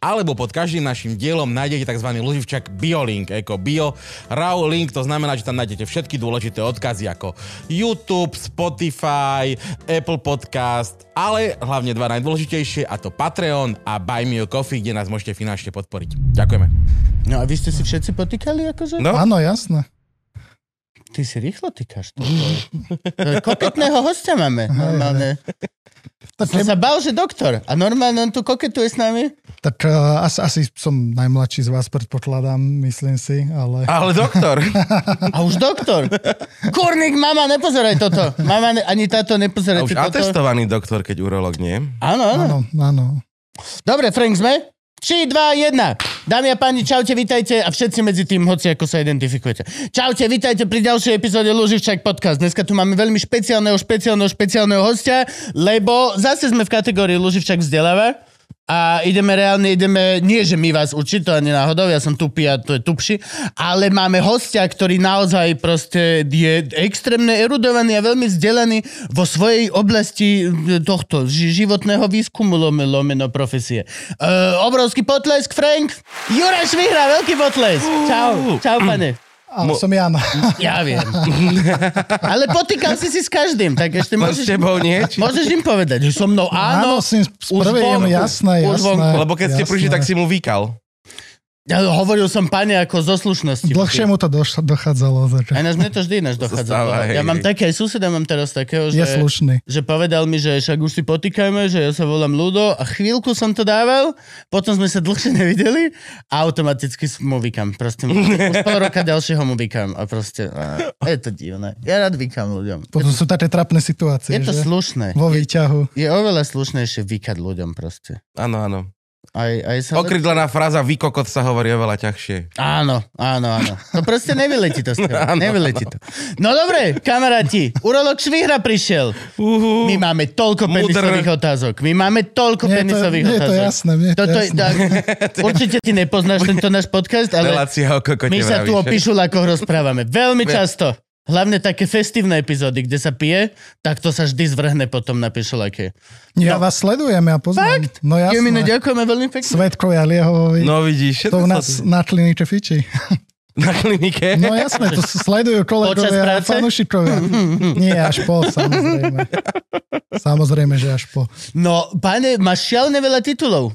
alebo pod každým našim dielom nájdete tzv. loživčak BioLink, ako Bio Raw Link, to znamená, že tam nájdete všetky dôležité odkazy ako YouTube, Spotify, Apple Podcast, ale hlavne dva najdôležitejšie a to Patreon a Buy Me a Coffee, kde nás môžete finančne podporiť. Ďakujeme. No a vy ste si všetci potýkali akože? No. Áno, jasné. Ty si rýchlo týkaš. Koketného hostia máme. Normálne. Som sa bál, že doktor. A normálne on tu koketuje s nami. Tak uh, asi, asi som najmladší z vás, predpokladám, myslím si, ale... Ale doktor. A už doktor. Kurník, mama, nepozeraj toto. Mama, ne, ani táto nepozeraj A už toto. atestovaný doktor, keď urolog, nie? Áno, áno. Áno, áno. Dobre, Frank, sme? 3, 2, 1. Dámy a páni, čaute, vitajte a všetci medzi tým, hoci ako sa identifikujete. Čaute, vitajte pri ďalšej epizóde Luživčak podcast. Dneska tu máme veľmi špeciálneho, špeciálneho, špeciálneho hostia, lebo zase sme v kategórii Luživčak vzdeláva. A ideme reálne, ideme, nie že my vás učiť, to ani náhodou, ja som tupý a to je tupší, ale máme hostia, ktorý naozaj proste je extrémne erudovaný a veľmi vzdelaný vo svojej oblasti tohto ži- životného výskumu lome, lomeno profesie. Uh, obrovský potlesk, Frank! Juraj Švihra, veľký potlesk! Čau, čau pane. Ale som Jan. Ja viem. Ale potýkal si si s každým, tak ešte môžeš, s tebou nie? Či... môžeš im povedať, že so mnou áno, Áno, prvej, vonku. jasné, Už jasné. vonku. Lebo keď ste jasné. prišli, tak si mu vykal. Ja hovoril som pane ako zo slušnosti. Dlhšie mu to doš- dochádzalo. Aj Takže náš mne to vždy Zostáva, dochádzalo. hej, Ja mám také, aj suseda mám teraz takého, je že, slušný. že povedal mi, že však už si potýkajme, že ja sa volám Ludo a chvíľku som to dával, potom sme sa dlhšie nevideli a automaticky mu vykam. Proste už pol roka ďalšieho mu vykam a proste a, je to divné. Ja rád vykam ľuďom. Potom sú také trapné situácie, Je to že? slušné. Vo výťahu. Je oveľa slušnejšie vykať ľuďom proste. Áno, áno. Aj, aj sa... Okrydlená fráza vykokot sa hovorí oveľa ťažšie. Áno, áno, áno. To proste nevyletí to z teba. Nevyletí to. No dobre, kamaráti, urolog Švihra prišiel. Uhu. My máme toľko Mudr. penisových otázok. My máme toľko Mne je to, penisových mne je to otázok. jasné, mne je to Toto jasné. tak, určite ty nepoznáš tento náš podcast, ale Relácia o kokote my sa tu o vravíš. pišulákoch rozprávame. Veľmi často. Hlavne také festívne epizódy, kde sa pije, tak to sa vždy zvrhne potom na pišuláke. Ja No. vás sledujem, ja poznám. Fakt? No Jemine, jasné. ďakujeme veľmi pekne. Svetkovia Liehovovi. No vidíš, to u nás sa na klinike fiči. na klinike. No jasné, to sledujú Počas kolegovia a práce? fanúšikovia. Nie, až po, samozrejme. Samozrejme, že až po. No, pane, máš šialne veľa titulov.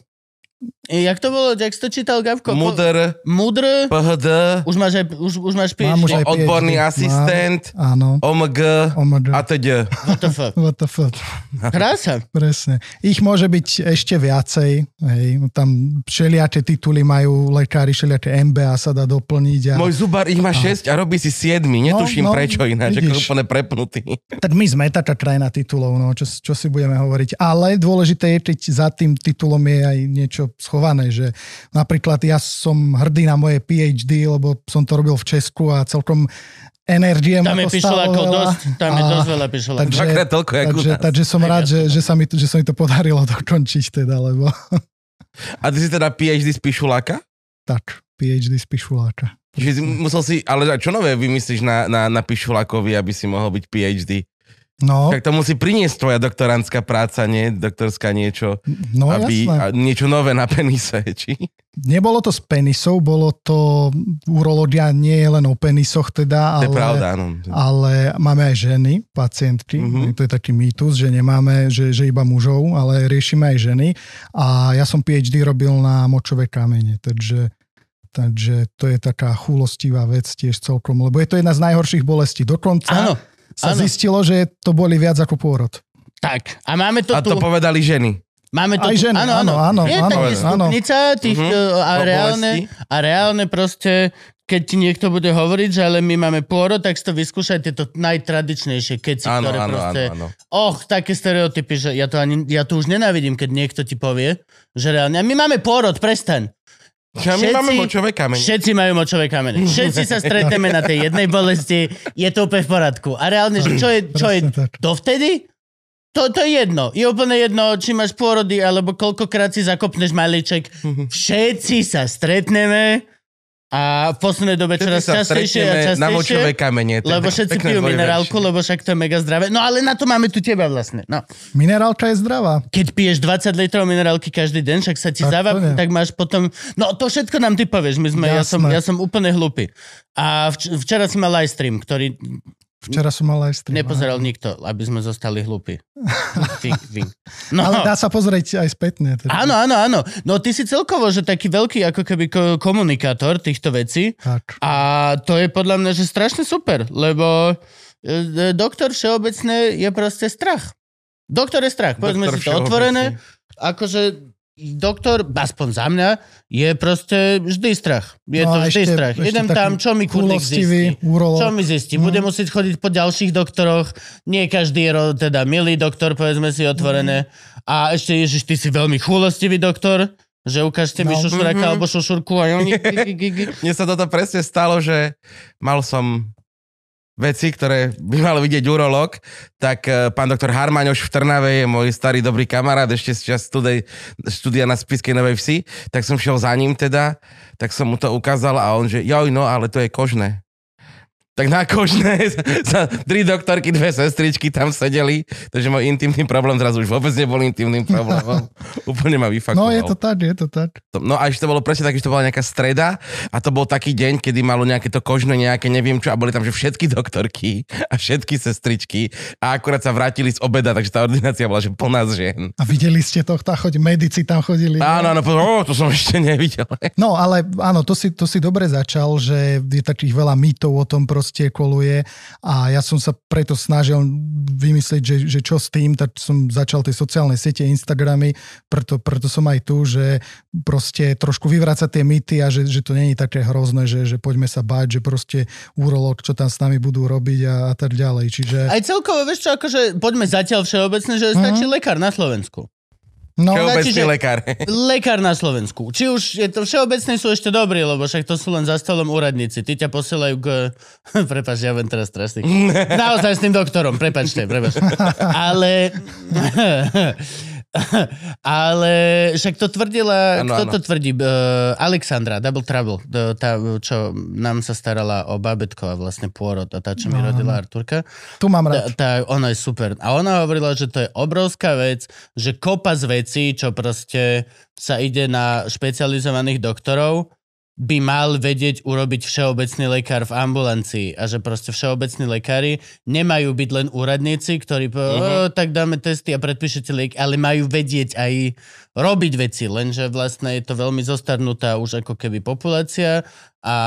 Jak to bolo? Jak si to čítal, Gavko? Mudr, Mudr. PHD, Už máš aj, už, už máš Mám už PhD. aj odborný PhD. asistent, Áno. OMG OMG. a teď. WTF. What the fuck. Krása. Presne. Ich môže byť ešte viacej. Hej. Tam všelijaké tituly majú lekári, všelijaké MBA sa dá doplniť. A... Môj zubar ich má 6 a robí si 7. Netuším No, no, prečo ináč, ako úplne prepnutý. Tak my sme taká krajina titulov, no, čo, čo si budeme hovoriť. Ale dôležité je, keď za tým titulom je aj niečo schované, že napríklad ja som hrdý na moje PhD, lebo som to robil v Česku a celkom energie Tam je pišulákov veľa. dosť. Tam je dosť veľa pišulákov. Takže, toľko, takže, takže som Aj rád, že, to. že, sa mi, to- že sa mi to podarilo dokončiť teda, lebo A ty si teda PhD z pišuláka? tak, PhD z pišuláka. Čiže musel si, ale čo nové vymyslíš na, na, na pišulákovi, aby si mohol byť PhD? No, Tak to musí priniesť tvoja doktorantská práca, nie? Doktorská niečo, no aby, jasné. a niečo nové na penise, či? Nebolo to z penisov, bolo to urológia nie je len o penisoch teda, To je ale, pravda, áno. ale máme aj ženy, pacientky, Mhm. to je taký mýtus, že nemáme, že, že iba mužov, ale riešime aj ženy a ja som PhD robil na močové kamene, takže Takže to je taká chulostivá vec tiež celkom, lebo je to jedna z najhorších bolestí. Dokonca Áno, sa áno. zistilo, že to boli viac ako pôrod. tak. A máme to A tu... to povedali ženy. Máme to Aj ženy, áno, áno, áno, Je áno, také stupnica tých, Mhm. uh, a, O reálne, a reálne proste, keď ti niekto bude hovoriť, že ale my máme pôrod, tak si to vyskúšajte to najtradičnejšie keci, Áno, ktoré áno, proste... áno, áno. Och, také stereotypy, že ja to, ani, ja to už nenávidím, keď niekto ti povie, že reálne, a my máme pôrod, prestaň. Čo, my Všetci- máme močové kamene. Všetci majú močové kamene. Všetci sa stretneme na tej jednej bolesti, je to úplne v poradku. A reálne, že čo je, čo je dovtedy? To, to je jedno. Je úplne jedno, či máš pôrody, alebo koľkokrát si zakopneš malíček. Všetci sa stretneme a v poslednej dobe Všetci čoraz sa častejšie a stretneme na močové častejšie. kamene. je Lebo všetci pijú minerálku, lebo však to je mega zdravé. No ale na to máme tu teba vlastne. No. Minerálka je zdravá. Keď piješ 20 litrov minerálky každý deň, však sa ti Tak to zavap, nie. tak máš potom... No to všetko nám ty povieš, my sme, ja, som, ja som úplne hlupý. A vč- včera si mal live stream, ktorý Včera som mal live stream. nepozeral nikto, aby sme zostali vy. No. Ale dá sa pozrieť aj spätne. Teda. Áno, áno, áno. No ty si celkovo, že taký veľký ako keby ko- komunikátor týchto vecí Tak. a to je podľa mňa, že strašne super, lebo e, doktor všeobecne je proste strach. Doktor je strach, povedzme Doktor si to otvorené, akože doktor, aspoň za mňa, je proste vždy strach. Je No to vždy ešte- strach. ešte Idem tam, čo mi kurník chúlostivý zistí. urológ. Čo mi zistí? Budem musieť chodiť po ďalších doktoroch. Nie každý je teda milý doktor, povedzme si otvorené. A ešte, Ježiš, ty si veľmi chúlostivý doktor, že ukážte mi No. šušuraka Mhm. alebo šušurku a oni... Mne sa toto presne stalo, že mal som veci, ktoré by mal vidieť urolog, tak eh, pán doktor Harmaňoš v Trnave je môj starý dobrý kamarát, ešte z čas studej, štúdia na Spiskej Novej Vsi, tak som šiel za ním teda, tak som mu to ukázal a on že, joj, no, ale to je kožné. Tak na kožné sa tri doktorky, dve sestričky tam sedeli, takže môj intimný problém zrazu už vôbec nebol intimným problémom. Úplne ma vyfakoval. No je to tak, je to tak. No a ešte to bolo presne tak, že to bola nejaká streda a to bol taký deň, kedy malo nejaké to kožné nejaké, neviem čo, a boli tam že všetky doktorky a všetky sestričky a akurát sa vrátili z obeda, takže tá ordinácia bola že plná žien. A videli ste to, tá choď, medici tam chodili. Áno, áno, po- o, to som ešte nevidel. No ale áno, to si, to si dobre začal, že je takých veľa mýtov o tom proste koluje a ja som sa preto snažil vymyslieť, že, že čo s tým, tak som začal tie sociálne siete, Instagramy, preto, preto som aj tu, že proste trošku vyvrácať tie mýty a že, že to není také hrozné, že, že poďme sa báť, že proste úrolog, čo tam s nami budú robiť a, a tak ďalej. Čiže Aj celkovo, vieš čo, akože poďme zatiaľ všeobecne, že stačí lekár na Slovensku. No, Všeobecný že- lekár. Lekár na Slovensku. Či už je to všeobecne sú ešte dobrí, lebo však to sú len za stolom úradníci. Ty ťa posielajú k... Prepač, ja viem teraz strašný. Naozaj s tým doktorom, prepačte, prepačte. Ale... Ale však to tvrdila, Áno, kto áno. to tvrdí? Uh, Alexandra, Double Trouble, tá, čo nám sa starala o babetko a vlastne pôrod a tá, čo mi No, rodila. Arturka. tu mám Tá, rád. tá, ona je super. A ona hovorila, že to je obrovská vec, že kopa z vecí, čo proste sa ide na špecializovaných doktorov, by mal vedieť urobiť všeobecný lekár v ambulancii a že proste všeobecní lekári nemajú byť len úradníci, ktorí po, uh-huh. tak dáme testy a predpíšete liek, ale majú vedieť aj robiť veci, lenže vlastne je to veľmi zostarnutá už ako keby populácia a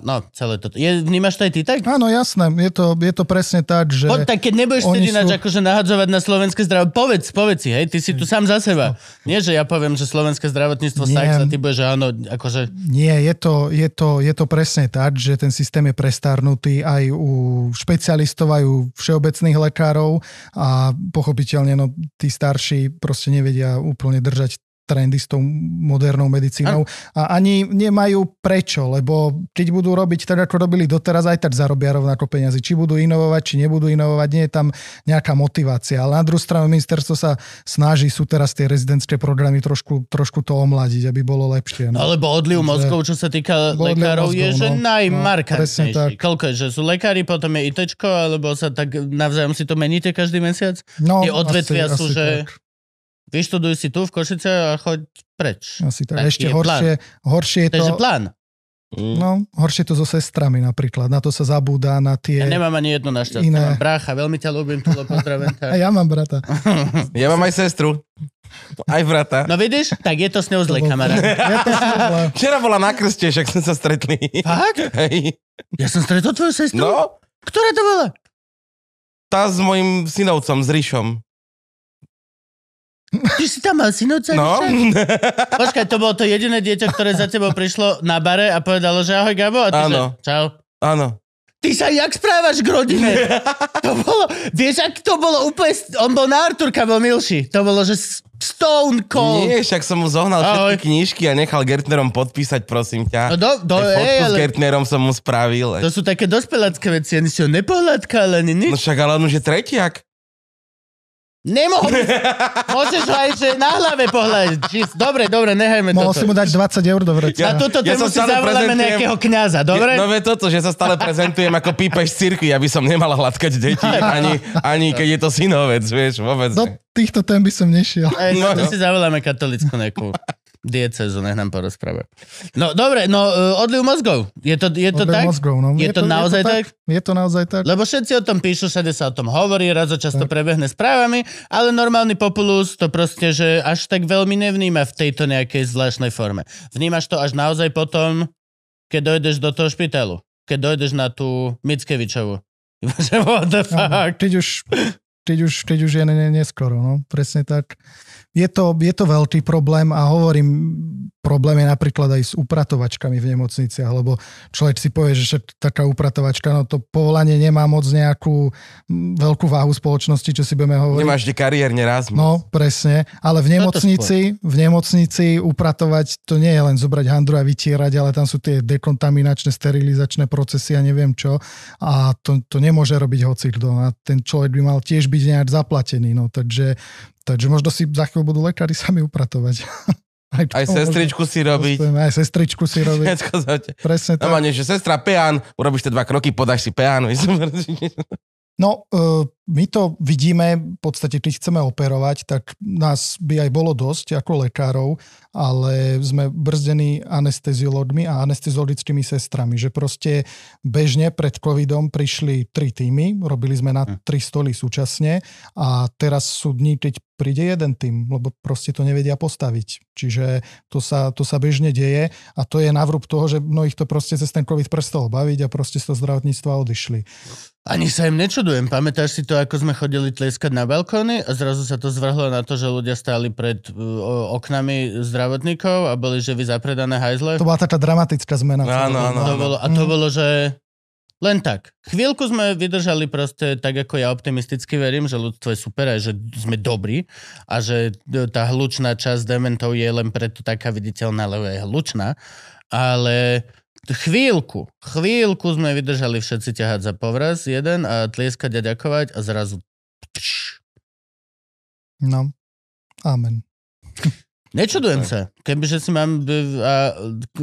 no, celé toto. Je, vnímaš to aj ty tak? Áno, jasné, je to, je to presne tak, že... Poď, tak keď nebudeš ináč sú- akože nahadzovať na slovenské zdravie, povedz, povedz si, hej, ty si tu sám za seba. Nie, že ja poviem, že slovenské zdravotníctvo sax a ty budeš, že áno, akože... Nie, je to, je, to, je to presne tak, že ten systém je prestarnutý aj u špecialistov, aj u všeobecných lekárov a pochopiteľne no, tí starší proste nevedia úplne držať trendy s tou modernou medicínou a ani nemajú prečo, lebo keď budú robiť tak, ako robili doteraz, aj tak zarobia rovnako peniazy. Či budú inovovať, či nebudú inovovať, nie je tam nejaká motivácia. Ale na druhú stranu ministerstvo sa snaží, sú teraz tie rezidentské programy trošku, trošku to omladiť, aby bolo lepšie. No. Alebo odliv Takže- mozgov, čo sa týka lekárov, je, mozgov, že no. najmarkantnejší. No, presne tak. Koľko je, že sú lekári, potom je ITčko, alebo sa tak navzájom si to meníte každý mesiac? No, Tie odvetvia sú, že- tak. Vyštuduj si tu v Košice a choď preč. Asi tak. Taký Ešte je horšie, horšie je To je že to, plán. no, horšie to so sestrami napríklad. Na to sa zabúda, na tie... Ja nemám ani jednu našťastie. iné. Mám brácha, veľmi ťa ľúbim, tu pozdravím ťa. A ja mám brata. Ja mám aj sestru. Aj brata. No vidíš, tak je to s ňou zlý kamarát. Ja. Včera bola na krste, však sme sa stretli. Fakt? Hej. Ja som stretol tvoju sestru? No, Ktorá to bola? tá s mojim synovcom, s Ríšom. Ty si tam mal synovca? No. Počkaj, to bolo to jediné dieťa, ktoré za tebou prišlo na bare a povedalo, že ahoj Gabo a ty Áno. že čau. Áno. Ty sa jak správaš k rodine? To bolo, vieš, ak to bolo úplne, on bol na Arturka, bol milší. To bolo, že stone cold. Nie, však som mu zohnal Ahoj. všetky knižky a nechal Gertnerom podpísať, prosím ťa. No do, do, Aj ej, fotku s ale Gertnerom som mu spravil. to sú také dospelácké veci, ani si ho nepohľadka, ale ani No nič. však ale on už je tretiak. Nemohol by... Môžeš ho aj že na hlave pohľadať. Či... Dobre, dobre, nehajme Mohol toto. si mu dať 20 eur do vrecka. Na túto Ja tému si zavoláme nejakého kňaza, dobre? No ve toto, že sa stále prezentujem ako pípeš z cirkvi, aby som nemal hladkať deti, ani, ani keď je to synovec, vieš, vôbec. Do týchto tém by som nešiel. Aj, no, no. si zavoláme katolickú nejakú diecezu, nech nám porozpráva. No dobre, no uh, odliv mozgov. Je to, je to Odliv tak? Mozgov, no. Je to naozaj tak? Je to naozaj tak. Lebo všetci o tom píšu, všade sa o tom hovorí, raz za často prebehne správami, ale normálny populus to proste, že až tak veľmi nevníma v tejto nejakej zvláštnej forme. Vnímaš to až naozaj potom, keď dojdeš do toho špitalu. Keď dojdeš na tú Mickevičovu. What the Áno, fuck? Keď už, keď už, keď už je ne, ne, neskoro, no, presne tak. Je to, je to veľký problém a hovorím, problém je napríklad aj s upratovačkami v nemocniciach, lebo človek si povie, že taká upratovačka, no to povolanie nemá moc nejakú veľkú váhu spoločnosti, čo si budeme hovoriť. Nemáš kde kariérne raz. No, presne. Ale v nemocnici, v nemocnici upratovať, to nie je len zobrať handru a vytierať, ale tam sú tie dekontaminačné, sterilizačné procesy a neviem čo. A to, to nemôže robiť hocikto. A ten človek by mal tiež byť nejak zaplatený. No, takže, takže možno si za chvíľu budú lekári sami upratovať. Aj, Aj možno sestričku si robiť. dostaneme, Aj sestričku si robiť. Presne tak. Normálne, že sestra peán, urobíš tie dva kroky, podáš si peán. No, e, my to vidíme, v podstate, keď chceme operovať, tak nás by aj bolo dosť ako lekárov, ale sme brzdení anesteziologmi a anesteziologickými sestrami, že proste bežne pred covidom prišli tri týmy, robili sme na tri stoly súčasne a teraz sú dní, keď príde jeden tým, lebo proste to nevedia postaviť. Čiže to sa, to sa bežne deje a to je navrúb toho, že mnohých to proste cez ten covid prestalo baviť a proste z toho zdravotníctva odišli. Ani sa im nečudujem. Pamätáš si to, ako sme chodili tlieskať na balkóny a zrazu sa to zvrhlo na to, že ľudia stáli pred uh, oknami zdravotníkov a boli, že vy zapredané hajzle? To bola taká dramatická zmena. Áno, áno. To bolo, a to bolo, že len tak. Chvíľku sme vydržali proste tak, ako ja optimisticky verím, že ľudstvo je super a že sme dobrí a že tá hlučná časť dementov je len preto taká viditeľná, lebo je hlučná. Ale chvíľku, chvíľku sme vydržali všetci ťahať za povraz jeden a tlieskať a ďakovať a zrazu No, amen. Nečudujem sa. Kebyže si mám a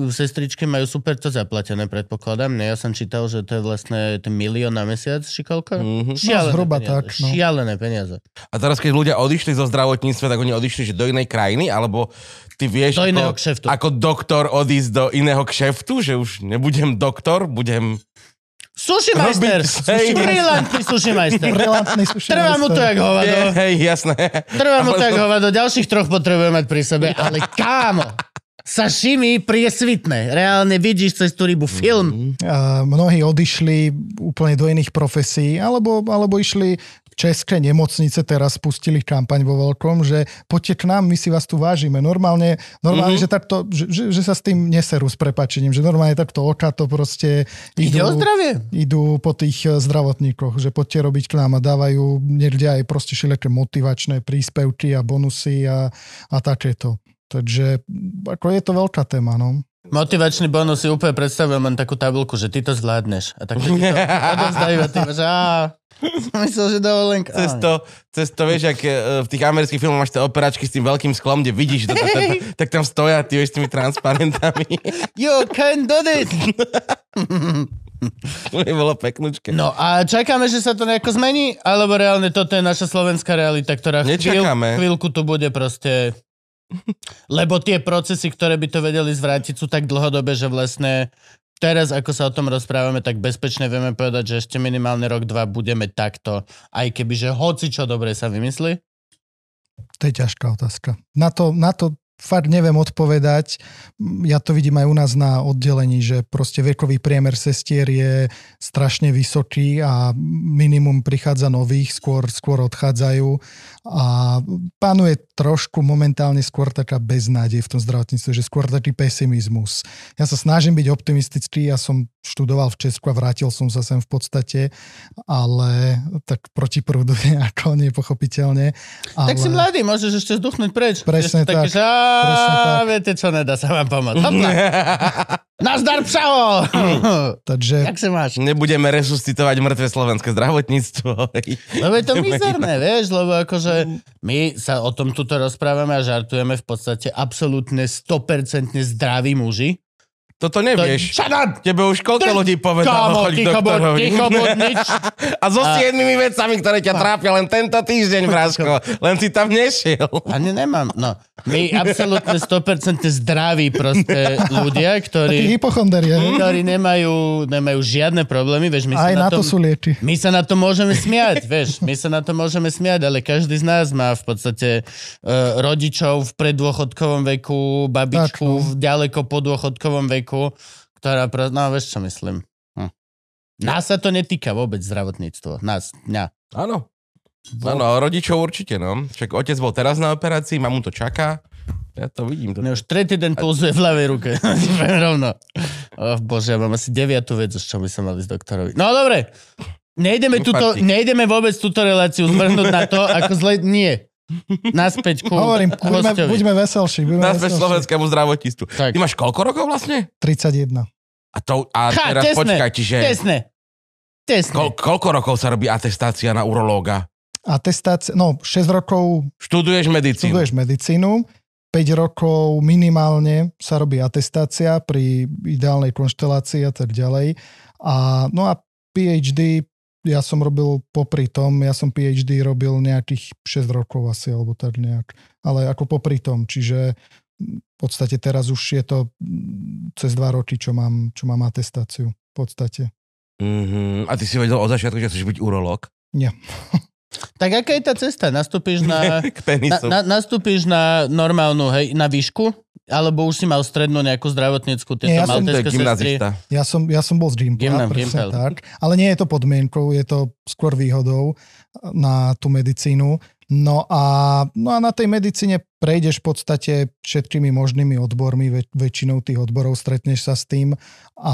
sestričky majú super to zaplatené, predpokladám. Ne, ja som čítal, že to je vlastne ten milión na mesiac, či koľko? Mhm. Šialené No, zhruba peniaze. tak, no. Šialené peniaze. A teraz, keď ľudia odišli zo zdravotníctva, tak oni odišli že do inej krajiny, alebo ty vieš, Do iného ako, kšeftu. ako doktor odísť do iného kšeftu, že už nebudem doktor, budem... Sushi majster! Hej. Brilantný sushi majster. Trvá mu to jak hovado. Je, hej, jasné. Trvá mu to jak hovado. Ďalších troch potrebuje mať pri sebe. Ale kámo, sashimi priesvitné. Reálne vidíš cez tú rybu film. A mnohí odišli úplne do iných profesí, alebo, alebo išli české nemocnice teraz spustili kampaň vo veľkom, že poďte k nám, my si vás tu vážime. Normálne, normálne Mhm. mm-hmm. že, takto, že, že, že sa s tým neserú s prepačením, že normálne takto oka to proste Ide o idú, zdravie. idú po tých eh, zdravotníkoch, že poďte robiť k nám a dávajú niekde aj proste všelijaké motivačné príspevky a bonusy a, a takéto. Takže ako je to veľká téma, no. Motivačný bonus si úplne predstavujem len takú tabulku, že ty to zvládneš. A tak ti to odovzdajú a ty máš, á, myslel, že dovolenka. Cez to, cez to, vieš, ak e, v tých amerických filmoch máš tie operačky s tým veľkým sklom, kde vidíš, že to, to, tak tam stoja, ty vieš, s tými transparentami. You can do this! to by bolo peknúčke. No a čakáme, že sa to nejako zmení? Alebo reálne toto je naša slovenská realita, ktorá chvíľ, chvíľku tu bude proste... Lebo tie procesy, ktoré by to vedeli zvrátiť, sú tak dlhodobé, že vlastne teraz, ako sa o tom rozprávame, tak bezpečne vieme povedať, že ešte minimálne rok, dva budeme takto, aj keby, že hoci čo dobre sa vymyslí. To je ťažká otázka. Na to, na to fakt neviem odpovedať. Ja to vidím aj u nás na oddelení, že proste vekový priemer sestier je strašne vysoký a minimum prichádza nových, skôr, skôr odchádzajú a panuje trošku momentálne skôr taká beznádej v tom zdravotníctve, že skôr taký pesimizmus. Ja sa snažím byť optimistický, ja som študoval v Česku a vrátil som sa sem v podstate, ale tak proti prúdu nejako, nepochopiteľne. Ale... Tak si mladý, môžeš ešte zduchnúť preč. Presne Ešte taký, tak. že, á. Viete čo, nedá sa vám pomôcť. Hopla. Nazdar, pšavo! Takže Jak sa máš? Nebudeme resuscitovať mŕtve slovenské zdravotníctvo. Lebo je to mizerné, vieš, lebo akože my sa o tom tuto rozprávame a žartujeme v podstate absolútne 100% zdraví muži. Toto To, nevieš. Shut up! Tebe už koľko Ty- ľudí povedalo, Kámo, choď k ticho buď, doktorovi. ticho buď, nič. A so siedmimi vecami, ktoré ťa trápia len tento týždeň, Vraško. Len si tam nešiel. Ani nemám. No, my absolútne 100% zdraví proste ľudia, ktorí, hypochonder je. ktorí nemajú, nemajú žiadne problémy, vieš, my Aj sa na, na to tom, sú lieky. My sa na to môžeme smiať, vieš, my sa na to môžeme smiať, ale každý z nás má v podstate uh, rodičov v preddôchodkovom veku, babičku Tak, no. v ďaleko po dôchodkovom veku, ktorá, pro... no vieš čo myslím. Hm. Nás sa to netýka vôbec zdravotníctvo, nás, mňa. Áno. Áno, rodičov určite, no. Však otec bol teraz na operácii, mamu to čaká. Ja to vidím. To... Mne už tretí deň pulzuje v ľavej ruke. Rovno. Oh, bože, ja mám asi deviatú vec, čo by som mal ísť doktorovi. No dobre, nejdeme, tuto, nejdeme vôbec túto reláciu zvrhnúť na to, ako zle... Nie. Naspäť ku Hovorím, buďme, buďme veselší. Buďme Naspäť veselší. slovenskému zdravotníctvu. Tak. Ty máš koľko rokov vlastne? 31. A, to, a Ha, teraz tesné, počkaj, čiže Tesne. Tesne. koľ, koľko rokov sa robí atestácia na urológa? Atestácia, no 6 rokov Študuješ medicínu. študuješ medicínu, 5 rokov minimálne sa robí atestácia pri ideálnej konštelácii a tak ďalej. A, no a PhD, ja som robil popri tom, ja som PhD robil nejakých 6 rokov asi, alebo tak nejak. Ale ako popri tom, čiže v podstate teraz už je to mm, cez 2 roky, čo mám, čo mám atestáciu. V podstate. Mm-hmm. A ty si vedel od začiatku, že chceš byť urológ? Tak aká je tá cesta? Nastúpiš na, K na, na, nastúpiš na normálnu, hej, na výšku? Alebo už si mal strednú nejakú zdravotníckú, Nie, tieto ja maltéske sestry? Ja som, ja som bol z Gimpla, Gymnam, presne Gimpel. tak. Ale nie je to podmienkou, je to skôr výhodou na tú medicínu. No a, no a na tej medicíne prejdeš v podstate všetkými možnými odbormi, väč- väčšinou tých odborov stretneš sa s tým a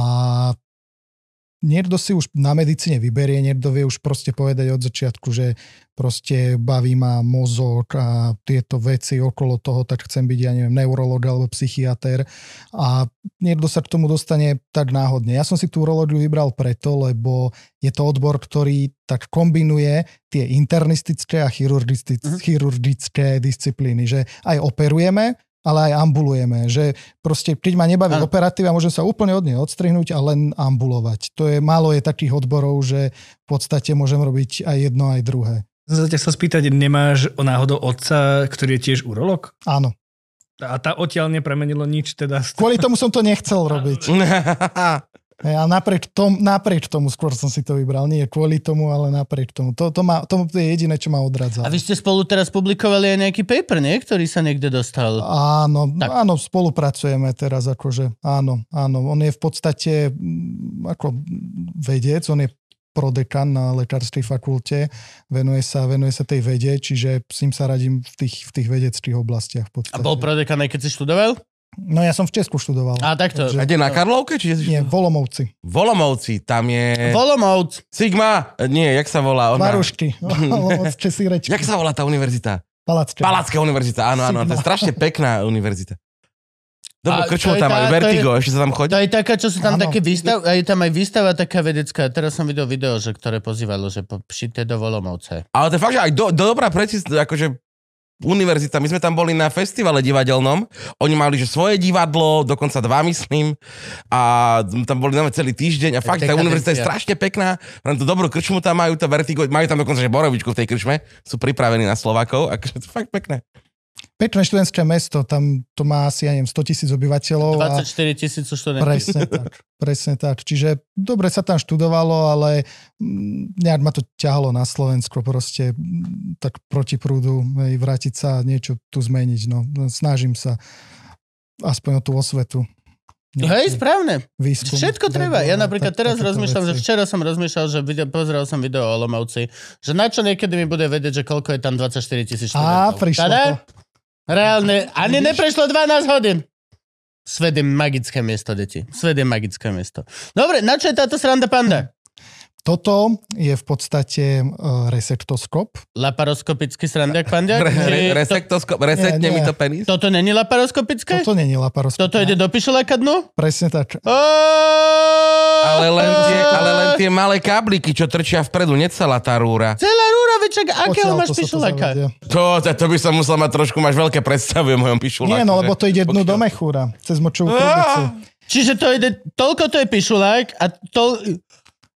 niekto si už na medicíne vyberie, niekto vie už proste povedať od začiatku, že proste baví ma mozog a tieto veci okolo toho, tak chcem byť, ja neviem, neurolog alebo psychiater a niekto sa k tomu dostane tak náhodne. Ja som si tú urológiu vybral preto, lebo je to odbor, ktorý tak kombinuje tie internistické a chirurgistické, Mhm. chirurgické disciplíny, že aj operujeme, ale aj ambulujeme, že proste keď ma nebaví Áno. operatíva, môžem sa úplne od nej odstrihnúť a len ambulovať. To je, málo je takých odborov, že v podstate môžem robiť aj jedno, aj druhé. Som sa ťa chcel spýtať, nemáš o náhodou otca, ktorý je tiež urolog? Áno. A tá odtiaľ nepremenilo nič teda. Kvôli tomu som to nechcel robiť. Hej, A napriek, tom, napriek tomu skôr som si to vybral. Nie kvôli tomu, ale napriek tomu. To, to, ma, to je jediné, čo ma odradzalo. A vy ste spolu teraz publikovali aj nejaký paper, nie? Ktorý sa niekde dostal. Áno, Tak. áno, spolupracujeme teraz, akože áno, áno. On je v podstate ako vedec, on je prodekan na lekárskej fakulte, venuje sa, venuje sa tej vede, čiže s ním sa radím v tých, v tých vedeckých oblastiach. V A podstate. bol prodekan aj keď si študoval? No ja som v Česku študoval. A takto. Takže- A kde na Karlovke? Či Nie, v Volomovci. Volomovci, tam je... Volomovc. Sigma? Nie, jak sa volá? Ona... Si reč. Jak sa volá tá univerzita? Palacka. Palacká univerzita, áno, áno, to je Sigma. strašne pekná univerzita. Dobre, krčmo tam je- Vertigo, ešte sa tam chodí? To je taká, čo sú tam Áno. také výstav, je tam aj výstava taká vedecká. Teraz som videl video, že, ktoré pozývalo, že po, šité do Volomovce. Ale to je fakt, že aj do, do dobrá precis, akože univerzita, my sme tam boli na festivale divadelnom, oni mali že svoje divadlo, dokonca dva myslím, a tam boli naozaj celý týždeň a fakt, tá univerzita je strašne pekná, len tú dobrú krčmu tam majú, to vertigo, majú tam dokonca že borovičku v tej krčme, sú pripravení na Slovákov, akože to fakt pekné. Pekné študentské mesto, tam to má asi, ja neviem, 100 tisíc obyvateľov. a 24 tisíc sú študenti. Presne tak, presne tak. Čiže dobre sa tam študovalo, ale mm, nejak ma to ťahalo na Slovensko proste mm, tak proti prúdu, hej, vrátiť sa niečo tu zmeniť. No. Snažím sa aspoň o tú osvetu. Hej, správne. Výskum. Všetko treba. Ja a napríklad tak- teraz rozmýšľam, že veci. včera som rozmýšľal, že video, pozrel som video o Olomovci, že na čo niekedy mi bude vedieť, že koľko je tam 24 tisíc Á, študentov. prišlo Tada? to. Reálne, ani neprešlo 12 hodín. Svet je magické miesto, deti. Svet je magické miesto. Dobre, na čo je táto sranda panda? Toto je v podstate uh, resektoskop. Laparoskopický srandiak pandiak? Re, re, resektoskop, resetne Nie, mi nie. to penis? Toto není laparoskopické? Toto není laparoskop. Toto ide do pišuláka dnu? Presne tak. Ale len, tie, ale len tie malé kábliky, čo trčia vpredu, necelá tá rúra. Celá rúra, vičak, akého máš to pišuláka? To, to, to by som musel mať trošku, máš veľké predstavy o mojom pišuláku. Nie, no lebo to ide dnu do mechúra, cez močovú trubicu. Čiže to ide, toľko to je pišulák a to...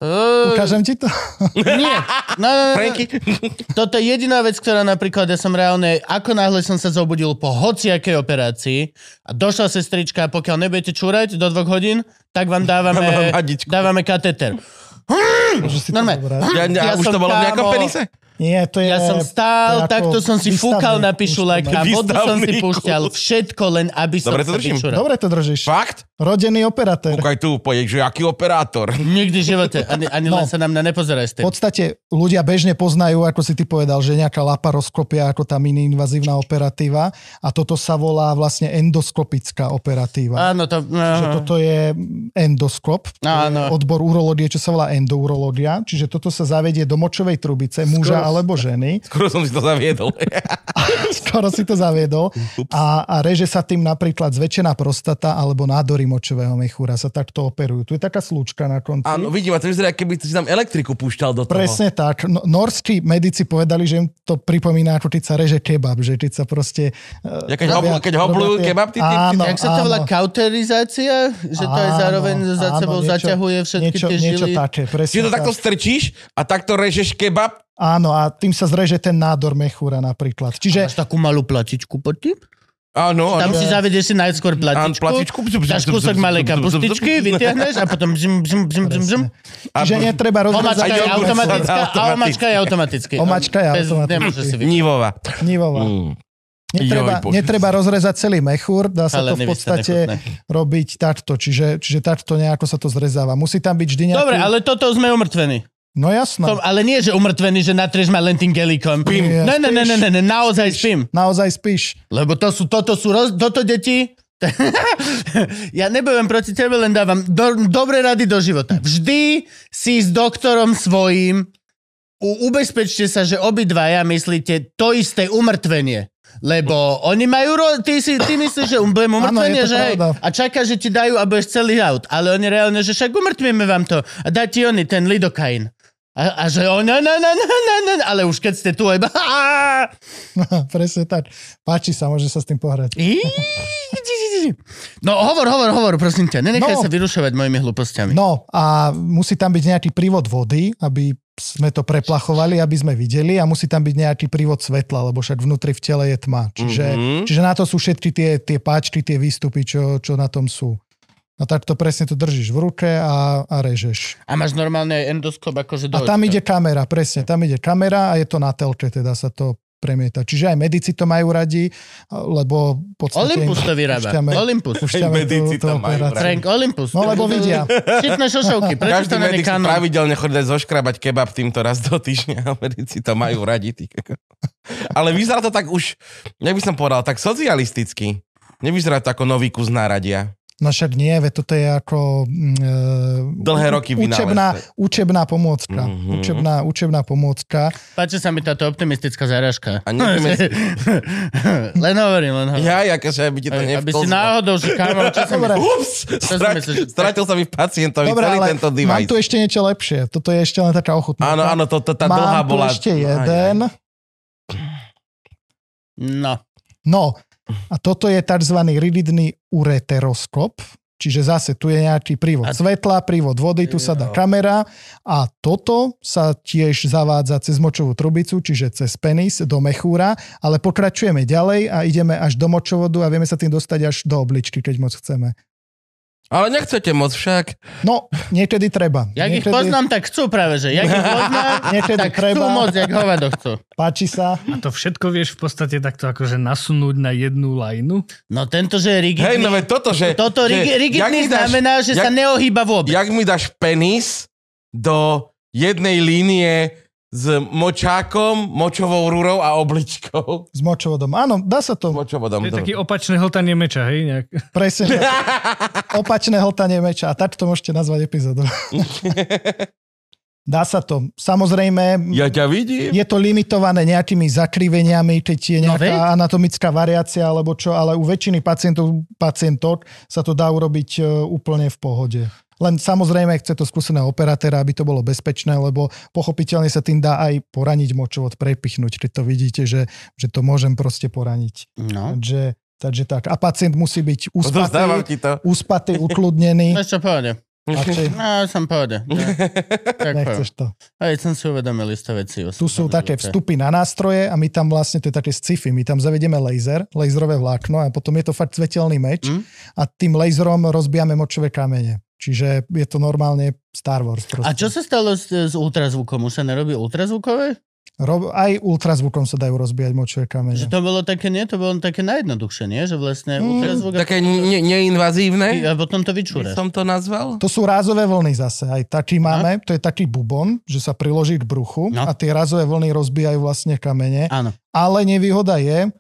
Uh, Ukážem ti to? nie. No, no, no, no. Toto je jediná vec, ktorá napríklad, ja som reálne, ako náhle som sa zobudil po hociakej operácii a došla sestrička, pokiaľ nebudete čúrať do dvoch hodín, tak vám dávame, dávame kateter. Že si to Normálne. Ja, ja, Ja už to bolo v nejakom penise? Nie, to je... Ja som stál, takto som si fúkal na a inštrument. vodu som si púšťal. Všetko len, aby som Dobre to držím. vyčúral. Dobre to držíš. Fakt? Rodený operátor. Kúkaj tu, pojď, že aký operátor. Nikdy v živote. Ani, ani No. len sa na mňa nepozeraj V podstate ľudia bežne poznajú, ako si ty povedal, že nejaká laparoskopia ako tá mini-invazívna operatíva a toto sa volá vlastne endoskopická operatíva. Áno, to... Čiže toto je endoskop, to je Áno. odbor urológie, čo sa volá endourológia. Čiže toto sa zavedie do močovej trubice muža alebo ženy. Skoro som si to zaviedol. Skoro si to zaviedol. A, a reže sa tým napríklad zväčšená prostata alebo nádory močového mechúra sa takto operujú. Tu je taká slúčka na konci. Áno, vidím, a to vyzerá, keby si tam elektriku púšťal do toho. Presne tak. No, norskí medici povedali, že im to pripomína, ako keď sa reže kebab, že keď sa proste... eh, Ja keď robia- hoblu- keď hoblujú kebab, tí typci, Áno, Jak sa to volá? Kauterizácia? Že to Áno, zároveň za áno, sebou niečo- zaťahuje všetky niečo, tie Niečo žily? také, presne Čiže to tak. takto strčíš a takto režeš kebab? Áno, a tým sa zreže ten nádor mechúra napríklad. Čiže Máš takú malú platičku pod tým? Áno, Tam áno. si zavedieš si najskôr Áno, platičku, platičku. dáš kúsok malej kapustičky, vytiahneš a potom bzim, bzim, bzim, bzim, bzim. Čiže netreba Omačka rozrezať je automatická a omačka je automaticky. Omačka je automaticky. Nivova. nivová. Mm. Netreba, Joj, netreba rozrezať celý mechúr, dá sa Ale to v podstate nechutné. robiť takto, čiže, čiže takto nejako sa to zrezáva. Musí tam byť vždy nejaký... Dobre, ale toto sme umrtvení. No jasno. To, ale nie, že umrtvení, že natrieš ma len tým gelíkom. Spím. Ne, ne, ne, ne, ne, ne, naozaj spím. Naozaj spíš. Lebo to sú, toto sú, roz, toto deti, ja nebudem proti tebe, len dávam do, dobré rady do života. Vždy si s doktorom svojím u, ubezpečte sa, že obidvaja myslíte to isté umrtvenie. Lebo oni majú, ro- ty, si, ty myslíš, že budem umrtvenie, to že hej, a čaká, že ti dajú a budeš celý out. Ale oni reálne, že však umrtvíme vám to a dá ti oni ten lidokain. A, a že on, no, no, no, no, no, no, ale už keď ste tu, iba, Presne tak. Páči sa, môže sa s tým pohrať. No hovor, hovor, hovor, prosím ťa. Nenechaj No. sa vyrušovať mojimi hlúpostiami. No a musí tam byť nejaký prívod vody, aby sme to preplachovali, aby sme videli a musí tam byť nejaký prívod svetla, lebo však vnútri v tele je tma. Čiže, Mhm. mm-hmm. čiže na to sú všetky tie, tie páčky, tie výstupy, čo, čo na tom sú. A tak to presne to držíš v ruke a, a režeš. A máš normálne aj endoskop akože do A tam očka. ide kamera, presne, tam ide kamera a je to na telke, teda sa to premieta. Čiže aj medici to majú radi, lebo v podstate... Olympus to vyrába. Púšťame- Olympus. púšťame Aj medici tú- to majú radi. Frank Olympus. No lebo vidia. Šitné šošovky. Prečo Každý to není medic kanon? pravidelne chodí zoškrabať kebab týmto raz do týždňa a medici to majú radi. Kokos. Ale vyzerá to tak už, jak by som povedal, tak socialisticky. Nevyzerá to ako nový kus náradia. No však nie, veď toto je ako... mm, e, Dlhé roky učebná, vynálezce. učebná pomôcka. Mhm. Učebná, učebná pomôcka. Páči sa mi táto optimistická záražka. A neviem, len hovorím, len hovorím. Ja, akože by ti to Aby si nevklzlo. náhodou, že kámo, čo som... Ups, si stratil sa mi pacientovi Dobre, celý ale tento mám device. tu ešte niečo lepšie. Toto je ešte len taká ochutná. Áno, áno, to, to, tá mám dlhá tu bola... ešte Aj, aj. jeden. No. No, a toto je tzv. rigidný ureteroskop, čiže zase tu je nejaký prívod A- svetla, prívod vody, tu sa dá kamera a toto sa tiež zavádza cez močovú trubicu, čiže cez penis do mechúra, ale pokračujeme ďalej a ideme až do močovodu a vieme sa tým dostať až do obličky, keď moc chceme. Ale nechcete moc však. No, niekedy treba. Jak ich niekedy poznám, tak chcú práve, že. Jak ich poznám, Niekedy tak chcú treba. moc, jak hovado chcú. Páči sa. A to všetko vieš v podstate takto akože nasunúť na jednu lajnu? No tento, že je rigidný. Hej, no veď toto, že... Toto že, rigidný dáš- znamená, že sa jak- neohýba vôbec. Jak mi dáš penis do jednej línie s močákom, močovou rúrou a obličkou. S močovodom. Áno, dá sa to. Močovodom. To je taký opačné hltanie meča, hej? Nejak. Presne. Opačné hltanie meča. A tak to môžete nazvať epizódu. Dá sa to. Samozrejme, Ja ťa vidím. je to limitované nejakými zakriveniami, keď je No nejaká veď. anatomická variácia alebo čo, ale u väčšiny pacientov, pacientok sa to dá urobiť e, úplne v pohode. Len samozrejme chce to skúseného operatéra, aby to bolo bezpečné, lebo pochopiteľne sa tým dá aj poraniť močovod, prepichnúť, keď to vidíte, že, že to môžem proste poraniť. No. Takže, takže tak. A pacient musí byť uspatý, uspatý, ukludnený. No čo pohode. Radšej No, som pohode. Tak nechceš to. Aj som si uvedomil isté veci. Tu sú také vstupy na nástroje a my tam vlastne, to je také sci-fi, my tam zavedieme laser, laserové vlákno a potom je to fakt svetelný meč Mm. a tým laserom rozbijame močové kamene. Čiže je to normálne Star Wars. Proste. A čo sa stalo s, s ultrazvukom? Už sa nerobí ultrazvukové? Rob, aj ultrazvukom sa dajú rozbíjať močové kamene. Že to bolo také, nie? To bolo také najjednoduchšie, nie? Že vlastne Mm, ultrazvuk... Také ne- neinvazívne, A potom to by vyčúraš. som to nazval. To sú rázové vlny zase. Aj taký máme, to je taký bubon, že sa priloží k bruchu No. a tie rázové vlny rozbijajú vlastne kamene. Áno. Ale nevýhoda je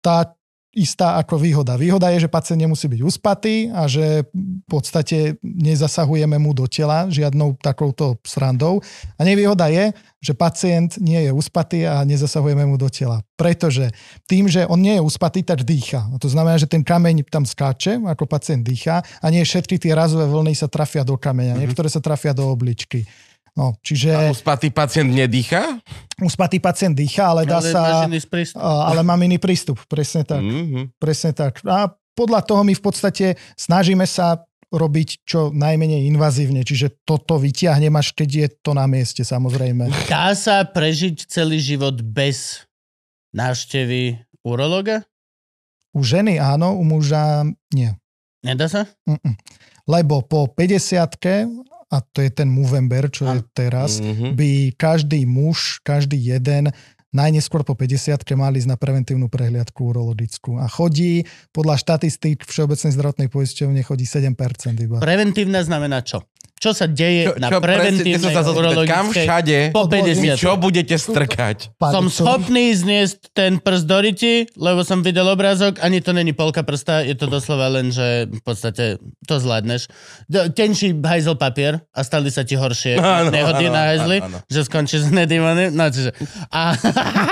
tá istá ako výhoda. Výhoda je, že pacient nemusí byť uspatý a že v podstate nezasahujeme mu do tela žiadnou takouto srandou. A nevýhoda je, že pacient nie je uspatý a nezasahujeme mu do tela. Pretože tým, že on nie je uspatý, tak dýcha. A to znamená, že ten kameň tam skáče, ako pacient dýcha a nie všetky tie razové vlny sa trafia do kameňa. Niektoré sa trafia do obličky. No, čiže A uspatý pacient nedýcha? uspatý pacient dýcha, ale dá Ale sa... iný ale mám iný prístup, presne tak. Mhm. Presne tak. A podľa toho my v podstate snažíme sa robiť čo najmenej invazívne, čiže toto vyťahnem až keď je to na mieste samozrejme. Dá sa prežiť celý život bez návštevy urologa? U ženy áno, u muža nie. Nedá sa? Mm-mm. Lebo po 50 a to je ten Movember, čo je teraz, Mhm. by každý muž, každý jeden najneskôr po 50 mal ísť na preventívnu prehliadku urologickú. A chodí, podľa štatistík Všeobecnej zdravotnej poisťovne chodí 7% iba. Preventívna znamená čo? Čo sa deje Čo, na čo presne, ty preventívnej som sa zapýtať, kam urologickej všade po Podloží. mi 50? čo budete strkať? Som schopný zniesť ten prst do ryti, lebo som videl obrázok, ani to není polka prsta, je to doslova len, že v podstate to zvládneš. Tenší hajzel papier a stali sa ti horšie Áno, nehody áno, na hajzli, áno, áno. že skončíš s nedývaný. No, čiže... A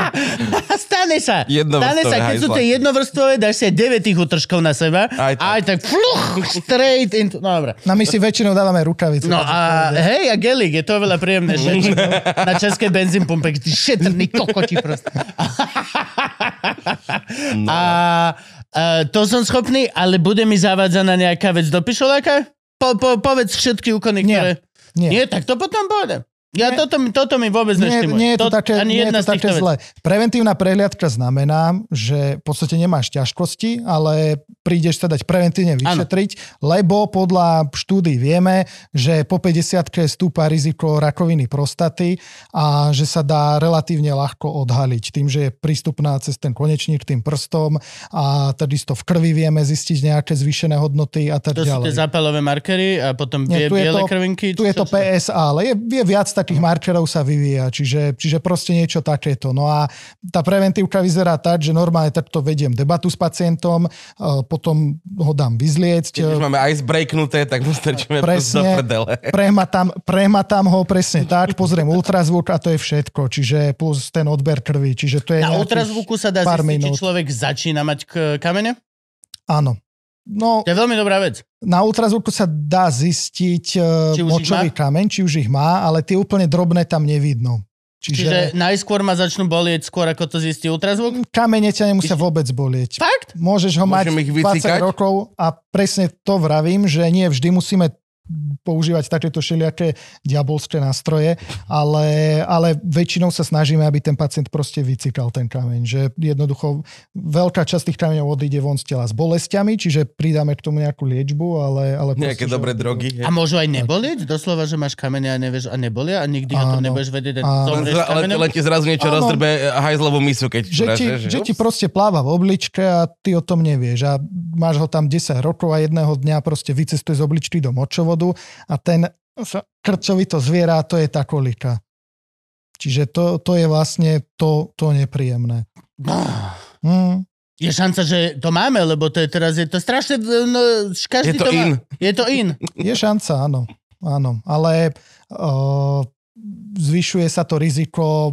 stane sa. Stane sa, keď sú hajzle. tie jednovrstvové, dáš si aj 9 tých útržkov na seba. Aj tak. Aj tak fluch, straight into... No, dobré. No my si väčšinou dávame rukavice. No takže a hej, a gelik, je to oveľa príjemnejšie. na českej benzínpumpe, ty šetrný kokoti proste. No. A, a to som schopný, ale bude mi zavádzaná nejaká vec do pišoláka? Po, po, povedz všetky úkony, Nie. ktoré... Nie. Nie, tak to potom pôjde. Ja toto, mi- toto mi vôbec Nie, neštimuje. nie je to, také, ani nie je to také zle. Preventívna prehliadka znamená, že v podstate nemáš ťažkosti, ale prídeš sa dať preventívne vyšetriť, lebo podľa štúdí vieme, že po 50 stúpa riziko rakoviny prostaty a že sa dá relatívne ľahko odhaliť tým, že je prístupná cez ten konečník tým prstom a takisto v krvi vieme zistiť nejaké zvýšené hodnoty a tak To sú tie ďalej. zápalové markery a potom Nie, bie, tu je biele to- krvinky. Tu je to? PSA, ale je, je viac takých markerov sa vyvíja, čiže, čiže proste niečo takéto. No a tá preventívka vyzerá tak, že normálne takto vediem debatu s pacientom, e, potom ho dám vyzliecť, Keď už máme ice breaknuté, tak mu strčíme do presne, prdele. prehmatám, prehmatám ho presne tak, pozriem ultrazvuk a to je všetko, čiže plus ten odber krvi, čiže to je Na ultrazvuku sa dá zistiť, či človek začína mať k- kamene? Áno. No, To je veľmi dobrá vec. Na ultrazvuku sa dá zistiť Či či močový kameň, či už ich má, ale tie úplne drobné tam nevidno. Čiže Čiže, najskôr ma začnú bolieť skôr, ako to zistí ultrazvuk? kamene ťa nemusia vôbec bolieť. Fakt? Môžeš ho Môžem mať ich 20 vycikať? rokov a presne to vravím, že nie vždy musíme používať takéto všelijaké diabolské nástroje, ale, ale väčšinou sa snažíme, aby ten pacient proste vycikal ten kameň. Že jednoducho veľká časť tých kameňov odíde von z tela s bolestiami, čiže pridáme k tomu nejakú liečbu, ale... ale Nejaké proste, že- dobré drogy. A môžu aj nebolieť? Doslova, že máš kamene a nevieš a nebolia a nikdy o tom nebudeš vedieť a Áno. Kamenem? len ti zrazu niečo Áno. rozdrbe hajzlovú misu, keď že ti, že, že ti proste pláva v obličke a ty o tom nevieš a máš ho tam 10 rokov a jedného dňa proste vycestuje z obličky do močovodu a ten sa- krčovito zviera, to je tá kolika. Čiže to, to je vlastne to, to nepríjemné. Hm. Je šanca, že to máme, lebo to je teraz, je to strašne, no, každý Je to má. in. Je to in. Je šanca, áno. Áno, ale uh, zvyšuje sa to riziko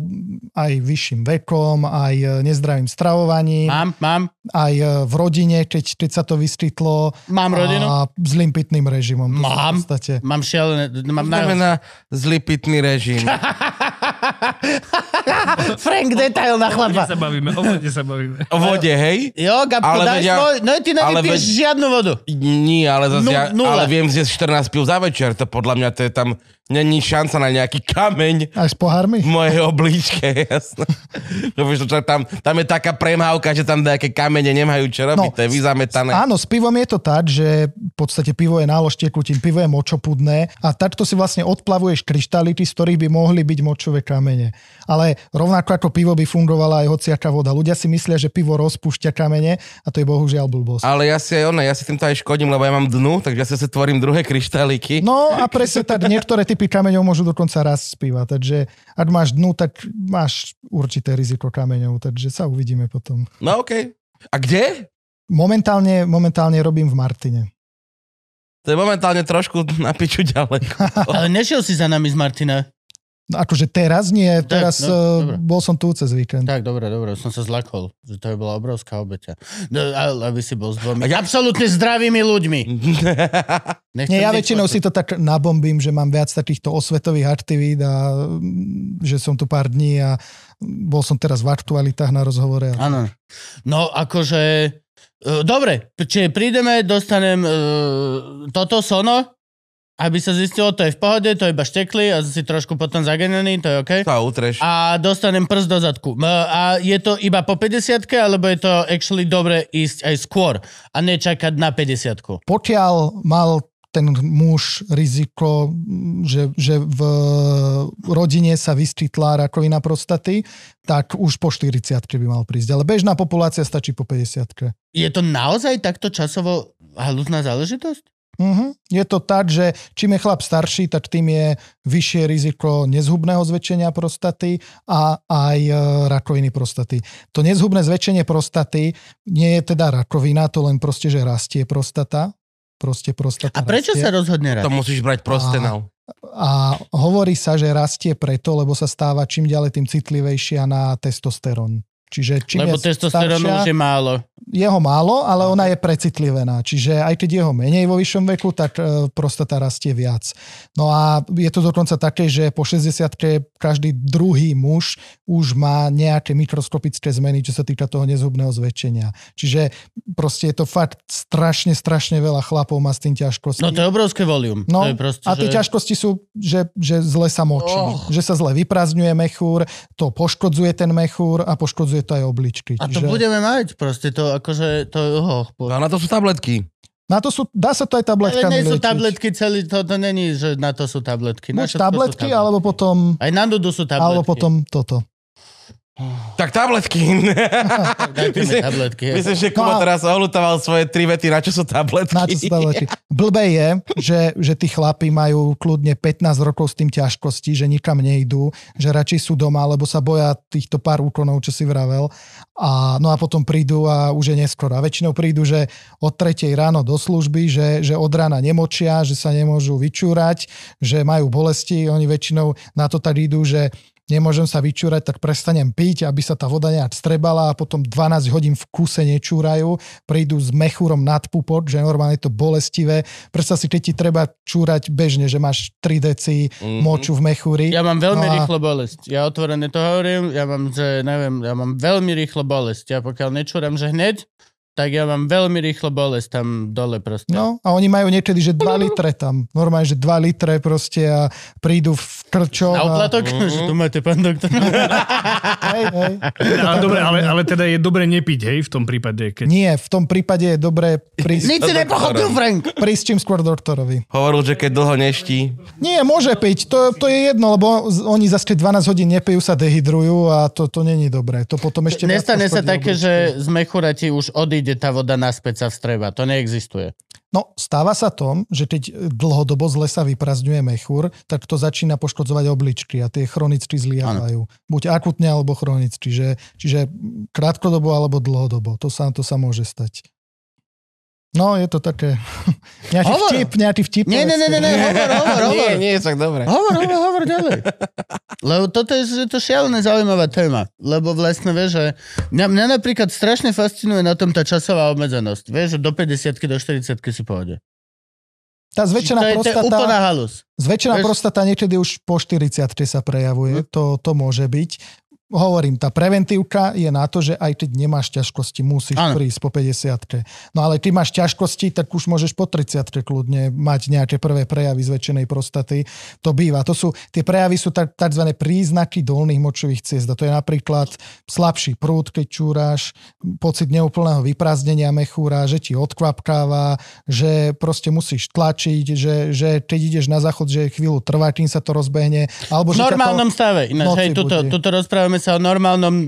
aj vyšším vekom, aj e, nezdravým stravovaním, Mám, mám, aj e, v rodine, keď, keď sa to vyskytlo. mám rodinu. A zlým pitným režimom. To Mám. V podstate. Mám šialené... Mám na... Znamená zlý pitný režim. Frank, detail na O vode chlapa. sa bavíme, o vode sa bavíme. O vode, hej? Jo, Gabko, Ale dáš ja- svoj... No ty nevypiješ veď- žiadnu vodu. Nie, ale zase ja, nula. ale viem zjesť 14 pil za večer, to podľa mňa to je tam, není šanca na nejaký kameň Aj s pohármi? v mojej oblíčke, že čo, tam, tam je taká premávka, že tam nejaké kamene nemajú čo robiť, No, to je vyzametané. Áno, s pivom je to tak, že v podstate pivo je nálož tekutín, pivo je močopudné a takto si vlastne odplavuješ kryštálity, z ktorých by mohli byť močové kamene. Ale rovnako ako pivo by fungovala aj hociaká voda. Ľudia si myslia, že pivo rozpúšťa kamene a to je bohužiaľ blbosť. Ale ja si aj ono, ja si týmto aj škodím, lebo ja mám dnu, takže ja si sa tvorím druhé kryštáliky. No a presne tak, niektoré typy kameňov môžu dokonca raz z piva, takže ak máš dnu, tak máš určité riziko kameňov, takže sa uvidíme potom. No okej. A kde? Momentálne, momentálne robím v Martine. To je momentálne trošku na piču ďaleko. Ale nešiel si za nami z Martina. Akože teraz nie, teraz no, no, dobre. bol som tu cez víkend. Tak, dobre, dobre, som sa zlakol, že to bola obrovská obeťa. No, ale aby si bol s dvomi absolútne zdravými ľuďmi. Nechcem Nie, ja väčšinou si to tak nabombím, že mám viac takýchto osvetových aktivít a mm, že som tu pár dní a bol som teraz v aktualitách na rozhovore. Áno. No, akože... e, Dobre, čiže prídeme, dostanem uh, toto sono, aby sa zistilo, to je v pohode, to je iba štekli a si trošku potom zagenený, to je OK. To utreš. A dostanem prst do zadku. A je to iba po 50 alebo je to actually dobre ísť aj skôr a nečakať na 50 Pokiaľ mal ten muž riziko, že, že v rodine sa vyskytla rakovina prostaty, tak už po 40 by mal prísť. Ale bežná populácia stačí po 50 Je to naozaj takto časovo halúzná záležitosť? Uh-huh. Je to tak, že čím je chlap starší, tak tým je vyššie riziko nezhubného zväčšenia prostaty a aj e, rakoviny prostaty. To nezhubné zväčšenie prostaty nie je teda rakovina, to len proste, že rastie prostata. Proste prostata A prečo rastie. sa rozhodne To raz? musíš brať prostenal. A hovorí sa, že rastie preto, lebo sa stáva čím ďalej tým citlivejšia na testosterón. Čiže čím Lebo je testosterónu už je málo. Jeho málo, ale ona je precitlivená. Čiže aj keď jeho menej vo vyššom veku, tak e, prostata rastie viac. No a je to dokonca také, že po 60 každý druhý muž už má nejaké mikroskopické zmeny, čo sa týka toho nezhubného zväčšenia. Čiže proste je to fakt strašne, strašne veľa chlapov má s tým ťažkosti. No to je obrovské volium. No, to je proste, a tie že... ťažkosti sú, že, že zle sa močí. Oh. Že sa zle vyprázdňuje mechúr, to poškodzuje ten mechúr a poškodzuje to aj obličky. A to budeme mať proste, to akože, to, oh, po... No na to sú tabletky. Na to sú, dá sa to aj Ale tabletkami nie sú liečiť. tabletky celý, to, to není, že na to sú tabletky. Na Buď všetko sú tabletky, alebo potom, Aj na dudu sú tabletky. alebo potom toto. Tak tabletky. Myslím- tabletky. Myslím, že Kubo No teraz ohlutoval svoje tri vety, na čo sú tabletky. Na čo sú tabletky. Blbé je, že, že tí chlapi majú kľudne 15 rokov s tým ťažkosti, že nikam nejdú, že radšej sú doma, lebo sa boja týchto pár úkonov, čo si vravel. A, no a potom prídu a už je neskoro. A väčšinou prídu, že od 3 ráno do služby, že, že od rána nemočia, že sa nemôžu vyčúrať, že majú bolesti. Oni väčšinou na to tak idú, že nemôžem sa vyčúrať, tak prestanem piť, aby sa tá voda nejak strebala a potom 12 hodín v kuse nečúrajú, prídu s mechúrom nad pupot, že normálne je to bolestivé. Predstav si, keď ti treba čúrať bežne, že máš 3 deci Mhm. moču v mechúri. Ja mám veľmi No a- rýchlo bolesť. Ja otvorené to hovorím, ja mám, že neviem, ja mám veľmi rýchlo bolesť. Ja pokiaľ nečúram, že hneď, tak ja mám veľmi rýchlo bolesť tam dole proste. No a oni majú niekedy, že 2 litre tam. Normálne, že 2 litre proste a prídu v krčoch. Na A, uplatok? Že tu máte, pán doktor. hej, hej. Ale, dobre, ale, ale teda je dobre nepiť, hej, v tom prípade. Keď... Nie, v tom prípade je dobré prísť, Nic si nepochopil, Frank. prísť čím skôr doktorovi. Hovoril, že keď dlho neští. Nie, môže piť, to, to je jedno, lebo oni zase keď 12 hodín nepijú, sa dehydrujú a to, to není dobré. To potom ešte Nestane sa také, že z mechúra ti už odíde tá voda naspäť sa vstreba. To neexistuje. No, stáva sa tom, že keď dlhodobo zle sa vyprazňuje mechúr, tak to začína poškodzovať obličky a tie chronicky zliavajú. Buď akutne alebo chronicky, že, čiže krátkodobo alebo dlhodobo. To sa, to sa môže stať. No, je to také... nejaký Hovor. vtip, nejaký vtip. Nie, nie, nie, nie, nie, hovor, hovor, hovor. Nie, nie, je tak dobre. Hovor, hovor, hovor ďalej. Lebo toto je, je to šialené zaujímavá téma. Lebo vlastne vieš, že mňa, mňa napríklad strašne fascinuje na tom tá časová obmedzenosť. Vieš, že do 50 do 40 si pohode. Tá To zväčšená to je úplná prostata, halus. zväčšená vieš- prostata niekedy už po 40 sa prejavuje. To, to môže byť. Hovorím, tá preventívka je na to, že aj keď nemáš ťažkosti, musíš Áno. prísť po 50 No ale keď máš ťažkosti, tak už môžeš po 30 kľudne mať nejaké prvé prejavy zväčšenej prostaty. To býva. To sú, tie prejavy sú tzv. príznaky dolných močových ciest. A to je napríklad slabší prúd, keď čúraš, pocit neúplného vyprázdnenia mechúra, že ti odkvapkáva, že proste musíš tlačiť, že, že keď ideš na záchod, že chvíľu trvá, kým sa to rozbehne. Alebo V ťa to- normálnom stave. Ináč, hej, tuto, tuto rozprávame sa o normálnom e,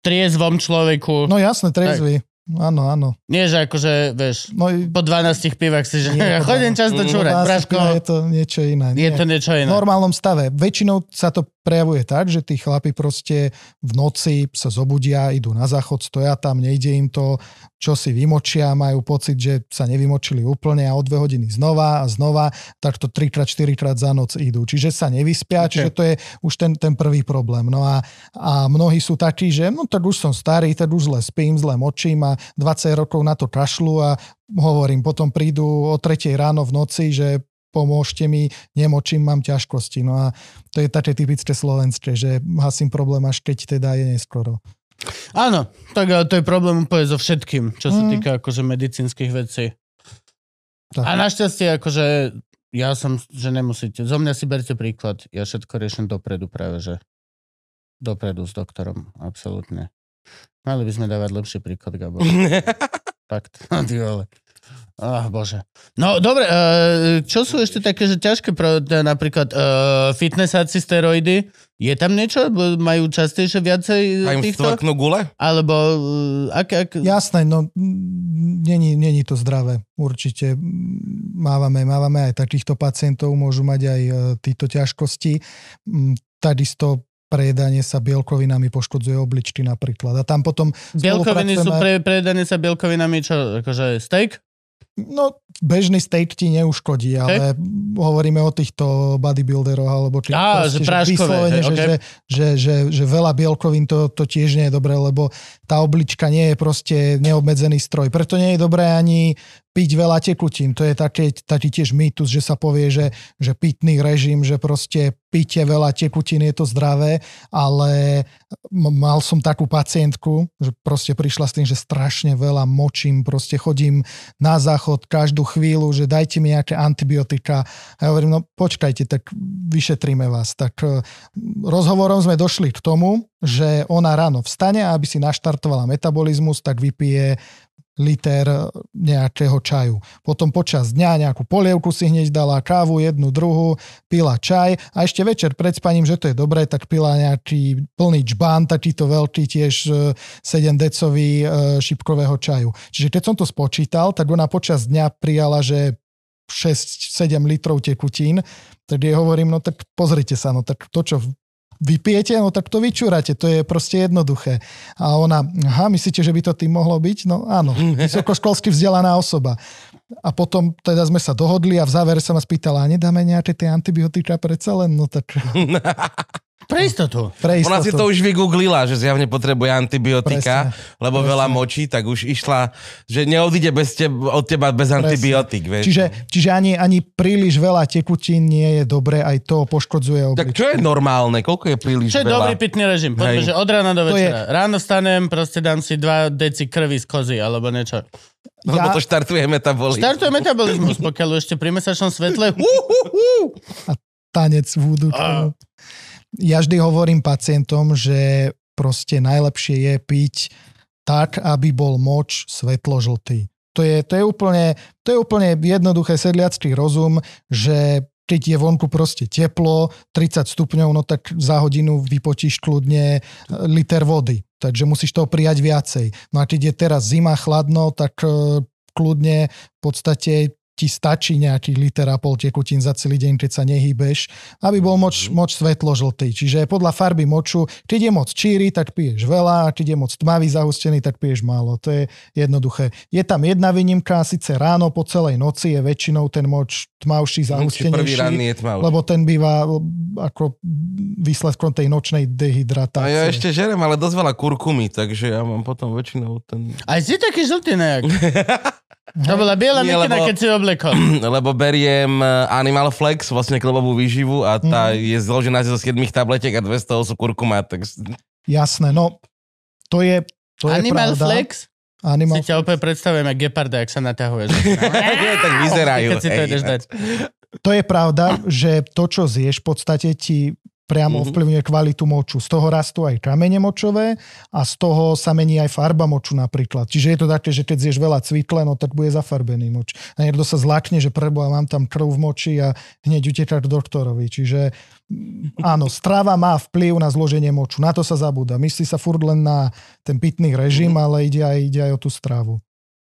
triezvom človeku. No jasné, trezvy. Áno, áno. Nie, že akože, vieš, No, po 12 pivách si, že Nie, chodím často čúrať. Braško, je to niečo iné. je Nie. to niečo v iné. normálnom stave. Väčšinou sa to prejavuje tak, že tí chlapi proste v noci sa zobudia, idú na záchod, stoja tam, nejde im to, čo si vymočia, majú pocit, že sa nevymočili úplne a o dve hodiny znova a znova, tak to 3 4 krát za noc idú. Čiže sa nevyspia, Okay. čiže to je už ten, ten prvý problém. No a, a mnohí sú takí, že no tak už som starý, tak už zle spím, zle močím a 20 rokov na to kašľú a hovorím, potom prídu o 3 ráno v noci, že pomôžte mi, nemočím, mám ťažkosti. No a to je také typické slovenské, že hasím problém až keď teda je neskoro. Áno, tak to je problém úplne so všetkým, čo sa Mm. týka akože medicínskych vecí. Tak. A našťastie akože ja som, že nemusíte. Zo mňa si berte príklad. Ja všetko riešim dopredu práve, že dopredu s doktorom. Absolútne. Mali by sme dávať lepší príklad, Gabo. Fakt. Ty vole. Bože. No, dobre, uh, čo sú ešte také, že ťažké, pro, napríklad uh, fitnessáci, steroidy? Je tam niečo? Bo Majú častejšie viacej A im týchto? stvoknú gule? Alebo uh, ak, ak... Jasné, no není, není to zdravé. Určite mávame, mávame aj takýchto pacientov, môžu mať aj e, títo ťažkosti. Mm, Takisto prejedanie sa bielkovinami poškodzuje obličky napríklad. A tam potom Bielkoviny sú pre, prejedané sa bielkovinami, čo, akože steak? No, bežný steak ti neuškodí, ale hovoríme o týchto bodybuilderoch, alebo či Á, že práškové, vyslovene, hej, že, okej. že, že, že, že veľa bielkovín to, to tiež nie je dobré, lebo tá oblička nie je proste neobmedzený stroj. Preto nie je dobré ani piť veľa tekutín. To je taký, taký tiež mýtus, že sa povie, že, že pitný režim, že proste píte veľa tekutín, je to zdravé, ale mal som takú pacientku, že proste prišla s tým, že strašne veľa močím, proste chodím na záchod každú chvíľu, že dajte mi nejaké antibiotika. A ja hovorím, no počkajte, tak vyšetríme vás. Tak eh, rozhovorom sme došli k tomu, že ona ráno vstane aby si naštartovala metabolizmus, tak vypije liter nejakého čaju. Potom počas dňa nejakú polievku si hneď dala, kávu, jednu, druhú, pila čaj a ešte večer pred spaním, že to je dobré, tak pila nejaký plný čbán, takýto veľký tiež e, 7 decový e, šipkového čaju. Čiže keď som to spočítal, tak ona počas dňa prijala, že 6-7 litrov tekutín, tak jej hovorím, no tak pozrite sa, no tak to, čo vypijete, no tak to vyčúrate, to je proste jednoduché. A ona, aha, myslíte, že by to tým mohlo byť? No áno, vysokoškolsky vzdelaná osoba. A potom teda sme sa dohodli a v závere sa ma spýtala, a nedáme nejaké tie antibiotika predsa len? No tak Pre istotu. pre Ona si istotu. to už vygooglila, že zjavne potrebuje antibiotika, Presne. lebo veľa močí, tak už išla, že neodíde bez teba, od teba bez antibiotik. Vieš. Čiže, čiže ani, ani príliš veľa tekutín nie je dobré, aj to poškodzuje Tak obličky. čo je normálne? Koľko je príliš Čo je veľa? dobrý pitný režim? Poďme, že od rána do To je- večera. Ráno stanem, proste dám si 2 deci krvi z kozy, alebo niečo. Lebo Ja- to štartuje metabolizmus. Štartuje metabolizmus, pokiaľ ešte pri mesačnom svetle. Hú, tanec vúdu. A- Ja vždy hovorím pacientom, že proste najlepšie je piť tak, aby bol moč svetlo-žltý. To je, to je, úplne, to je úplne jednoduché sedliacký rozum, že keď je vonku proste teplo, 30 stupňov, no tak za hodinu vypotíš kľudne e, liter vody. Takže musíš toho prijať viacej. No a keď je teraz zima, chladno, tak e, kľudne v podstate ti stačí nejaký liter a pol tekutín za celý deň, keď sa nehýbeš, aby bol moč, moč svetlo žltý. Čiže podľa farby moču, keď je moc číry, tak piješ veľa, a keď je moc tmavý zahustený, tak piješ málo. To je jednoduché. Je tam jedna výnimka, síce ráno po celej noci je väčšinou ten moč tmavší, prvý zahustenejší, ranný je tmavý. lebo ten býva ako výsledkom tej nočnej A dehydratácie. ja ešte žerem, ale dosť veľa kurkumy, takže ja mám potom väčšinou ten... Aj si taký žltý nejak. To bola biela Nie, mikina, lebo- keď si oblekol. Lebo beriem eh, Animal Flex, vlastne klobovú výživu a tá je zložená zo 7 tabletiek a 200 sú kurkuma, tak Jasné, no to je, to je Animal pravda. Flex? Animal Si ťa opäť predstavujem, ako geparda, ak sa natahuje. Nie, tak vyzerajú. Keď si to hej. ideš dať. To je pravda, že to, čo zješ, v podstate ti priamo Mhm. ovplyvňuje kvalitu moču. Z toho rastú aj kamene močové a z toho sa mení aj farba moču napríklad. Čiže je to také, že keď zješ veľa cvikle, no tak bude zafarbený moč. A niekto sa zlakne, že preboha, mám tam krv v moči a hneď uteká k doktorovi. Čiže mm, áno, strava má vplyv na zloženie moču. Na to sa zabúda. Myslí sa furt len na ten pitný režim, ale ide aj, ide aj o tú stravu.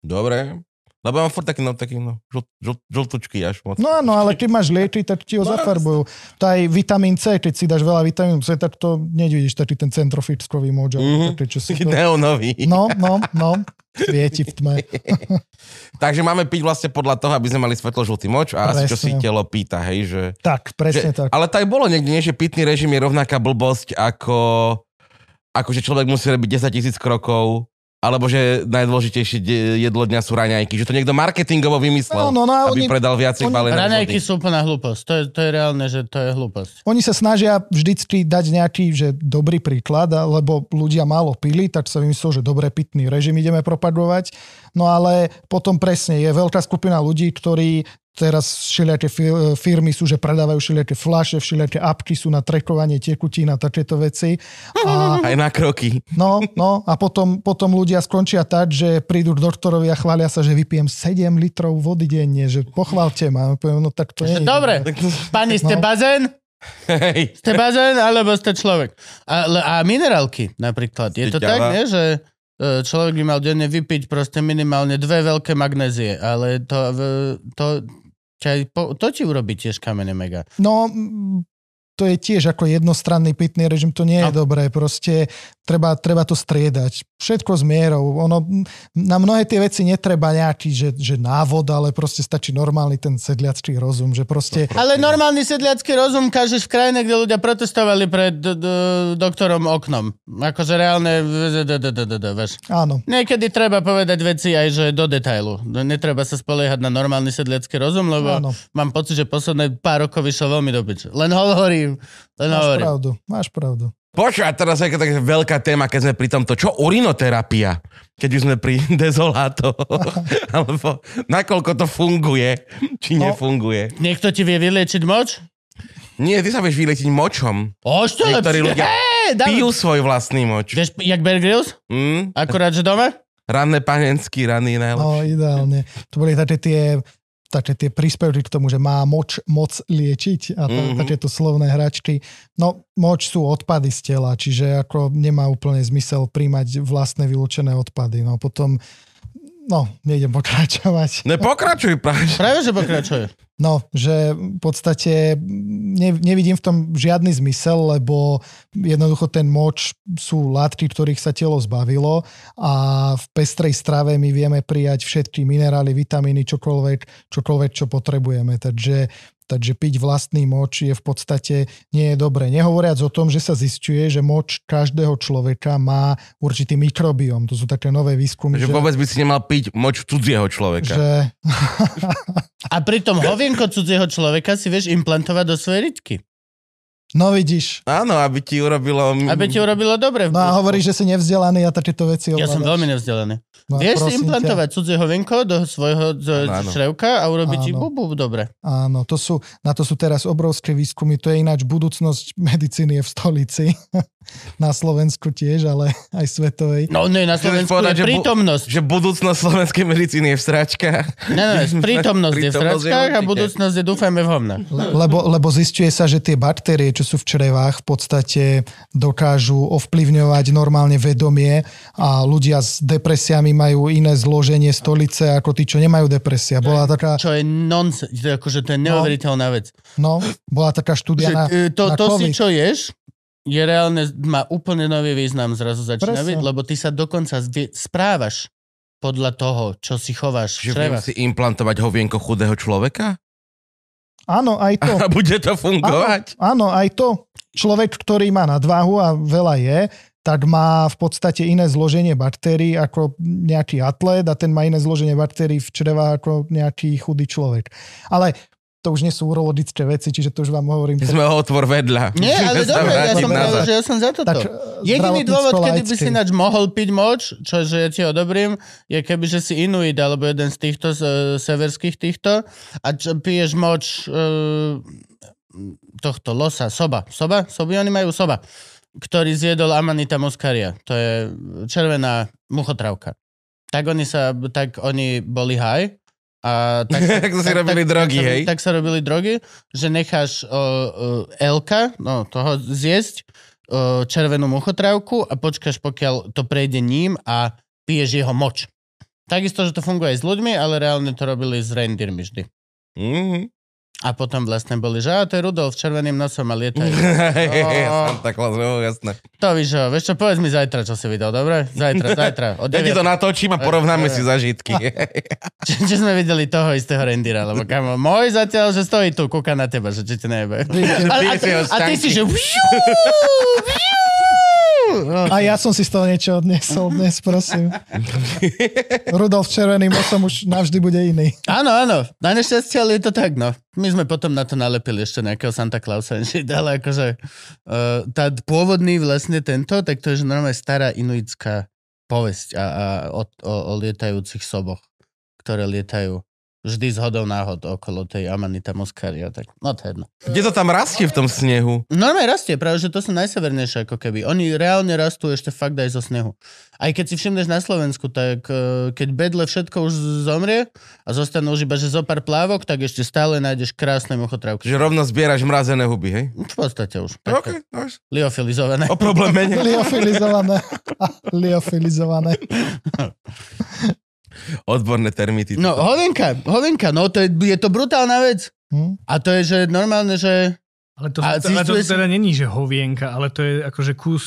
Dobre. Lebo mám furt taký, no, taký, no, žl, žl, žltučky až moc. No áno, ale keď máš lieky, tak ti ho No, zafarbujú. To aj vitamín C, keď si dáš veľa vitamínu C, tak to nevidíš taký ten centrofitkový. Mhm. Mm-hmm. Čo si Taký to... neonový. No, no, no. Svieti v tme. Takže máme piť vlastne podľa toho, aby sme mali svetlo žltý moč a asi čo si Presne. telo pýta, hej, že... Tak, presne že tak. ale to aj bolo niekde, nie, že pitný režim je rovnaká blbosť ako, ako že človek musí robiť 10 tisíc krokov, alebo že najdôležitejšie jedlo dňa sú raňajky. Že to niekto marketingovo vymyslel, No, no, no, a aby oni- predal viacej balených Raňajky vody. sú úplná hlúposť. To je, to je reálne, že to je hlúposť. Oni sa snažia vždycky dať nejaký že dobrý príklad, lebo ľudia málo pili, tak sa vymyslel, že dobre pitný režim ideme propagovať. No ale potom presne je veľká skupina ľudí, ktorí teraz všelijaké fi- firmy sú, že predávajú všelijaké flaše, všelijaké apky sú na trekovanie tekutín a takéto veci. A Aj na kroky. No, no a potom, potom ľudia skončia tak, že prídu k doktorovi a chvália sa, že vypijem 7 litrov vody denne, že pochválte ma. Poviem, No tak to je. Dobre, pani, ste No. bazén? Hej. Ste bazén, alebo ste človek? A, a minerálky napríklad. Je to tak, nie? Že človek by mal denne vypiť proste minimálne dve veľké magnézie, ale to, to, po- to ti urobí tiež kamene mega. No, to je tiež ako jednostranný pitný režim, to nie je No. dobré, proste treba, treba to striedať. Všetko s mierou. Ono, na mnohé tie veci netreba nejaký, že, že návod, ale proste stačí normálny ten sedliacký rozum, že proste... Ale normálny sedliacký rozum kážeš v krajine, kde ľudia protestovali pred d- d- doktorom oknom. Akože reálne. Áno, Niekedy treba povedať veci aj, že do detailu. Netreba sa spoliehať na normálny sedliacký rozum, lebo áno. mám pocit, že posledné pár rokov vyšlo veľmi do piče. Len hovorím, len Máš hovorím. pravdu, máš pravdu. Počuj, a teraz je taká veľká téma, keď sme pri tomto. Čo urinoterapia? Keď už sme pri dezoláto. Alebo nakoľko to funguje, či No. nefunguje. Niekto ti vie vyliečiť moč? Nie, ty sa vieš vylečiť močom. O, čo Niektorí ľudia dáme. Pijú svoj vlastný moč. Vieš, jak Bear Grylls? Mm? Akurát, že doma? Ranné panenský, ranný najlepší. No, ideálne. To boli také tie, také tie príspevky k tomu, že má moč moc liečiť a Mhm. mm-hmm. takéto slovné hračky. No, moč sú odpady z tela, čiže ako nemá úplne zmysel príjmať vlastné vylúčené odpady. No potom, no, nejdem pokračovať. Ne, pokračuj práve. Práve, že pokračuje. No, že v podstate ne, nevidím v tom žiadny zmysel, lebo jednoducho ten moč sú látky, ktorých sa telo zbavilo a v pestrej strave my vieme prijať všetky minerály, vitamíny, čokoľvek, čokoľvek čo potrebujeme. Takže, takže piť vlastný moč je v podstate nie je dobré. Nehovoriac o tom, že sa zistuje, že moč každého človeka má určitý mikrobióm. To sú také nové výskumy. Že vôbec by si nemal piť moč cudzieho človeka. že A pritom hovienko cudzieho človeka si vieš implantovať do svojej rytky. No vidíš. Áno, aby ti urobilo... Aby ti urobilo dobre. No a hovoríš, že si nevzdelaný a takéto veci Ja som ovládaš. veľmi nevzdelaný. No, Vieš si prosím ťa. implantovať cudzie hovienko do svojho z- Áno, črevka a urobiť ti Áno. bubu dobre. Áno, to sú, na to sú teraz obrovské výskumy. To je ináč budúcnosť medicíny je v stolici. na Slovensku tiež, ale aj svetovej. No nie, na Chceš Slovensku povedať, je že bu- prítomnosť. Že budúcnosť slovenskej medicíny je v sračkách. Ne, ne, prítomnosť je v Prítomnosť je sračkách a budúcnosť je dúfajme v. Le- Lebo, lebo zistuje sa, že tie baktérie, čo sú v črevách, v podstate dokážu ovplyvňovať normálne vedomie a ľudia s depresiami majú iné zloženie stolice ako tí, čo nemajú depresia. Bola taká, Čo je nonsens, akože to je neuveriteľná vec. no, bola taká štúdia Že, na, e, to, na to si COVID. čo ješ, je reálne, má úplne nový význam zrazu začína byť, lebo ty sa dokonca zvie- správaš podľa toho, čo si chováš Že viem si implantovať hovienko chudého človeka? Áno, aj to. A bude to fungovať? Áno, aj to. Človek, ktorý má nadváhu a veľa je, tak má v podstate iné zloženie baktérií ako nejaký atlet a ten má iné zloženie baktérií v črevách ako nejaký chudý človek. Ale to už nie sú urologické veci, čiže to už vám hovorím. My sme ho otvor vedľa. Nie, ale dobre, ja som pravil, že ja som za toto. Tak, Jediný dôvod, kedy by si ináč mohol piť moč, čo že ja ti odobrím, je keby, že si inuit alebo jeden z týchto z, e, severských týchto a čo, piješ moč e, tohto losa, soba. Soba? Soby oni majú soba ktorý zjedol Amanita muscaria. To je červená muchotravka. Tak oni sa, tak oni boli high a tak, Tak to si robili drogy, tak, hej? Tak sa robili drogy, že necháš uh, uh, Elka, no toho zjesť, uh, červenú muchotravku a počkáš, pokiaľ to prejde ním a piješ jeho moč. Takisto, že to funguje aj s ľuďmi, ale reálne to robili s reindeermi vždy. Mhm. A potom vlastne boli, že a to je Rudolf s červeným nosom a lietajú. Santa Claus, no jasné. To víš, čo, vieš čo, povedz mi zajtra, čo si videl, dobre? Zajtra, zajtra. Od Ja ti 9. to natočím a porovnáme si zažitky. Či, či sme videli toho istého rendíra, lebo kamo, môj zatiaľ, že stojí tu, kúka na teba, že či ti nejebe. A, a, a ty si, že... No. A ja som si z toho niečo odnesol dnes, prosím. Rudolf s červeným nosom už navždy bude iný. Áno, áno. Na nešťastie, ale je to tak, no. My sme potom na to nalepili ešte nejakého Santa Clausa, ale akože uh, tá pôvodný vlastne tento, tak to je že normálne stará inuitská povesť a, a o, o, o lietajúcich soboch, ktoré lietajú vždy z hodou náhod okolo tej Amanita muscaria, tak no to je jedno. Kde to tam rastie v tom snehu? Normálne rastie, práve že to sú najsevernejšie ako keby. Oni reálne rastú ešte fakt aj zo snehu. Aj keď si všimneš na Slovensku, tak eh, keď bedle všetko už zomrie a zostanú už iba že zo pár plávok, tak ešte stále nájdeš krásne muchotravky. Že rovno zbieraš mrazené huby, hej? V podstate už. OK, Okay. nice. Liofilizované. O problém menej. Liofilizované. Liofilizované. Odborné termity. No, hovenka, hovenka, no to je, je to brutálna vec. Hm? A to je, že normálne, že... Ale to, A ale to zistuje si- teda není, že hovienka, ale to je akože kus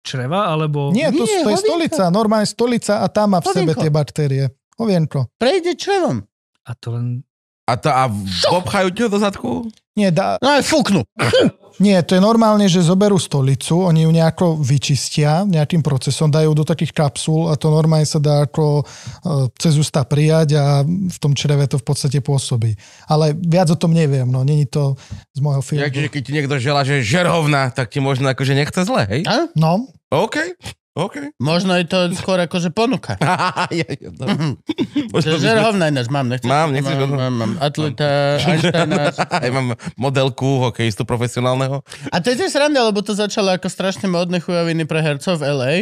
čreva, alebo... Nie, to, Nie, to je stolica, normálne stolica a tam má v sebe Hovienko. tie baktérie. Hovienko. Prejde črevom. A to len... A, to, a obchajú ťa do zadku? Nie, dá, No aj fúknu. nie, to je normálne, že zoberú stolicu, oni ju nejako vyčistia nejakým procesom, dajú do takých kapsul a to normálne sa dá ako e, cez ústa prijať a v tom čreve to v podstate pôsobí. Ale viac o tom neviem, no není to z môjho filmu. Jak, že keď ti niekto žela, že žerhovna, tak ti možno akože nechce zle, hej? Áno? No, OK, OK. Možno je to skôr akože ponuka. No. By Že žerhovna ináč mám, nechceš? Mám, nechceš mám, mám, mám, atleta, Einsteina. Aj mám modelku hokejistu profesionálneho. A to je tiež sranda, lebo to začalo ako strašne modné chujoviny pre hercov v LA,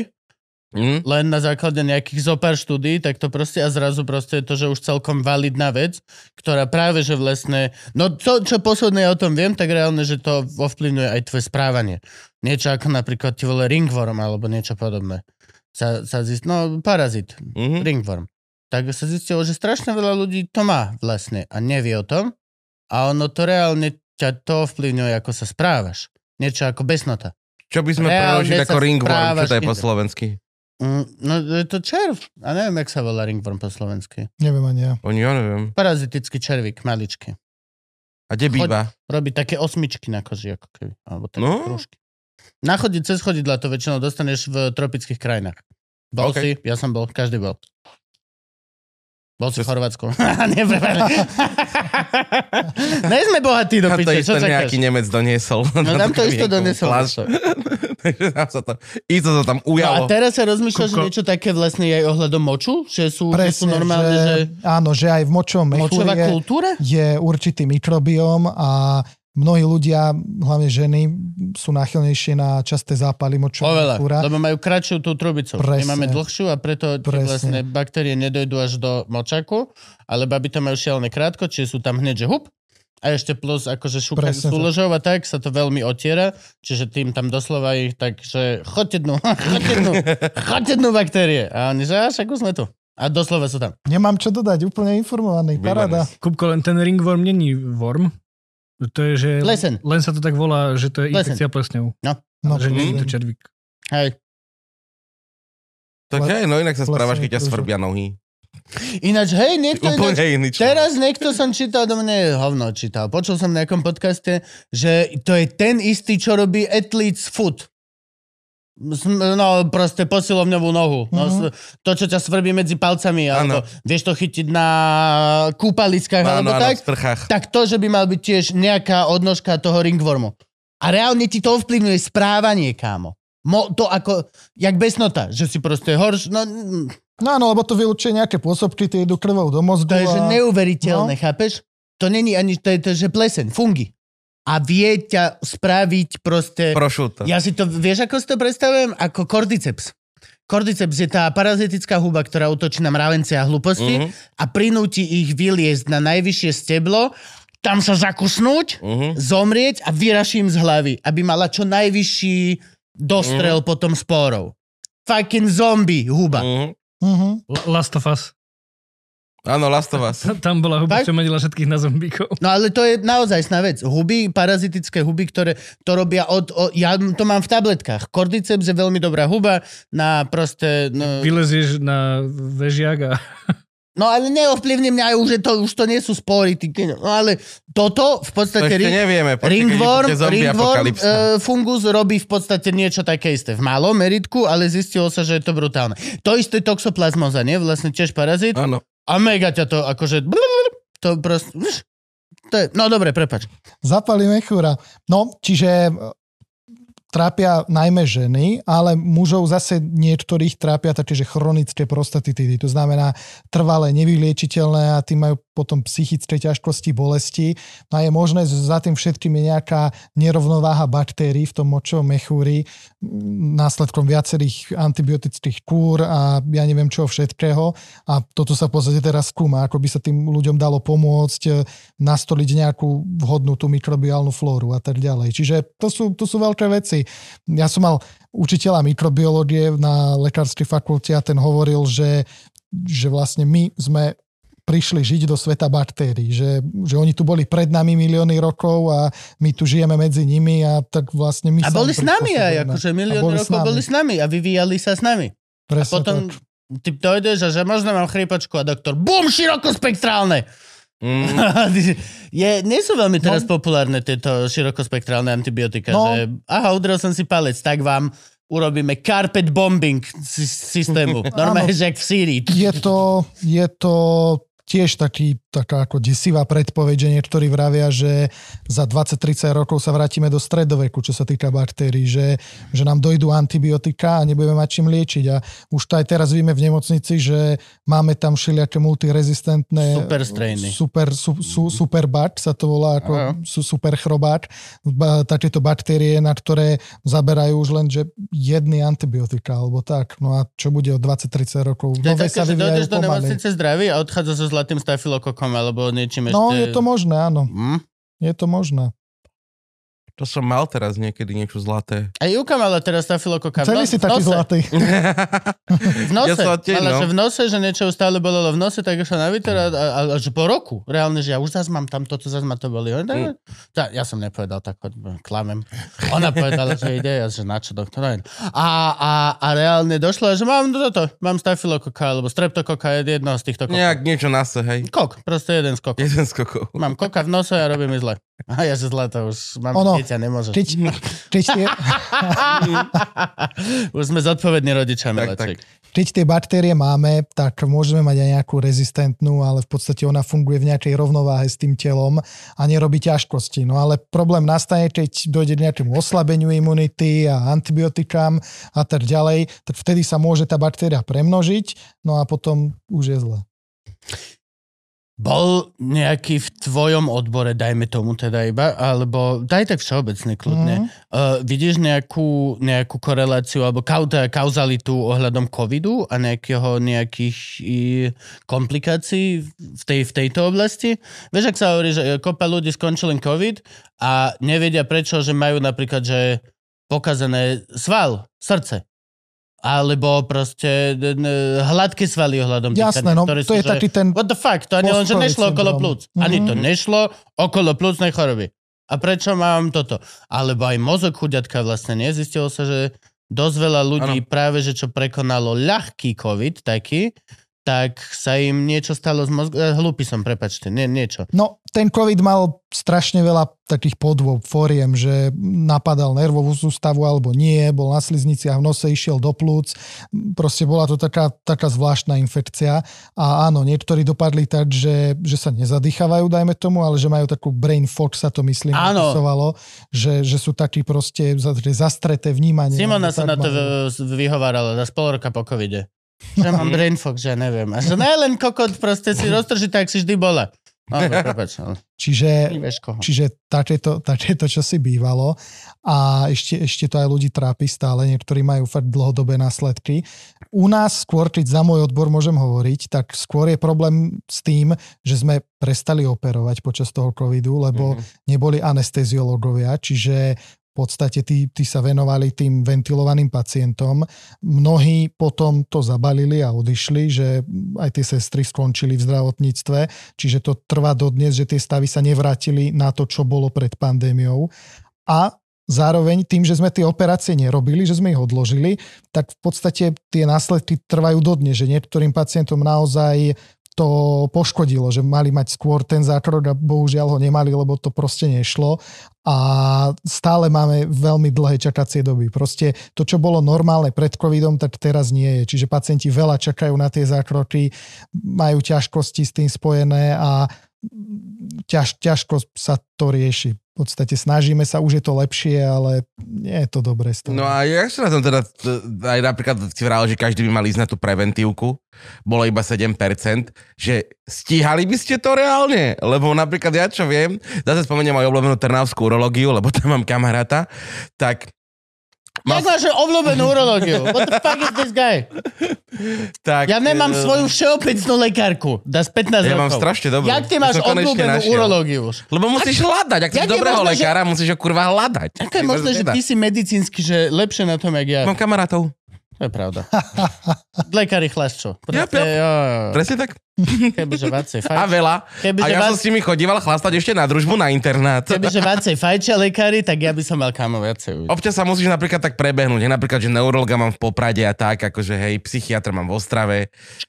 Hm? len na základe nejakých zopár štúdí, tak to proste a zrazu proste je to, že už celkom validná vec, ktorá práve, že vlastne, no to, čo posledné ja o tom viem, tak reálne, že to ovplyvňuje aj tvoje správanie. Niečo ako napríklad ti vole ringworm alebo niečo podobné. Sa, sa zist, no parazit, Mhm. ringworm. Tak sa zistilo, že strašne veľa ľudí to má vlastne a nevie o tom a ono to reálne ťa to ovplyvňuje, ako sa správaš. Niečo ako besnota. Čo by sme preložili ako ringworm? Čo to je po slovensky? Mm, no je to červ. A neviem, jak sa volá ringworm po slovensky. neviem ani ja. Oni, ja neviem. Parazitický červík, maličký. A kde býva? Robí také osmičky na koži, ako keby. Alebo také No. krúžky. Na chodi cez chodidla to väčšinou dostaneš v tropických krajinách. Bol OK. si, ja som bol, každý bol. Bol si v Chorvátsku. Nie, Ne sme bohatí do piče, čo čakáš? nejaký Nemec doniesol. No tam to isto doniesol. Takže tam sa to, isto sa tam No a ujalo. teraz sa rozmýšľa, že Kuko. niečo také vlastne aj ohľadom moču? Že sú, že sú Presne, normálne, že, že, áno, že aj v močovom močová mechúri je, kultúra? je určitý mikrobióm a mnohí ľudia, hlavne ženy, sú náchylnejšie na časté zápaly močového Oveľa, mechúra. lebo majú kratšiu tú trubicu. My Presne. máme dlhšiu a preto vlastne baktérie nedojdú až do močaku, ale baby to majú šialené krátko, čiže sú tam hneď, že hup, A ešte plus akože šúka Presne tak. súložov a tak sa to veľmi otiera, čiže tým tam doslova ich tak, že choďte dnu, choďte dnu, choďte dnu baktérie. A oni, že až ako sme tu. A doslova sú tam. Nemám čo dodať, úplne informovaný. Paráda. Kupko, len ten ringworm není worm. To je, že Lesen. len sa to tak volá, že to je Lesen. infekcia plesňou. No, že nie je to červík. Hej. Tak hej, no inak sa správaš, keď ťa svrbia nohy. Ináč, hej, niekto ináč, iný. Teraz niekto som čítal, do mňa hovno čítal. Počul som v nejakom podcaste, že to je ten istý, čo robí Athlete's Foot. No, proste posilovňovú nohu. No, Mhm. s- to, čo ťa svrbí medzi palcami, alebo Áno. vieš to chytiť na kúpaliskách, alebo áno, tak. sprchách. Tak to, že by mal byť tiež nejaká odnožka toho ringwormu. A reálne ti to ovplyvňuje správanie, kámo. Mo, to ako, jak besnota, že si proste horš, no, No áno, lebo to vylúčuje nejaké pôsobky, tie idú krvou do mozgu. To je že a... neuveriteľné, no. chápeš? To není ani, to je to, že pleseň, fungi. A vie ťa spraviť proste... Prošuto. Ja si to, vieš, ako si to predstavujem? Ako kordyceps. Kordyceps je tá parazitická huba, ktorá útočí na mravence a hlúposti Mhm, a prinúti ich vyliezť na najvyššie steblo, tam sa zakusnúť, mhm. zomrieť a vyraší im z hlavy, aby mala čo najvyšší dostrel potom spórov. Fucking zombie huba. Mhm. Mhm. L- Last of Us. Áno, Last of Us. Tam bola huba, Tak? čo menila všetkých na zombíkov. No ale to je naozaj sná vec. Huby, parazitické huby, ktoré to robia od... O, ja to mám v tabletkách. Cordyceps je veľmi dobrá huba na proste... No, Vylezieš na vežiak a no ale neovplyvní mňa už, že to, už to nie sú spory. Ty, no ale toto v To podstate... ešte ring- nevieme. počkaj, keď Ringworm, ringworm uh, fungus robí v podstate niečo také isté. V malom meritku, ale zistilo sa, že je to brutálne. To isté toxoplasmoza, nie? Vlastne tiež parazit. Áno. A mega ťa to akože... To proste... To je, no dobre, prepač. Zapali mechúra. No, čiže trápia najmä ženy, ale mužov zase niektorých trápia také, že chronické prostatitídy. To znamená trvalé, nevyliečiteľné a tí majú potom psychické ťažkosti, bolesti. No a je možné, že za tým všetkým je nejaká nerovnováha baktérií v tom močovom mechúri následkom viacerých antibiotických kúr a ja neviem čoho všetkého. A toto sa v podstate teraz skúma, ako by sa tým ľuďom dalo pomôcť e, nastoliť nejakú vhodnú tú mikrobiálnu flóru a tak ďalej. Čiže to sú, to sú veľké veci. Ja som mal učiteľa mikrobiológie na lekárskej fakulte a ten hovoril, že, že vlastne my sme prišli žiť do sveta baktérií, že, že oni tu boli pred nami milióny rokov a my tu žijeme medzi nimi a tak vlastne my A boli s nami aj, akože milióny boli s rokov nami. boli s nami a vyvíjali sa s nami. A Presne potom tak. ty dojdeš a že možno mám chrípačku a doktor, bum, širokospektrálne. Mm. je, nie sú veľmi teraz No. populárne tieto širokospektrálne antibiotika, No. že aha, udrel som si palec, tak vám urobíme carpet bombing sy- systému. Normálne, že v Sýrii. je to, je to tiež taký, taká ako desivá predpoveď, že niektorí vravia, že za 20-30 rokov sa vrátime do stredoveku, čo sa týka baktérií, že, že nám dojdú antibiotika a nebudeme mať čím liečiť. A už to aj teraz vieme v nemocnici, že máme tam všelijaké multirezistentné Super strainy. super, su, su, super bat, sa to volá ako su, super chrobák. Ba, takéto baktérie, na ktoré zaberajú už len, že jedny antibiotika alebo tak. No a čo bude o 20-30 rokov? To je také, že dojdeš do nemocnice zdravý a odchádza so zlatým stafilokokom alebo niečím No, ešte... je to možné, áno. Hm? Je to možné. To som mal teraz niekedy niečo zlaté. A Juka mala teraz stafilokoka Celý no, si taký zlatý. V nose. Ja tiež, Mala, no. že v nose, že niečo stále bolelo v nose, tak išla na výter a, a, že po roku. Reálne, že ja už zase mám tam toto, zase ma to boli. Mm. Mm. Ja, ja som nepovedal tak, klamem. Ona povedala, že ide, ja, že na čo, doktor. A, a, a reálne došlo, že mám toto, mám stafilokoka, alebo streptokoka, je jedno z týchto kokov. Nejak niečo na se, hej. Kok, proste jeden z kokov. Jeden z kokov. Mám koka v nose a robí mi zle. A ja že zle to už mám Ono, dieťa, nemôžeš. Keď, keď, tie, už sme zodpovední rodičia, Tak, miláčik. keď tie baktérie máme, tak môžeme mať aj nejakú rezistentnú, ale v podstate ona funguje v nejakej rovnováhe s tým telom a nerobí ťažkosti. No ale problém nastane, keď dojde k nejakému oslabeniu imunity a antibiotikám a tak ďalej, tak vtedy sa môže tá baktéria premnožiť, no a potom už je zle. Bol nejaký v tvojom odbore, dajme tomu teda iba, alebo daj tak všeobecne kľudne. Mm. Uh, vidíš nejakú, nejakú koreláciu alebo kauta, kauzalitu ohľadom covidu a nejakého, nejakých i, komplikácií v, tej, v tejto oblasti? Vieš, ak sa hovorí, že kopa ľudí skončil len covid a nevedia prečo, že majú napríklad, že pokazené sval, srdce. Alebo proste hladké svaly ohľadom Jasné, no ktoré to je že- taký ten... What the fuck? To ani len, že nešlo okolo syndrom. plúc. Ani to Mhm. nešlo okolo plúcnej choroby. A prečo mám toto? Alebo aj mozog chuďatka vlastne nezistilo sa, že dosť veľa ľudí ano. práve, že čo prekonalo ľahký COVID taký, tak sa im niečo stalo z mozgu. Hlúpy som, prepačte, nie, niečo. No, ten COVID mal strašne veľa takých podôb, fóriem, že napadal nervovú sústavu alebo nie, bol na slizniciach v nose, išiel do plúc. Proste bola to taká, taká zvláštna infekcia. A áno, niektorí dopadli tak, že, že sa nezadýchavajú, dajme tomu, ale že majú takú brain fog, sa to myslím, Áno. že, že sú takí proste že zastreté vnímanie. Simona sa na to vyhovárala za pol roka po covide. Že mám brain fog, že neviem. A že ne len kokot proste si roztrží, tak si vždy bola. No. Čiže. Čiže takéto, takéto čo si bývalo a ešte, ešte to aj ľudí trápi stále, niektorí majú fakt dlhodobé následky. U nás skôr, keď za môj odbor môžem hovoriť, tak skôr je problém s tým, že sme prestali operovať počas toho covidu, lebo mm-hmm. neboli anesteziológovia, čiže v podstate tí, tí sa venovali tým ventilovaným pacientom. Mnohí potom to zabalili a odišli, že aj tie sestry skončili v zdravotníctve, čiže to trvá dodnes, že tie stavy sa nevrátili na to, čo bolo pred pandémiou. A zároveň tým, že sme tie operácie nerobili, že sme ich odložili, tak v podstate tie následky trvajú dodnes, že niektorým pacientom naozaj to poškodilo, že mali mať skôr ten zákrok a bohužiaľ ho nemali, lebo to proste nešlo a stále máme veľmi dlhé čakacie doby. Proste to, čo bolo normálne pred covidom, tak teraz nie je. Čiže pacienti veľa čakajú na tie zákroky, majú ťažkosti s tým spojené a ťaž, ťažko sa to rieši. V podstate snažíme sa, už je to lepšie, ale nie je to dobré. No a jak sa na tom teda, aj napríklad si vral, že každý by mal ísť na tú preventívku, bolo iba 7%, že stíhali by ste to reálne? Lebo napríklad ja čo viem, zase spomeniem moju obľúbenú trnavskú urológiu, lebo tam mám kamaráta, tak Jak máš obľúbenú urológiu? What the fuck is this guy? tak, Ja nemám eh, svoju všeobecnú lekárku. Dá z 15 Ja rokov. mám strašne dobrú. Jak ty máš obľúbenú urológiu už? Lebo musíš hľadať, ak Jak si je dobrého možné, že- lekára, musíš ho kurva hľadať. Ako je možné, že ty si medicínsky, že lepšie na tom, jak ja? Mám kamarátov. To je pravda. Lekári chlaščo. Jap. jo, jo. Presne tak. Kebyže vácej A fajč. veľa. Kebyže A ja som vás- s nimi chodíval chlastať ešte na družbu na internát. Kebyže vácej fajčia lekári, tak ja by som mal kamo viacej. Občas sa musíš napríklad tak prebehnúť, hej, napríklad, že neurologa mám v Poprade a tak, akože hej, psychiatra mám v Ostrave,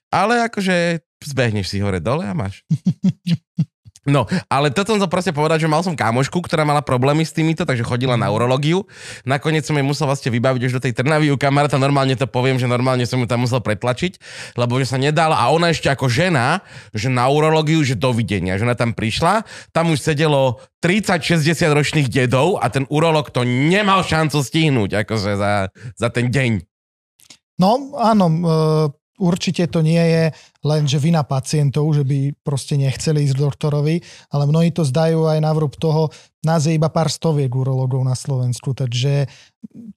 ale akože zbehneš si hore dole a máš. No, ale toto som to proste povedať, že mal som kamošku, ktorá mala problémy s týmito, takže chodila na urológiu. Nakoniec som jej musel vlastne vybaviť už do tej Trnavy u kamaráta, normálne to poviem, že normálne som ju tam musel pretlačiť, lebo že sa nedala a ona ešte ako žena, že na urológiu, že dovidenia, že ona tam prišla, tam už sedelo 30-60 ročných dedov a ten urológ to nemal šancu stihnúť, akože za, za ten deň. No áno, e, určite to nie je len, že vina pacientov, že by proste nechceli ísť doktorovi, ale mnohí to zdajú aj na vrúb toho, nás je iba pár stoviek urologov na Slovensku, takže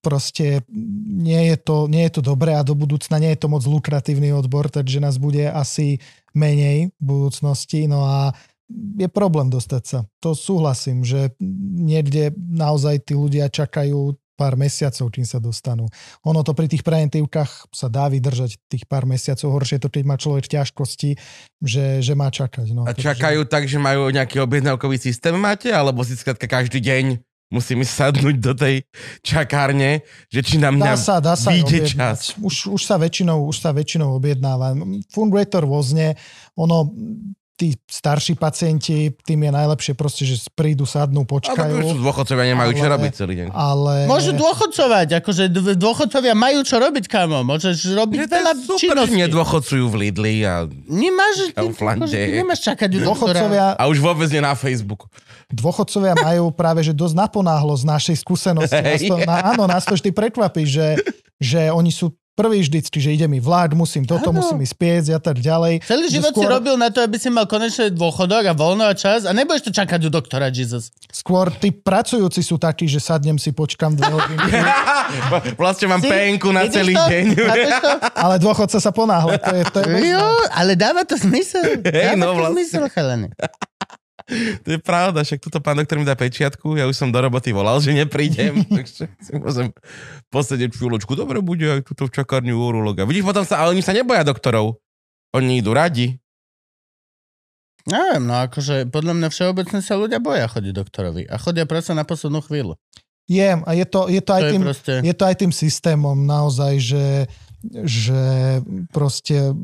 proste nie je, to, nie je to dobré a do budúcna nie je to moc lukratívny odbor, takže nás bude asi menej v budúcnosti, no a je problém dostať sa. To súhlasím, že niekde naozaj tí ľudia čakajú pár mesiacov, kým sa dostanú. Ono to pri tých preventívkach sa dá vydržať tých pár mesiacov. Horšie je to, keď má človek ťažkosti, že, že má čakať. No, A čakajú tak, že majú nejaký objednávkový systém máte, alebo si každý deň musím sadnúť do tej čakárne, že či na mňa Dá sa, dá sa vyjde čas. Už, už, sa väčšinou, už sa väčšinou objednáva. Funguje to rôzne. Ono, tí starší pacienti, tým je najlepšie proste, že prídu, sadnú, A počkajú. dôchodcovia nemajú čo Ale- robiť celý deň. Ale... Môžu dôchodcovať, akože dôchodcovia majú čo robiť, kamo. Môžeš robiť Je to veľa super, že činností. nedôchodcujú v Lidli a, Nemáš, ty, Kauflande. akože, ty nemáš čakať u. Dôchodcovia, a už vôbec nie na Facebooku. dôchodcovia majú práve, že dosť naponáhlo z našej skúsenosti. Nás to, na, áno, nás to vždy prekvapí, že, že oni sú prvý vždycky, že ide mi vlád, musím toto, Áno. musím ísť piec a tak ďalej. Celý život si skôr- robil na to, aby si mal konečne dôchodok a voľno a čas a nebudeš to čakať u doktora Jesus. Skôr tí pracujúci sú takí, že sadnem si, počkam dve hodinky, vlastne mám Si? penku na celý to? deň. To? ale dôchodca sa ponáhla. To je, to je. Jo, ale dáva to zmysel. Hej, Dáva no to vlastne. zmysel, chalani. To je pravda, však tuto pán doktor mi dá pečiatku, ja už som do roboty volal, že neprídem, takže si môžem posedieť chvíľočku. Dobre bude aj tuto v čakárni u urologa. Vidíš, potom sa, ale oni sa neboja doktorov. Oni idú radi. Neviem, no akože podľa mňa všeobecne sa ľudia boja chodiť doktorovi a chodia presne na poslednú chvíľu. Je, a je to, je to aj To je tým, proste... je to aj tým systémom naozaj, že, že proste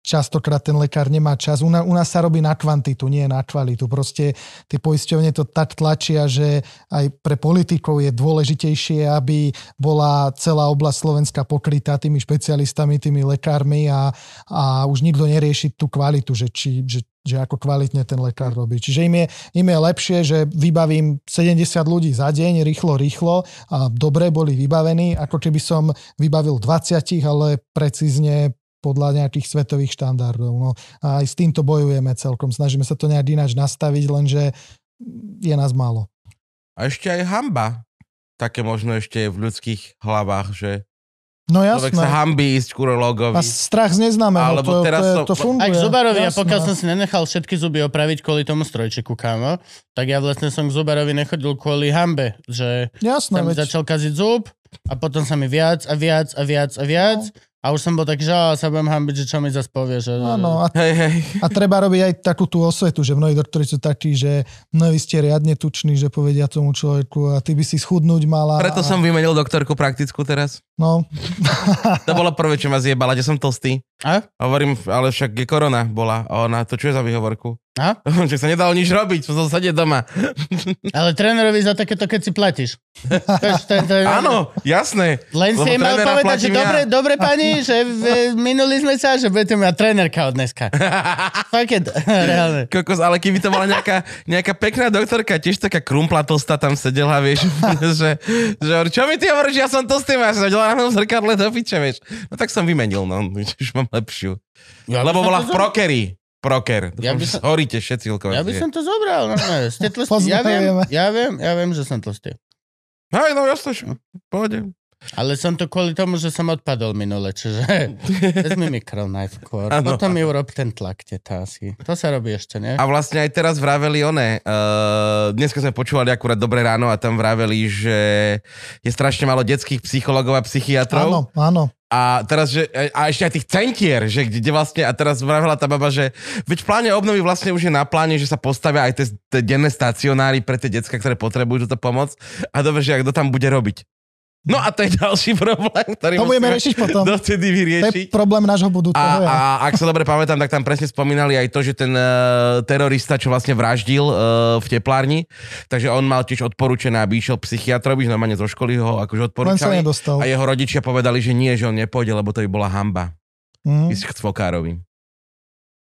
častokrát ten lekár nemá čas. U, na, u nás sa robí na kvantitu, nie na kvalitu. Proste tie poisťovne to tak tlačia, že aj pre politikov je dôležitejšie, aby bola celá oblasť Slovenska pokrytá tými špecialistami, tými lekármi a, a už nikto nerieši tú kvalitu, že, či, že, že ako kvalitne ten lekár robí. Čiže im je, im je lepšie, že vybavím 70 ľudí za deň, rýchlo, rýchlo a dobre boli vybavení, ako keby som vybavil 20, ale precízne podľa nejakých svetových štandardov. No. A aj s týmto bojujeme celkom. Snažíme sa to nejak ináč nastaviť, lenže je nás málo. A ešte aj hamba. Také možno ešte je v ľudských hlavách, že No človek sa jasné. hambí ísť k urológovi. A strach z neznámeho, Alebo to, teraz to, je, to- to funguje. Aj k zubarovi, a jasné. pokiaľ som si nenechal všetky zuby opraviť kvôli tomu strojčiku, kámo, tak ja vlastne som k zubarovi nechodil kvôli hambe, že Jasné, sa mi veď, začal kaziť zub a potom sa mi viac a viac a viac a viac a už som bol taký, že á, sa budem hambiť, že čo mi zase povie, že... áno, a Hej, hej. A treba robiť aj takú tú osvetu, že mnohí doktori sú takí, že no vy ste riadne tuční, že povedia tomu človeku a ty by si schudnúť mala. Preto a, som vymenil doktorku praktickú teraz. No, To bolo prvé, čo ma zjebala, že som tlstý. A? Hovorím, ale však je korona bola. A ona, to čo je za výhovorku? A? Že sa nedalo nič robiť, som sedieť doma. Ale trénerovi za takéto, keď si platíš. Áno, jasné. Len si jej mal povedať, že ja. dobre, dobre pani, že minuli sme sa, že budete mať trénerka od dneska. Je to, reálne. Kokos, ale keby to bola nejaká, nejaká pekná doktorka, tiež taká krumpla tlstá tam sedela, vieš, že, že čo mi ty hovoríš, ja som tlstý, ja som na tom zrkadle do piče, vieš. No tak som vymenil, no, už mám lepšiu. Ja Lebo bola v zobral. Prokery. Proker. Ja by som- Horíte všetci, koľko Ja by som to zobral, no, ne, ste tlstí. Ja viem, ja viem, ja viem, že som tlstý. Hej, no jasne, pohode. Ale som to kvôli tomu, že som odpadol minule, čiže vezmi mikroknife skôr. Áno. Potom mi urob ten tlak, teta asi. To sa robí ešte, nie? A vlastne aj teraz vraveli one, uh, dneska sme počúvali akurát Dobré ráno a tam vraveli, že je strašne málo detských psychologov a psychiatrov. áno, áno. A teraz, že, a ešte aj tých centier, že kde, kde vlastne, a teraz vravela tá baba, že veď v pláne obnovy vlastne už je na pláne, že sa postavia aj tie, tie denné stacionáry pre tie decka, ktoré potrebujú túto pomoc. A dobre, že kto tam bude robiť. No a to je ďalší problém, ktorý To budeme riešiť potom. dovtedy To vyriešiť. je problém nášho budúceho. A, ja. a ak sa dobre pamätám, tak tam presne spomínali aj to, že ten uh, terorista, čo vlastne vraždil uh, v teplárni, takže on mal tiež odporúčené, aby išiel psychiatrovi, že normálne zo školy ho akože Len sa odporúčali. nedostal. A jeho rodičia povedali, že nie, že on nepôjde, lebo to by bola hamba Mhm. ísť k cvokárovi.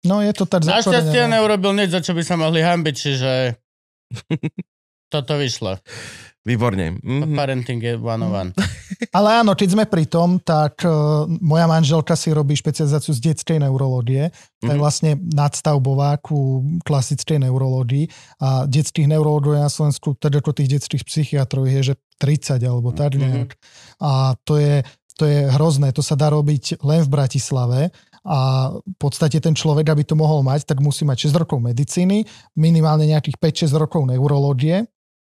No je to tak Našťastie zakorenené. neurobil nič, za čo by sa mohli hambiť, čiže toto vyšlo. Výborne. Mhm. Parenting je one on one. Ale áno, keď sme pri tom, tak uh, moja manželka si robí špecializáciu z detskej neurológie. To je Mhm. vlastne nadstavbová ku klasickej neurológii. A detských neurológov je na Slovensku, tak ako tých detských psychiatrov je, že 30 alebo tak Mhm. nejak. A to je, to je hrozné. To sa dá robiť len v Bratislave. A v podstate ten človek, aby to mohol mať, tak musí mať 6 rokov medicíny, minimálne nejakých 5-6 rokov neurológie,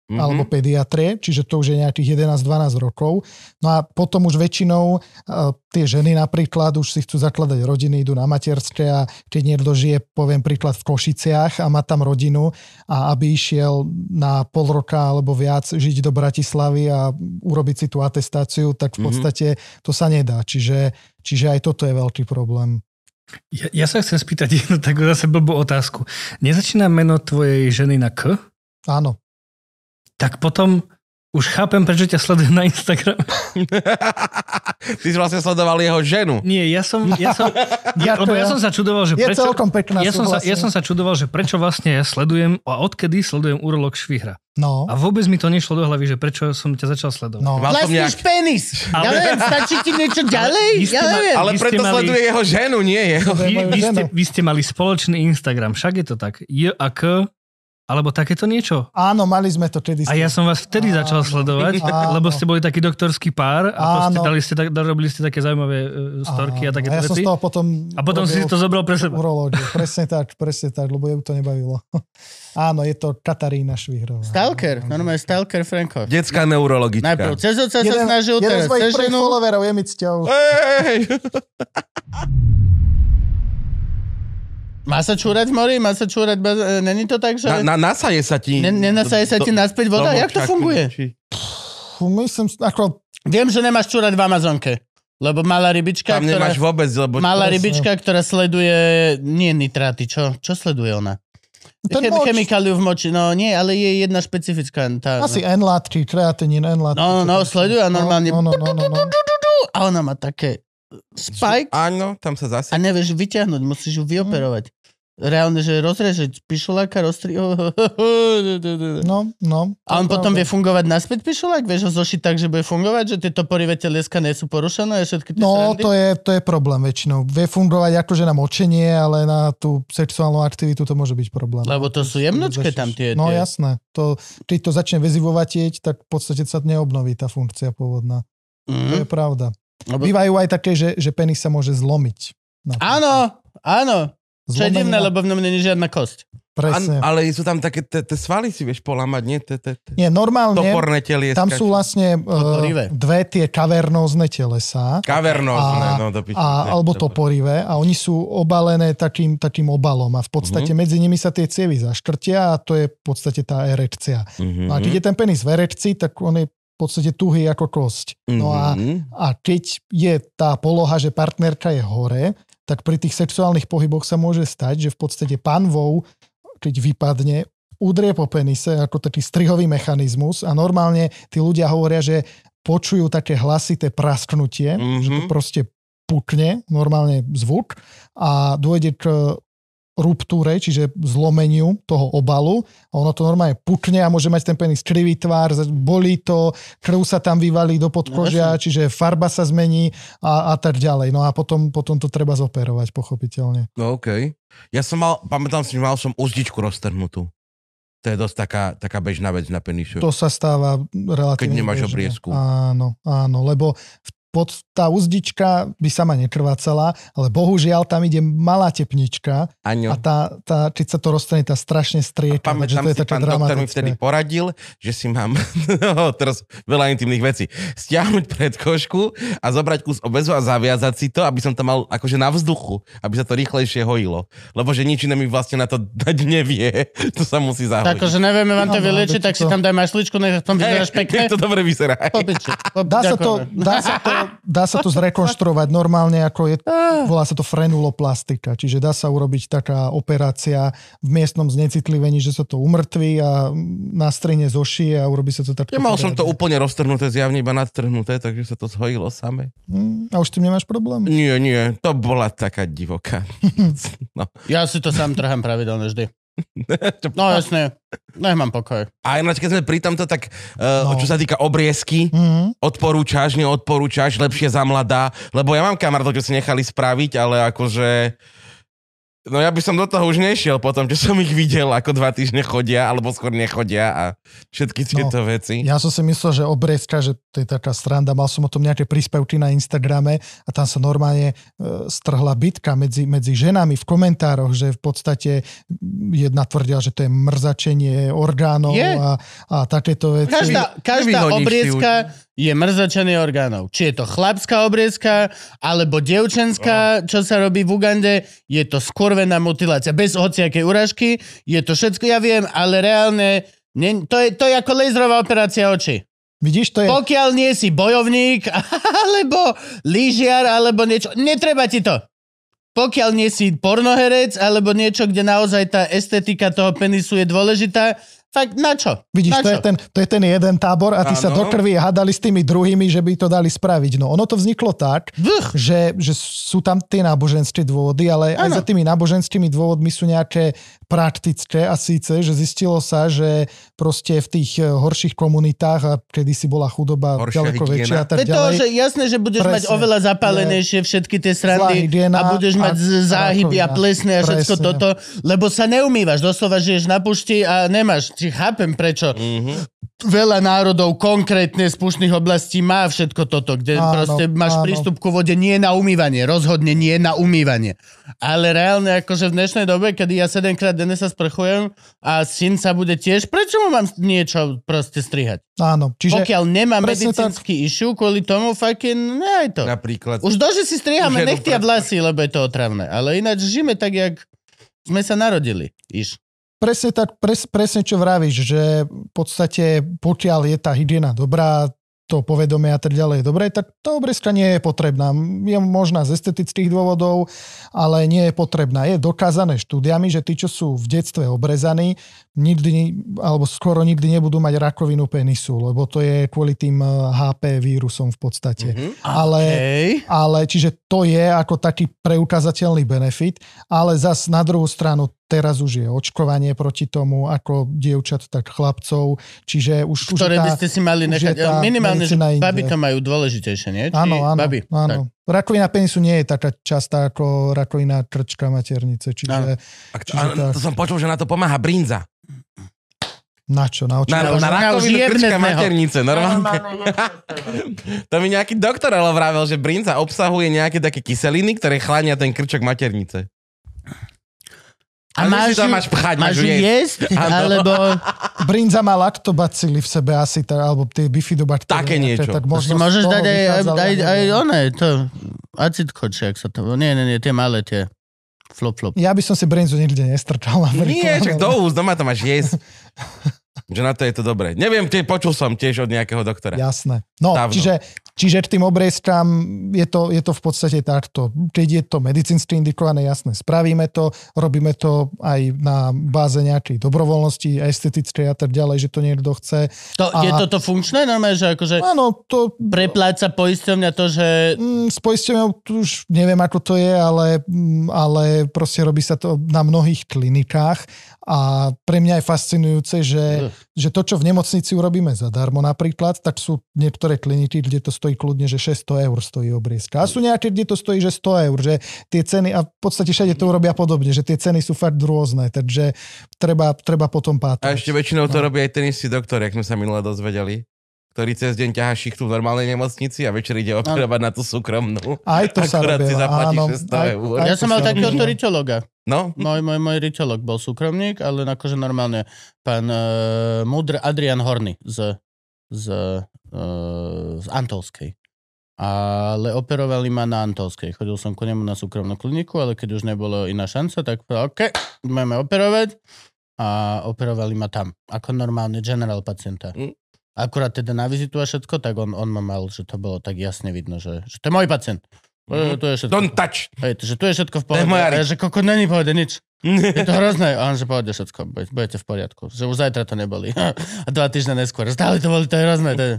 Mhm. alebo pediatrie, čiže to už je nejakých 11-12 rokov. No a potom už väčšinou uh, tie ženy napríklad už si chcú zakladať rodiny, idú na materské a keď niekto žije, poviem príklad v Košiciach a má tam rodinu a aby išiel na pol roka alebo viac žiť do Bratislavy a urobiť si tú atestáciu, tak v Mhm. podstate to sa nedá. Čiže, čiže aj toto je veľký problém. Ja, ja sa chcem spýtať jednu takú zase blbú otázku. Nezačína meno tvojej ženy na K? Áno. Tak potom Už chápem, prečo ťa sledujem na Instagram. Ty si vlastne sledoval jeho ženu. Nie, ja som, ja som, ja, Ja to lebo ja ja- som sa čudoval, že Je prečo... celkom pekná, ja som, sa, ja som sa čudoval, že prečo vlastne ja sledujem a odkedy sledujem urolog Švihra. No, A vôbec mi to nešlo do hlavy, že prečo som ťa začal sledovať. no. Vlastníš nejak... penis. Ja Ale- neviem, stačí ti niečo ďalej? Ja ma- neviem. Ale preto mali- sleduje jeho ženu, nie jeho. Vy, vy, ste, vy ste mali spoločný Instagram, však je to tak. J a K, alebo takéto niečo. Áno, mali sme to kedy. A ja som vás vtedy Áno. začal sledovať, Áno. lebo ste boli taký doktorský pár a Áno. dali ste, tak- robili ste také zaujímavé uh, storky a Áno, takéto ja som z toho potom... A potom si to zobral pre seba. Urológiu. Presne tak, presne tak, lebo ju to nebavilo. Áno, je to Katarína Švihrová. Stalker, normálne Stalker Franko. Detská neurologička. Najprv cez oca sa Jeden, snažil, jeden teraz z mojich je mi cťou. Má sa čúrať v mori? Má sa čúrať bez... e, Není to tak, že... Na, na, nasaje sa ti... Ne- nenasaje sa ti naspäť voda? Jak to funguje? Fú, Myslím, ako... Viem, že nemáš čúrať v Amazonke. Lebo malá rybička, Tam ktorá... nemáš vôbec, lebo... Malá rybička, ktorá sleduje... Nie nitráty, čo? Čo sleduje ona? Ten moč, chemikáliu v moči, no nie, ale je jedna špecifická. Tá, asi N-látky, kreatinín, N-látky. No, no, sleduje a normálne- No, no, no, no, no. A ona má také spike Áno, tam sa zase... a nevieš vyťahnuť, musíš ju vyoperovať. Reálne, že rozrežeť pišuláka, roztri... No, no. A on potom vie fungovať naspäť pišulák? Vieš ho zošiť tak, že bude fungovať? Že tie toporivé telieska nie sú porušené? A všetky No, srandy? to je, to je problém väčšinou. Vie fungovať akože na močenie, ale na tú sexuálnu aktivitu to môže byť problém. Lebo to sú jemnočké tam tie... No tie... jasné. To, keď to začne väzivovatieť, tak v podstate sa neobnoví tá funkcia pôvodná. To je Mm. pravda. Lebo... Bývajú aj také, že, že penis sa môže zlomiť. Napríklad. Áno, áno. Čo je divné, lebo v ňom není žiadna kosť. Presne. An, ale sú tam také, tie svaly si vieš polamať, nie? Te, te, te. Nie, normálne, Toporné telieska. tam sú vlastne uh, dve tie kavernózne telesá. Kavernózne, A- no do piči. A, Ne, alebo toporivé a oni sú obalené takým, takým obalom a v podstate Mhm. medzi nimi sa tie cievy zaškrtia a to je v podstate tá erekcia. No a keď je ten penis v erekcii, tak on je v podstate tuhý ako kosť. No a, Mhm. a keď je tá poloha, že partnerka je hore, tak pri tých sexuálnych pohyboch sa môže stať, že v podstate panvou, keď vypadne, udrie po penise ako taký strihový mechanizmus a normálne tí ľudia hovoria, že počujú také hlasité prasknutie, Mhm. že to proste pukne, normálne zvuk a dôjde k ruptúre, čiže zlomeniu toho obalu a ono to normálne pukne a môže mať ten penis krivý tvár, bolí to, krv sa tam vyvalí do podkožia, čiže farba sa zmení a, a tak ďalej. No a potom, potom to treba zoperovať, pochopiteľne. No OK. Ja som mal, pamätám si, že mal som uzdičku roztrhnutú. To je dosť taká, taká bežná vec na penisu. To sa stáva relatívne Keď nemáš bežne. obriezku. Áno, áno, lebo v- pod, tá uzdička by sama nekrvácala, ale bohužiaľ tam ide malá tepnička Aňo. a tá, tá, keď sa to rozstane, tá strašne strieka. takže Pamätám to je si, pán doktor mi vtedy poradil, že si mám, no, teraz veľa intimných vecí, stiahnuť predkošku a zobrať kus obezu a zaviazať si to, aby som to mal akože na vzduchu, aby sa to rýchlejšie hojilo. Lebo že nič iné mi vlastne na to dať nevie. To sa musí zahojiť. Tak, že nevieme vám to Áno, vyliečiť, tak si tam daj mašličku, nech aspoň vyzeráš pekne. to dobre vyzerá. Dá sa, to, dá, sa to, dá sa to zrekonštruovať normálne, ako je, volá sa to frenuloplastika, čiže dá sa urobiť taká operácia v miestnom znecitlivení, že sa to umrtví a nastrine zošije a urobí sa to tak. Nemal som to úplne roztrhnuté, zjavne iba nadtrhnuté, takže sa to zhojilo same. Mm, A už s tým nemáš problém? Nie, nie, to bola taká divoká. no. Ja si to sám trhám pravidelne vždy. No jasne, nech mám pokoj. A ináč, keď sme pri tomto, tak uh, No. čo sa týka obriezky, Mm, odporúčaš, neodporúčaš, lepšie za mladá, lebo ja mám kamarátov, čo si nechali spraviť, ale akože... No ja by som do toho už nešiel potom, čo som ich videl, ako dva týždne chodia, alebo skôr nechodia a všetky tieto veci. ja som si myslel, že obriezka, že to je taká sranda, mal som o tom nejaké príspevky na Instagrame a tam sa normálne e, strhla bitka medzi, medzi ženami v komentároch, že v podstate jedna tvrdila, že to je mrzačenie orgánov Je. a, a takéto veci. Každá, každá obriezka je mrzačenie orgánov. Či je to chlapská obriezka, alebo dievčenská, čo sa robí v Ugande, je to skurvená mutilácia. Bez hociakej urážky, je to všetko, ja viem, ale reálne, ne, to, je, to je ako laserová operácia očí. Vidíš, to je... Pokiaľ nie si bojovník, alebo lyžiar, alebo niečo, netreba ti to. Pokiaľ nie si pornoherec, alebo niečo, kde naozaj tá estetika toho penisu je dôležitá, Fakt, na čo? Vidíš, na to je, ten, to je ten jeden tábor a sa Áno. do krvi hádali s tými druhými, že by to dali spraviť. No ono to vzniklo tak, Vch, že, že sú tam tie náboženské dôvody, ale aj Áno. za tými náboženskými dôvodmi sú nejaké praktické a síce, že zistilo sa, že proste v tých eh, horších komunitách a kedy si bola chudoba Horšia ďaleko hygiena. väčšia a tak Veď to, ďalej. že jasné, že budeš mať Presne. oveľa zapálenejšie všetky tie srandy hygiena a budeš mať a záhyby a plesne a všetko Presne. toto, lebo sa neumývaš, doslova žiješ na pušti a nemáš. Či chápem, prečo Mhm. veľa národov konkrétne z pušných oblastí má všetko toto, kde Áno, proste máš áno. prístup ku vode nie na umývanie, rozhodne nie na umývanie. Ale reálne akože v dnešnej dobe, kedy ja 7 krát denne sa sprchujem a syn sa bude tiež, prečo mu mám niečo proste strihať? Áno, čiže Pokiaľ nemá medicínsky issue, kvôli tomu fucking, ne aj to. Napríklad. Už to, že si strihame Už jednu nechty a pre- vlasy, lebo je to otravné. Ale ináč žijeme tak, jak sme sa narodili. Iš. Presne, tak, pres, presne čo vravíš, že v podstate pokiaľ je tá hygiena dobrá, to povedomie a tak ďalej je dobré, tak tá obrezka nie je potrebná. Je možná z estetických dôvodov, ale nie je potrebná. Je dokázané štúdiami, že tí, čo sú v detstve obrezaní, nikdy, alebo skoro nikdy nebudú mať rakovinu penisu, lebo to je kvôli tým eh, HP vírusom v podstate. Mhm. Ale Hej. ale čiže to je ako taký preukázateľný benefit, ale zas na druhú stranu teraz už je očkovanie proti tomu, ako dievčat, tak chlapcov, čiže už, už Ktoré je by ste si mali už je nechať. tá Minimálne, že baby to majú dôležitejšie, nie? Či Áno, áno, baby? Tak. áno. Rakovina penisu nie je taká častá ako rakovina krčka maternice, čiže A, Čiže a, tak. to som počul, že na to pomáha brinza. na čo? Na Na, už- na na už rakovinu jebne krčka maternice, normálne. to mi nejaký doktor ale vravel, že brinza obsahuje nejaké také kyseliny, ktoré chlánia ten krčok maternice. A Ale máš ju- máš pchať, máš máš ju jesť? Áno. Alebo Brinza má laktobacily v sebe asi, tá, alebo tie bifidobaktérie. Také niečo. Tak možno môžeš dať aj, aj, aj, aj oné, to acitko, či ak sa to... Nie, nie, nie, tie malé, tie flop, flop. Ja by som si brinzu nikde nestrčal. Nie, čak do úst, doma to máš jesť. že na to je to dobré. Neviem, tie počul som tiež od nejakého doktora. Jasné. No, Dávno. čiže, čiže k tým obrezkám je to, je to v podstate takto. Keď je to medicínsky indikované, jasné, spravíme to, robíme to aj na báze nejakej dobrovoľnosti, estetickej a tak ďalej, že to niekto chce. To, A- Je toto funkčné? Normálne, že akože Áno, to prepláca poisťovňa to, že... mm, s poisťovňou už neviem, ako to je, ale, mm, ale proste robí sa to na mnohých klinikách a pre mňa je fascinujúce, že, že to, čo v nemocnici urobíme zadarmo napríklad, tak sú niektoré kliniky, kde to stojí kľudne, že 600 eur stojí obriezka. A sú nejaké, kde to stojí, že 100 eur, že tie ceny, a v podstate všade to urobia podobne, že tie ceny sú fakt rôzne, takže treba, treba potom A pátrať. ešte väčšinou to No. robí aj ten istý doktor, jak sme sa minule dozvedeli ktorý cez deň ťahá šichtu v normálnej nemocnici a večer ide operovať na tú súkromnú. Aj to sa Akurát si robilo, zaplatíš áno. 600 Aj- eur. aj Ja to som mal robilo. ryčologa. No, Môj, môj, môj ryčolog bol súkromník, ale akože normálne pán uh, Mudr Adrian Horny z, z, uh, z Antolskej. Ale operovali ma na Antolskej. Chodil som ku nemu na súkromnú kliniku, ale keď už nebolo iná šanca, tak povedal, OK, budeme operovať. A operovali ma tam, ako normálne general pacienta. Mm. Akurát teda na vizitu a všetko, tak on, on ma mal, že to bolo tak jasne vidno, že, že to je môj pacient. Mm. To je všetko. don't touch. Hej, že tu je všetko v pohode. ja, že koko není pohode nič. Je to hrozné. A on, že pohode všetko, bude- budete v poriadku. Že už zajtra to neboli. A dva týždne neskôr. Stále to boli, to je hrozné. To je...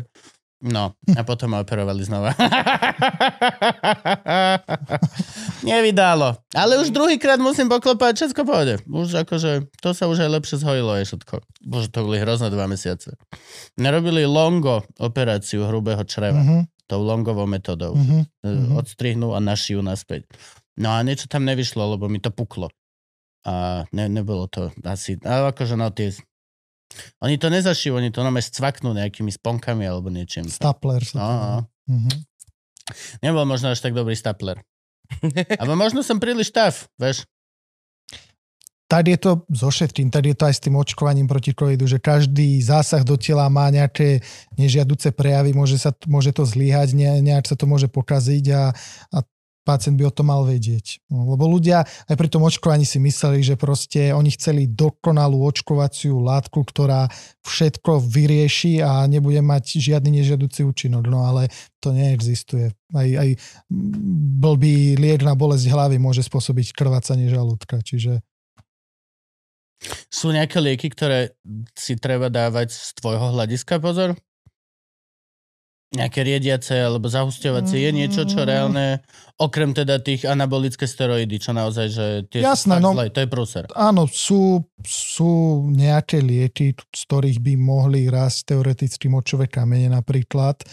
No, a potom ma operovali znova. Nevydalo. Ale už druhýkrát musím poklopať, všetko pohode. Už akože, to sa už aj lepšie zhojilo, je všetko. Bože, to boli hrozné dva mesiace. Nerobili longo operáciu hrubého čreva. Mhm, Tou longovou metodou mhm. mm-hmm. odstrihnú a našijú naspäť. No a niečo tam nevyšlo, lebo mi to puklo. A ne, nebolo to asi, ale akože no tie, oni to nezašijú, oni to nome scvaknú nejakými sponkami alebo niečím. Stapler. Sa No, no. Mhm. Nebol možno až tak dobrý stapler. Alebo možno som príliš tav, vieš. tak je to so všetkým, tak je to aj s tým očkovaním proti covidu, že každý zásah do tela má nejaké nežiaduce prejavy, môže, sa, môže to zlyhať, ne, nejak sa to môže pokaziť a, a pacient by o tom mal vedieť. No, lebo ľudia aj pri tom očkovaní si mysleli, že proste oni chceli dokonalú očkovaciu látku, ktorá všetko vyrieši a nebude mať žiadny nežiaducí účinok. No ale to neexistuje. Aj, aj blbý liek na bolesť hlavy môže spôsobiť krvácanie žalúdka, čiže Sú nejaké lieky, ktoré si treba dávať z tvojho hľadiska pozor? Nejaké riediace alebo zahusťovacie? Je niečo, čo Mm. reálne, okrem teda tých anabolické steroidy, čo naozaj, že tie Jasné, sú no. zlé, to je prúser. Áno, sú, sú nejaké lieky, z ktorých by mohli rásť teoreticky močové kamene napríklad.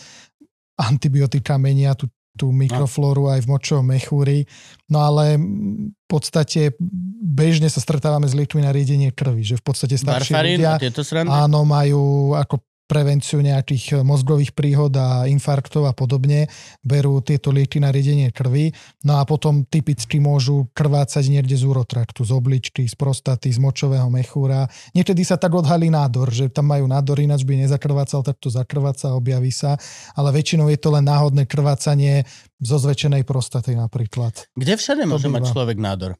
Antibiotika menia tú, tú mikroflóru aj v močovom mechúri. No ale v podstate bežne sa stretávame s liekmi na riedenie krvi, že v podstate starší Varfarín ľudia áno, majú ako prevenciu nejakých mozgových príhod a infarktov a podobne, berú tieto lieky na riedenie krvi, no a potom typicky môžu krvácať niekde z urotraktu, z obličky, z prostaty, z močového mechúra. Niekedy sa tak odhalí nádor, že tam majú nádor, ináč by nezakrvácal, tak to zakrváca, objaví sa, ale väčšinou je to len náhodné krvácanie zo zväčšenej prostaty napríklad. Kde všade môže mať človek nádor?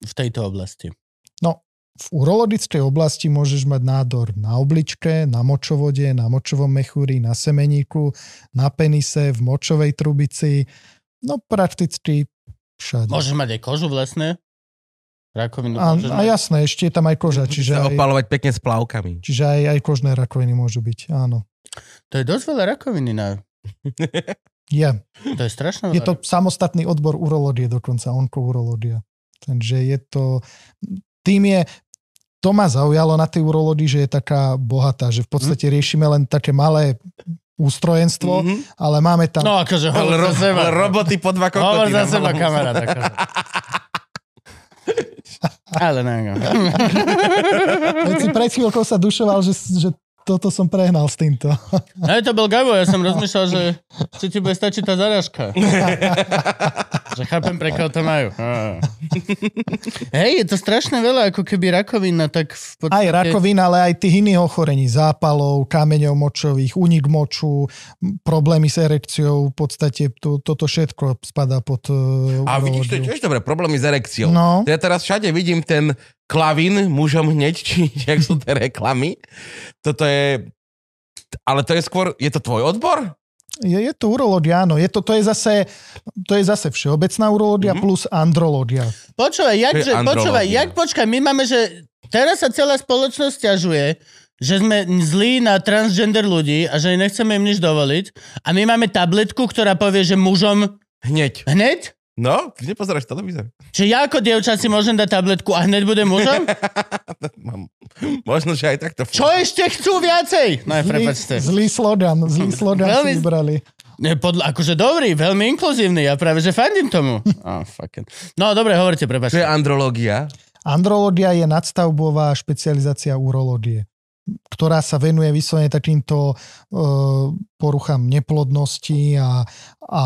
V tejto oblasti. No, v urologickej oblasti môžeš mať nádor na obličke, na močovode, na močovom mechúri, na semeníku, na penise, v močovej trubici, no prakticky všade. Môžeš mať aj kožu vlastne? Rakovinu A, a jasné, ešte je tam aj koža, čiže Sa aj, opalovať pekne s plavkami. čiže aj, aj kožné rakoviny môžu byť, áno. To je dosť veľa rakoviny na... Je. To je strašné Je to samostatný odbor urológie dokonca, onkourológia. Takže je to... Tým je... To ma zaujalo na tej urológii, že je taká bohatá, že v podstate riešime len také malé ústrojenstvo, Mhm. ale máme tam... No akože hovor ro- za seba. roboty po dva kokoty. Hovor za seba, kamarát. Akože. Ale ne, no. Veď si pred chvíľkou sa dušoval, že, že toto som prehnal s týmto. No to bol Gabo, ja som rozmýšľal, že či ti bude stačiť tá zarážka. že chápem, pre koho to majú. Hej, je to strašne veľa, ako keby rakovina, tak v podstate... Aj rakovina, ale aj tých iných ochorení, zápalov, kameňov močových, unik moču, problémy s erekciou, v podstate to, toto všetko spadá pod uh, A vidíš, to je tiež dobre, problémy s erekciou. No, Ja teraz všade vidím ten klavín mužom hneď, či jak sú tie reklamy. Toto je... Ale to je skôr... Je to tvoj odbor? Je, je to urológia, áno. Je to, to, je zase, to je zase všeobecná urológia Mhm. plus andrológia. Počúvaj, jak, že, počúvaj, jak, počkaj, my máme, že teraz sa celá spoločnosť ťažuje, že sme zlí na transgender ľudí a že nechceme im nič dovoliť a my máme tabletku, ktorá povie, že mužom Hneď. hneď? No, ty nepozeráš televízor. Čiže ja ako dievča si môžem dať tabletku a hneď budem mužom? Mám- Možno, že aj takto. Čo ešte chcú viacej? No, Zlý, prepačte. zlý slogan, zlý slogan Veľmi- si vybrali. Ne, podľa, akože dobrý, veľmi inkluzívny, ja práve že fandím tomu. Oh, fucking. No, dobre, hovorte, Čo je prepačte. andrológia? Andrológia je nadstavbová špecializácia urológie, ktorá sa venuje vyslovene takýmto uh, poruchám neplodnosti a, a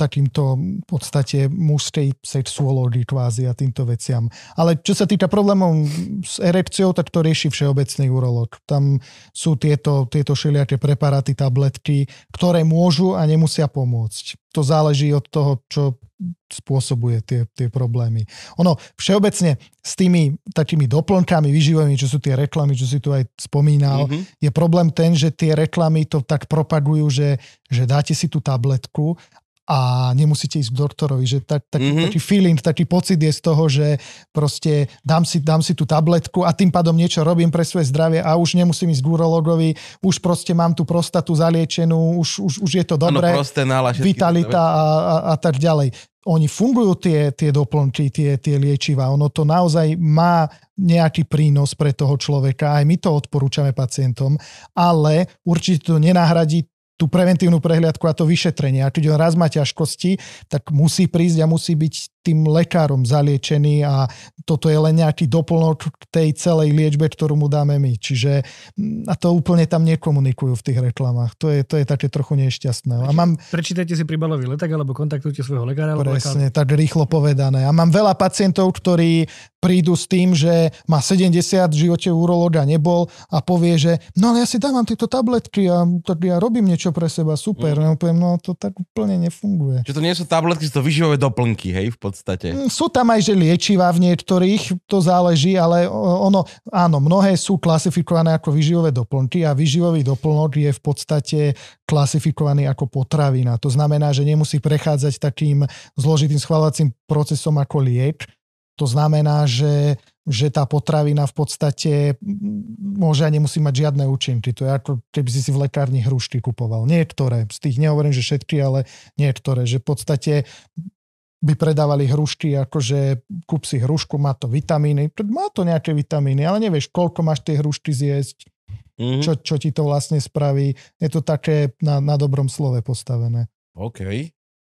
takýmto v podstate mužskej sexuológii kvázi a týmto veciam. Ale čo sa týka problémov s erekciou, tak to rieši všeobecný urológ. Tam sú tieto, tieto všelijaké preparáty, tabletky, ktoré môžu a nemusia pomôcť. To záleží od toho, čo spôsobuje tie, tie problémy. Ono všeobecne s tými takými doplnkami výživovými, čo sú tie reklamy, čo si tu aj spomínal, Mhm. je problém ten, že tie reklamy to tak propagujú, že, že dáte si tú tabletku a nemusíte ísť k doktorovi, že tak, taký, Mhm. mm-hmm. taký feeling, taký pocit je z toho, že proste dám si, dám si tú tabletku a tým pádom niečo robím pre svoje zdravie a už nemusím ísť k urologovi, už proste mám tú prostatu zaliečenú, už, už, už je to dobré prosté nála. všetky vitalita a, a, a tak ďalej. Oni fungujú tie, tie doplnky, tie, tie liečiva. Ono to naozaj má nejaký prínos pre toho človeka. Aj my to odporúčame pacientom, ale určite to nenahradí tú preventívnu prehliadku a to vyšetrenie. A keď on raz má ťažkosti, tak musí prísť a musí byť tým lekárom zaliečený a toto je len nejaký doplnok k tej celej liečbe, ktorú mu dáme my. Čiže a to úplne tam nekomunikujú v tých reklamách. To je, to je také trochu nešťastné. A mám, Prečítajte si príbalový letak alebo kontaktujte svojho lekára. Presne, tak rýchlo povedané. A mám veľa pacientov, ktorí prídu s tým, že má 70, v živote urológa nebol a povie, že no ale ja si dávam tieto tabletky a tak ja robím niečo pre seba, super. Mm. Ja poviem, no to tak úplne nefunguje. Čo to nie sú tabletky, sú to vyživové doplnky, hej, v podstate. Mm, Sú tam aj že liečivá v niektorých, to záleží, ale ono, áno, mnohé sú klasifikované ako vyživové doplnky a vyživový doplnok je v podstate klasifikovaný ako potravina. To znamená, že nemusí prechádzať takým zložitým schvalovacím procesom ako liek. To znamená, že, že tá potravina v podstate môže a nemusí mať žiadne účinky. To je ako keby si si v lekárni hrušky kupoval. Niektoré, z tých nehovorím, že všetky, ale niektoré. Že v podstate by predávali hrušky, akože kúp si hrušku, má to vitamíny, má to nejaké vitamíny, ale nevieš, koľko máš tie hrušky zjesť, Mhm. čo, čo ti to vlastne spraví. Je to také na, na dobrom slove postavené. OK.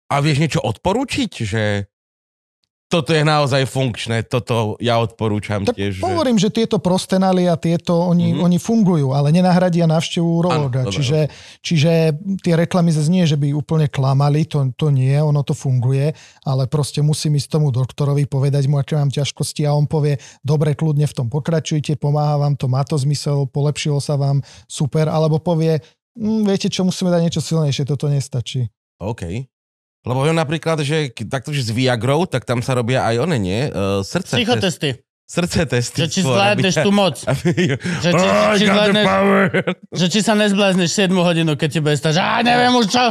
A vieš niečo odporúčiť, že toto je naozaj funkčné, toto ja odporúčam Tak tiež. Že... hovorím, že tieto prostenály a tieto, oni, Mhm. mm-hmm. oni fungujú, ale nenahradia návštevu urológa. dobre, Čiže, čiže tie reklamy zase nie, že by úplne klamali, to, to nie, ono to funguje, ale proste musím ísť tomu doktorovi, povedať mu, aké mám ťažkosti a on povie, dobre, kľudne v tom pokračujte, pomáha vám to, má to zmysel, polepšilo sa vám, super, alebo povie, "Mm, viete čo, musíme dať niečo silnejšie, toto nestačí. OK. Lebo viem napríklad, že takto že s Viagrou, tak tam sa robia aj one, nie? Uh, srdce, test, Psychotesty. srdce testy. Že či zvládneš tú moc. aby- Že či, Oh, či, zvládneš, že či sa nezblázneš 7 hodinu, keď ti bude stať, že á, neviem už čo.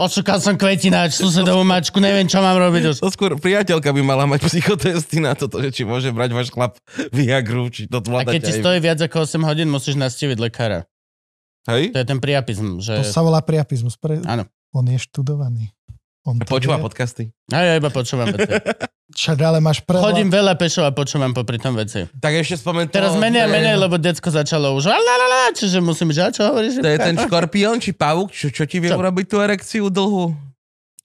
Ošukal som kvetináč, susedovú mačku, neviem, čo mám robiť už. To skôr priateľka by mala mať psychotesty na toto, že či môže brať váš chlap Viagru, či to A zvládať keď ti stojí viac ako 8 hodín, musíš nastaviť lekára. Hej? To je ten priapizm, že... To sa volá priapizmus. Pre... Áno. On je študovaný. On Počúva vie. podcasty. A ja iba počúvam veci. Však ale máš prehľad. Chodím veľa pešo a počúvam popri tom veci. Tak ešte spomen to, Teraz menej a menej, lebo decko začalo už lalalala, čiže musím, že a čo hovoríš? To je ten škorpión, či pavúk, čo, čo ti vie Čo? urobiť tú erekciu dlhú?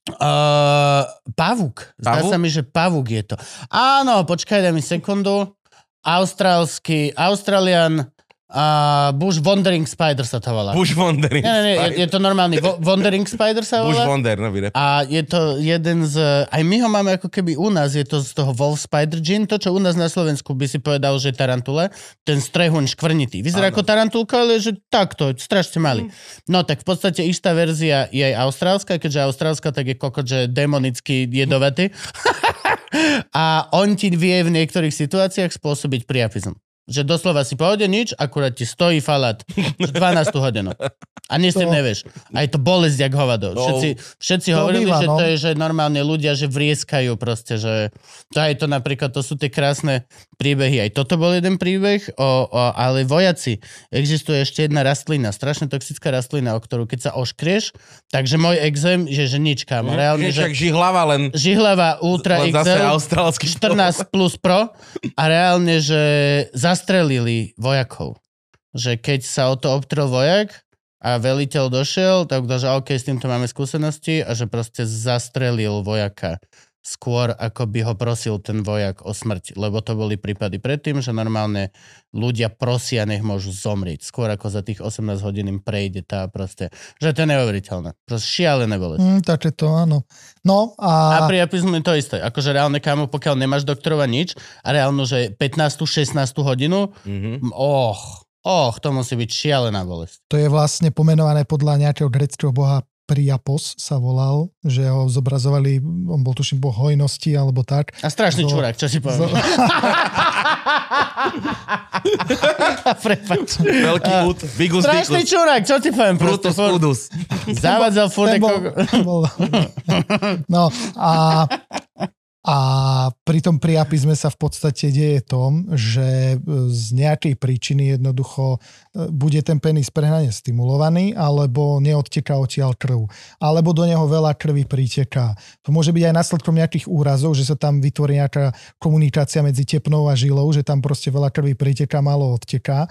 Uh, pavúk. Zdá Pavúk? sa mi, že pavúk je to. Áno, počkaj, daj mi sekundu. Austrálsky, Australian uh, Bush Wandering Spider sa to volá. Bush Wandering. Nie, nie, nie, je, je to normálny Wo- Wandering Spider sa Bush volá. Wander, nový rap. A je to jeden z... Aj my ho máme ako keby u nás, je to z toho Wolf Spider Gene, to čo u nás na Slovensku by si povedal, že je tarantule, ten strehuň škvrnitý. Vyzerá Áno. ako tarantulka, ale že takto, strašne malý. No tak v podstate istá verzia je aj austrálska, keďže austrálska, tak je kokot, že demonicky jedovatý. a on ti vie v niektorých situáciách spôsobiť priapizm. Že doslova si pohode nič, akurát ti stojí falát 12 hodinu. A nič s tým nevieš. A je to bolesť jak hovado. No. Všetci, všetci To hovorili, býva, že no. to je, že normálne ľudia, že vrieskajú proste, že to aj to napríklad, to sú tie krásne príbehy. Aj toto bol jeden príbeh, o, o, ale vojaci, existuje ešte jedna rastlina, strašne toxická rastlina, o ktorú keď sa oškrieš, takže môj exém, že, že nič, kámo. Reálne, že žihlava len, žihlava Ultra len XL austrálsky 14 plus pro a reálne, že zastrelili vojakov. Že keď sa o to obtrel vojak a veliteľ došiel, tak to, že OK, s týmto máme skúsenosti a že proste zastrelil vojaka skôr, ako by ho prosil ten vojak o smrť. Lebo to boli prípady predtým, že normálne ľudia prosia, nech môžu zomrieť. Skôr ako za tých 18 hodín im prejde tá proste, že to je neuveriteľné. Proste šialené bolesti. Mm, také to áno. No a, A pri apizmu je to isté. Akože reálne kámo, pokiaľ nemáš doktorova nič a reálno, že 15. 16. hodinu, Mhm. mm, och, och, to musí byť šialená bolesť. to je vlastne pomenované podľa nejakého greckého boha Priapos sa volal, že ho zobrazovali, on bol tuším boh hojnosti alebo tak. A strašný Zo- čurák, čo si poviem. zo- Prepač. Veľký úd, bigus, Strašný bigus, čurák, čo ti poviem? Brutus, udus. Zavadzal furt bol, bol, no a, a pri tom priapizme sa v podstate deje tom, že z nejakej príčiny jednoducho e, bude ten penis prehnane stimulovaný, alebo neodteká odtiaľ krv. Alebo do neho veľa krvi priteká. To môže byť aj následkom nejakých úrazov, že sa tam vytvorí nejaká komunikácia medzi tepnou a žilou, že tam proste veľa krvi priteká, málo odteká.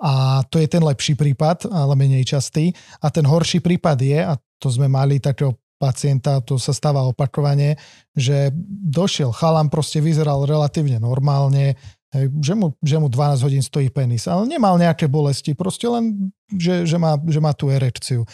A to je ten lepší prípad, ale menej častý. A ten horší prípad je, a to sme mali takého pacienta, to sa stáva opakovane, že došiel chalan, proste vyzeral relatívne normálne, že mu, že mu 12 hodín stojí penis, ale nemal nejaké bolesti, proste len, že, že, má, že má tú erekciu.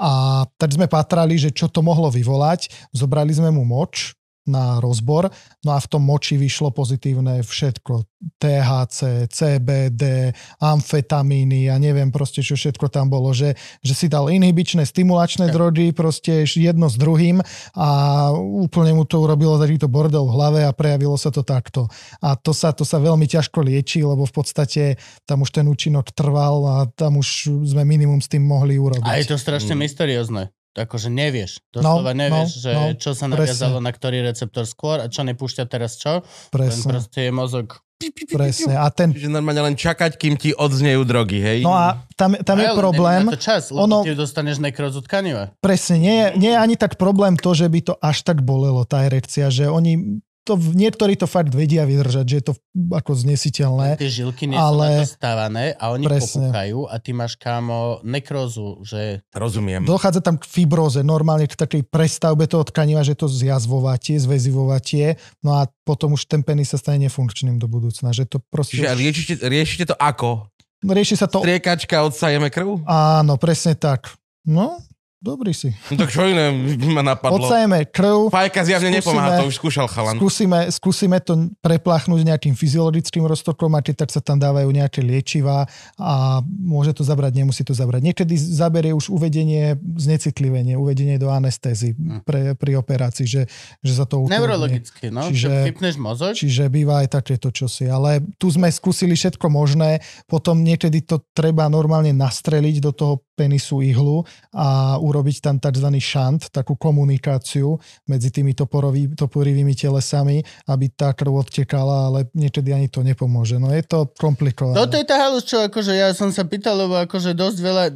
A tak sme patrali, že čo to mohlo vyvolať, zobrali sme mu moč na rozbor, no a v tom moči vyšlo pozitívne všetko. THC, CBD, amfetamíny a neviem proste, čo všetko tam bolo, že, že si dal inhibičné, stimulačné drogy, proste jedno s druhým a úplne mu to urobilo takýto bordel v hlave a prejavilo sa to takto. A to sa, to sa veľmi ťažko lieči, lebo v podstate tam už ten účinok trval a tam už sme minimum s tým mohli urobiť. A je to strašne mysteriózne. Akože nevieš. Doslova No, nevieš, no, že no, čo sa presne. naviazalo na ktorý receptor skôr a čo nepúšťa teraz čo. Presne, proste je mozog. presne. A ten, Čiže normálne len čakať, kým ti odznejú drogy, hej? no a tam, tam je Ale problém, to čas, lebo ono- ty dostaneš nekrozu tkaniva. presne, nie, je- nie je ani tak problém to, že by to až tak bolelo, tá erekcia, že oni to, niektorí to fakt vedia vydržať, že je to ako znesiteľné. Tie žilky nie sú ale- to stávané a oni Presne. popúkajú a ty máš kámo nekrozu, že Rozumiem. Dochádza tam k fibróze, normálne k takej prestavbe toho tkaniva, že to zjazvovatie, zväzivovatie, no a potom už ten penis sa stane nefunkčným do budúcna, že to proste... Čiže už- riešite, riešite to ako? Rieši sa to... Striekačka, odsajeme krv? Áno, presne tak. No, dobrý si. No tak čo iné ma napadlo? Odsajeme krv, Fajka zjavne Skúsime- nepomáha, to už skúšal chalan. skúsime, skúsime to preplachnúť nejakým fyziologickým roztokom a tak sa tam dávajú nejaké liečivá a môže to zabrať, nemusí to zabrať. Niekedy zaberie už uvedenie, znecitlivenie, uvedenie do anestézy pre, pri operácii, že, že sa to ukludní. neurologicky, no. Čiže... Mozog, Čiže býva aj takéto čosi. Ale tu sme skúsili všetko možné, potom niekedy to treba normálne nastreliť do toho penisu ihlu a urobiť tam tzv. šant, takú komunikáciu medzi tými toporový, toporivými telesami, aby tá krv odtekala, ale niekedy ani to nepomôže. No je to komplikované. Toto je tá halus, čo akože ja som sa pýtal, lebo akože dosť veľa e,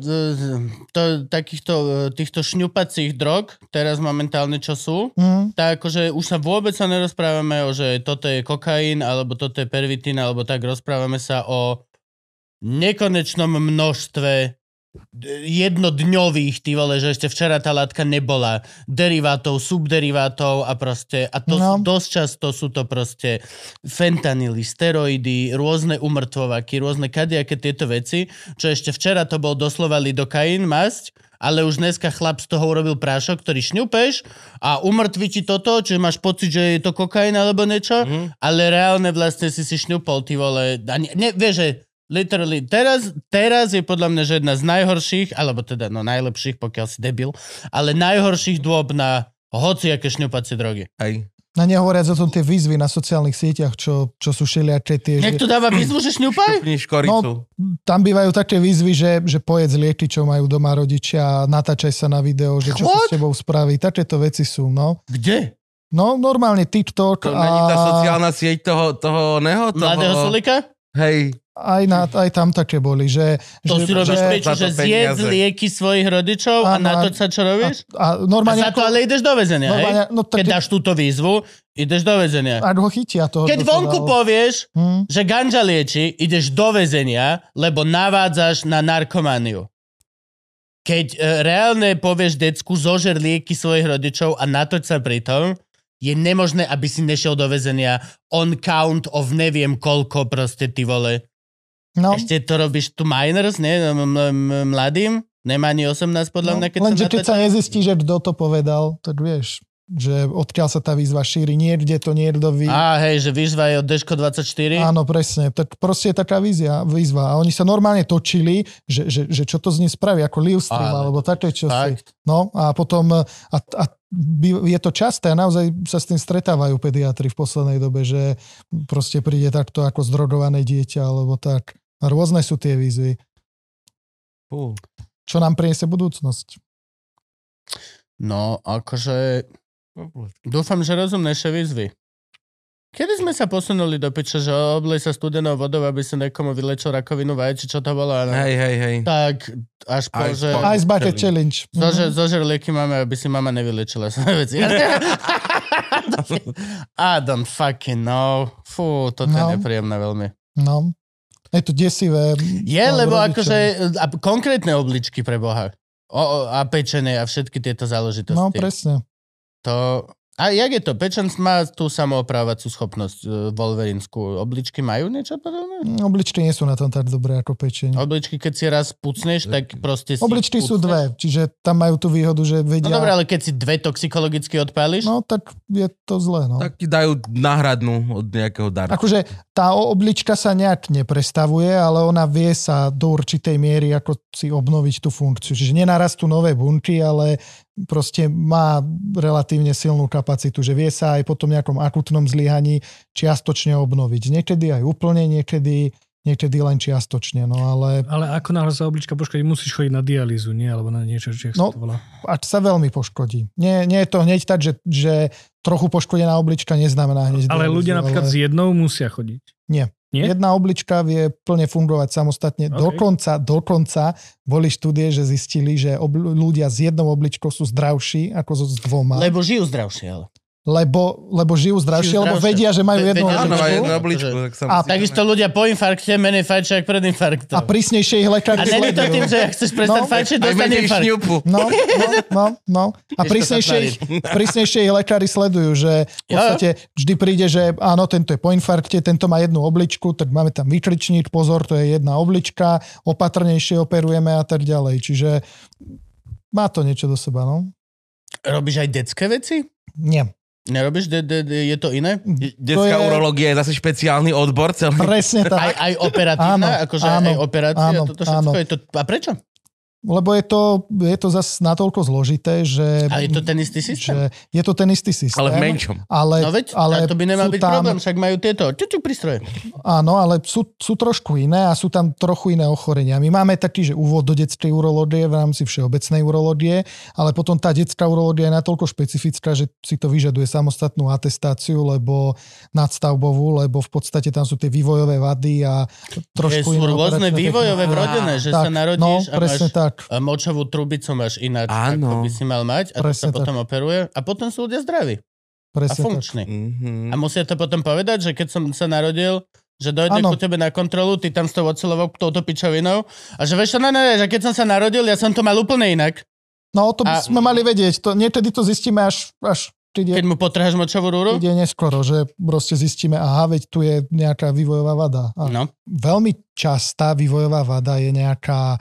to, takýchto e, týchto šňupacích drog, teraz momentálne čo sú, Mm, tak akože už sa vôbec sa nerozprávame o, že toto je kokain, alebo toto je pervitín, alebo tak rozprávame sa o nekonečnom množstve jednodňových, ty vole, že ešte včera tá látka nebola, derivátov, subderivátov a proste, a to No. dosť často sú to proste fentanily, steroidy, rôzne umrtvovaky, rôzne kadejaké tieto veci, čo ešte včera to bol doslova lidokain, masť, ale už dneska chlap z toho urobil prášok, ktorý šňupeš a umrtví ti toto, čiže máš pocit, že je to kokain alebo niečo, mm. ale reálne vlastne si si šňupol, ty vole, a ne, ne, vieš, že literally, teraz, teraz je podľa mňa, že jedna z najhorších, alebo teda no najlepších, pokiaľ si debil, ale najhorších dôb na hociaké šňupacie drogy. Hej. Na nehovoriac o tom tie výzvy na sociálnych sieťach, čo, čo sú všelijaké tie... Nech Že, dáva výzvu, že šňupaj? Škoricu. tam bývajú také výzvy, že, že pojedz lieky, čo majú doma rodičia, natáčaj sa na video, že čo What? s tebou spraví. Takéto veci sú, no. Kde? No, normálne TikTok To a není tá sociálna sieť toho, toho neho? Toho, Mladého Solika? Hej. aj, na, aj tam také boli, že... To že, si robíš že, prečo, že zjedz lieky svojich rodičov a Áno, na to a- sa čo robíš? a, a A normálne... za to ale ideš do väzenia, hej? no, Keď tak, dáš túto výzvu, ideš do väzenia. ak ho chytia toho. Keď vonku dal. povieš, Hm? že ganja lieči, ideš do väzenia, lebo navádzaš na narkomániu. Keď e, reálne povieš decku, zožer lieky svojich rodičov a natoč sa pritom, je nemožné, aby si nešiel do väzenia on count of neviem koľko proste ty vole. No, Ešte to robíš tu minors, nie? M- m- m- mladým? Nemá ani 18 podľa no, mňa, keď lenže keď sa nezistí, že kto to povedal, tak vieš, že odkiaľ sa tá výzva šíri, niekde to niekto ví. Á, hej, že výzva je od Deško 24. Áno, presne. Tak proste je taká vízia, výzva. A oni sa normálne točili, že, že, že čo to z nej spraví, ako Ale alebo také čo si. Fakt. No a potom a, a je to časté a naozaj sa s tým stretávajú pediatri v poslednej dobe, že proste príde takto ako zdrogované dieťa, alebo tak. A rôzne sú tie výzvy. Fú. Čo nám priniesie budúcnosť? No, akože dúfam, že rozumnejšie výzvy. Kedy sme sa posunuli do piče, že oblej sa studenou vodou, aby sa niekomu vylečil rakovinu vaj, či čo to bolo? Ano. Hej, hej, hej. Tak až po, Ice že... Ice Bucket Challenge. Zožer, Mhm. zožer lieky máme, aby si mama nevylečila svoje veci. I don't fucking know. Fú, toto je No. nepríjemné veľmi. No. Je to desivé. Je, No, lebo rodičom. akože a konkrétne obličky pre Boha. O, o, a pečené a všetky tieto záležitosti. No, presne. To... A jak je to? Pečen má tú samooprávacú schopnosť e, Wolverinskú. Obličky majú niečo podobné? Obličky nie sú na tom tak dobré ako pečeň. Obličky, keď si raz pucneš, tak proste si... Obličky sú pucneš. dve, čiže tam majú tú výhodu, že No vedia... dobré, ale keď si dve toxikologicky odpáliš, No tak je to zlé, no. Tak ti dajú náhradnú od nejakého darcu. Akože tá oblička sa nejak neprestavuje, ale ona vie sa do určitej miery ako si obnoviť tú funkciu. Čiže nenarastú nové bunky, ale proste má relatívne silnú kapacitu, že vie sa aj po tom nejakom akutnom zlyhaní čiastočne obnoviť. Niekedy aj úplne, niekedy niekedy len čiastočne, no ale Ale ako náhle sa oblička poškodí, musíš chodiť na dialýzu, nie? Alebo na niečo, či No, to volá. až sa veľmi poškodí. Nie, nie je to hneď tak, že, že trochu poškodená oblička neznamená hneď Ale dialýzu, ľudia napríklad ale s jednou musia chodiť. Nie. Nie? jedna oblička vie plne fungovať samostatne. OK. Dokonca, dokonca boli štúdie, že zistili, že ob, ľudia s jednou obličkou sú zdravší ako so s dvoma. Lebo žijú zdravšie, ale. Lebo, lebo žijú zdravšie, Žijú lebo zdravšie. vedia, že majú Ve- jednu vedia, obličku. jednu obličku. Tak sa A Takisto ľudia po infarkte menej fajčia ako pred infarktom. A prísnejšie ich lekári A není to tým, že ak chceš prestať No, fajčiť, Aj dostane infarkt. No, no, no, no. A prísnejšie ich, prísnejšie ich lekári sledujú, že v podstate vždy príde, že áno, tento je po infarkte, tento má jednu obličku, tak máme tam vykričník, pozor, to je jedna oblička, opatrnejšie operujeme a tak ďalej. Čiže má to niečo do seba, no? Robíš aj detské veci? Nie. Nerobíš? De, de, de, je to iné? Detská je- urológia je zase špeciálny odbor celý. Presne tak. Aj, aj operatívna? Áno, akože áno, aj operácia? áno, toto všetko áno. je to... A prečo? Lebo je to, je to zase natoľko zložité, že... A je to ten istý systém? že je to ten istý systém. Ale v menšom. Ale, No veď, ale to by nemal sú byť tam, problém, však majú tieto čučuk prístroje. Áno, ale sú, sú trošku iné a sú tam trochu iné ochorenia. My máme taký, že úvod do detskej urológie v rámci všeobecnej urológie, ale potom tá detská urológia je natoľko špecifická, že si to vyžaduje samostatnú atestáciu, lebo nadstavbovú, lebo v podstate tam sú tie vývojové vady a sú trošku iné rôzne operačné vývojové vrodené, že Tak, sa narodíš no, a presne máš tak. A močovú trubicu máš ináč, Áno. ako by si mal mať a to sa Presne tak. potom operuje a potom sú ľudia zdraví a Presne tak. funkční. Mhm. A musia to potom povedať, že keď som sa narodil, že dojde Áno. ku tebe na kontrolu, ty tam s tou ocelovou touto pičovinou a že vieš ne, ne, že keď som sa narodil, ja som to mal úplne inak. No to A- by sme mali vedieť. To, niekedy to zistíme až, až je, Keď mu potrháš močovú rúru? je neskoro, že proste zistíme, aha, veď tu je nejaká vývojová vada. A No. veľmi častá vývojová vada je nejaká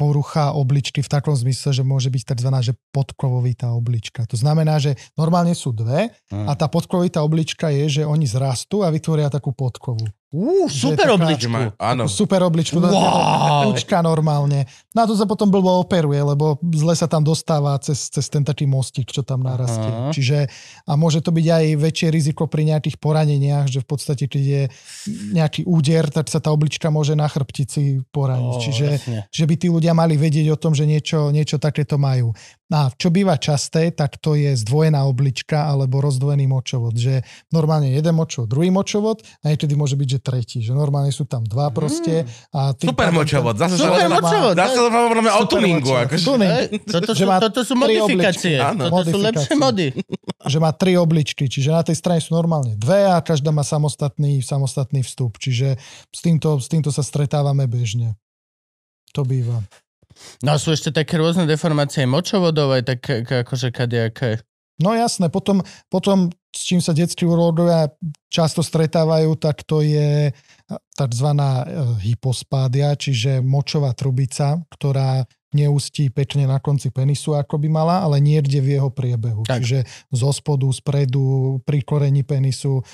porucha obličky v takom zmysle, že môže byť tzv. Že podkovovitá oblička. To znamená, že normálne sú dve a tá podkovovitá oblička je, že oni zrastú a vytvoria takú podkovu. Ú, super obličku. Má- Áno. Super obličku. Wow. Kľúčka normálne. Na to sa potom blbo operuje, lebo zle sa tam dostáva cez, cez ten taký mostík, čo tam narastie. Aha. Čiže a môže to byť aj väčšie riziko pri nejakých poraneniach, že v podstate, keď je nejaký úder, tak sa tá oblička môže na chrbtici poraniť. Ó, Čiže jasne. že by tí ľudia mali vedieť o tom, že niečo, niečo takéto majú. A čo býva časté, tak to je zdvojená oblička alebo rozdvojený močovod. Že normálne jeden močovod, druhý močovod a niekedy môže byť, že tretí. Že normálne sú tam dva proste. A tým Super pádom močovod. Zase sa Super len- močovod. Zase to máme o tuningu. Akože. Tuning. Toto, Že sú, má toto sú modifikácie. Toto sú lepšie mody. že má tri obličky, čiže na tej strane sú normálne dve a každá má samostatný, samostatný vstup. Čiže s týmto, s týmto sa stretávame bežne. To býva. No a sú ešte také rôzne deformácie močovodov, aj tak akože kadejaké. No jasné, potom, potom s čím sa detskí urológovia často stretávajú, tak to je tzv. hypospádia, čiže močová trubica, ktorá neustí pekne na konci penisu, ako by mala, ale niekde v jeho priebehu. Tak. Čiže zo spodu, spredu, pri korení penisu,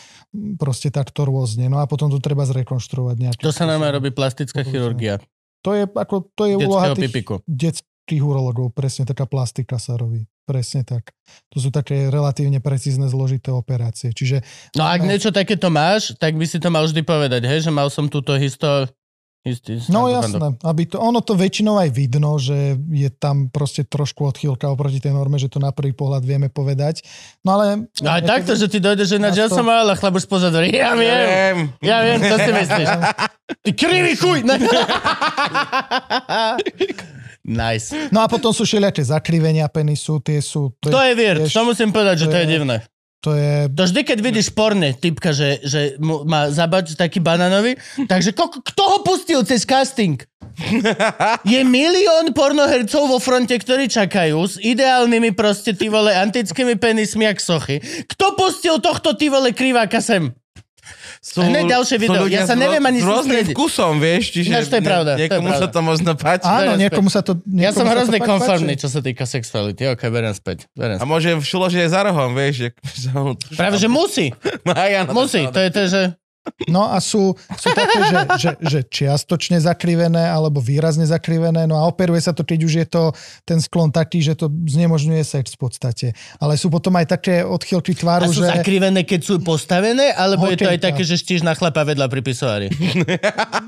proste takto rôzne. No a potom to treba zrekonštruovať nejakým To sa nám robí plastická chirurgia. To je, ako, to je úloha tých pipiku. Detských urologov, presne taká plastika sa robí. Presne tak. To sú také relatívne precízne zložité operácie. Čiže No ak No. niečo takéto máš, tak by si to mal vždy povedať, hej, že mal som túto histo... Histý, No jasné, aby to, ono to väčšinou aj vidno, že je tam proste trošku odchýlka oproti tej norme, že to na prvý pohľad vieme povedať. No ale... No aj takto, že ti dojde, že ináč ja som mal, a chlap už pozad, hovorí, ja viem, Viem. ja viem, čo si myslíš. Ty krivý chuj! Nice. No a potom sú všelijaké zakrivenia penisu, tie sú... To To je vier, vieš, to musím povedať, že to to je je- divné. to je To vždy, keď vidíš porne, typka, že, že mu má zabač taký bananový, takže ko, kto ho pustil cez casting? Je milión pornohercov vo fronte, ktorí čakajú s ideálnymi proste ty vole antickými penismi jak sochy. Kto pustil tohto ty vole kriváka sem? Sú, Hneď ďalšie video. Ja sa neviem ani s rôznym sústrediť. vkusom, vieš, čiže Ináč to je pravda, to je niekomu pravda. sa to možno páči. Áno, niekomu sa to... Ja niekomu som sa to hrozne konformný, čo sa týka sexuality. Ok, berem späť. Berem A späť. môže v šuloži aj za rohom, vieš. Že, že Práve, že musí. Aj, áno, Musí. je To je to, že... No a sú, sú také, že, že, že čiastočne zakrivené alebo výrazne zakrivené, no a operuje sa to, keď už je to ten sklon taký, že to znemožňuje sex v podstate. Ale sú potom aj také odchylky A tváru, sú že... zakrivené, keď sú postavené, alebo je to aj také, že štíš na chlapa vedľa pri pisoári?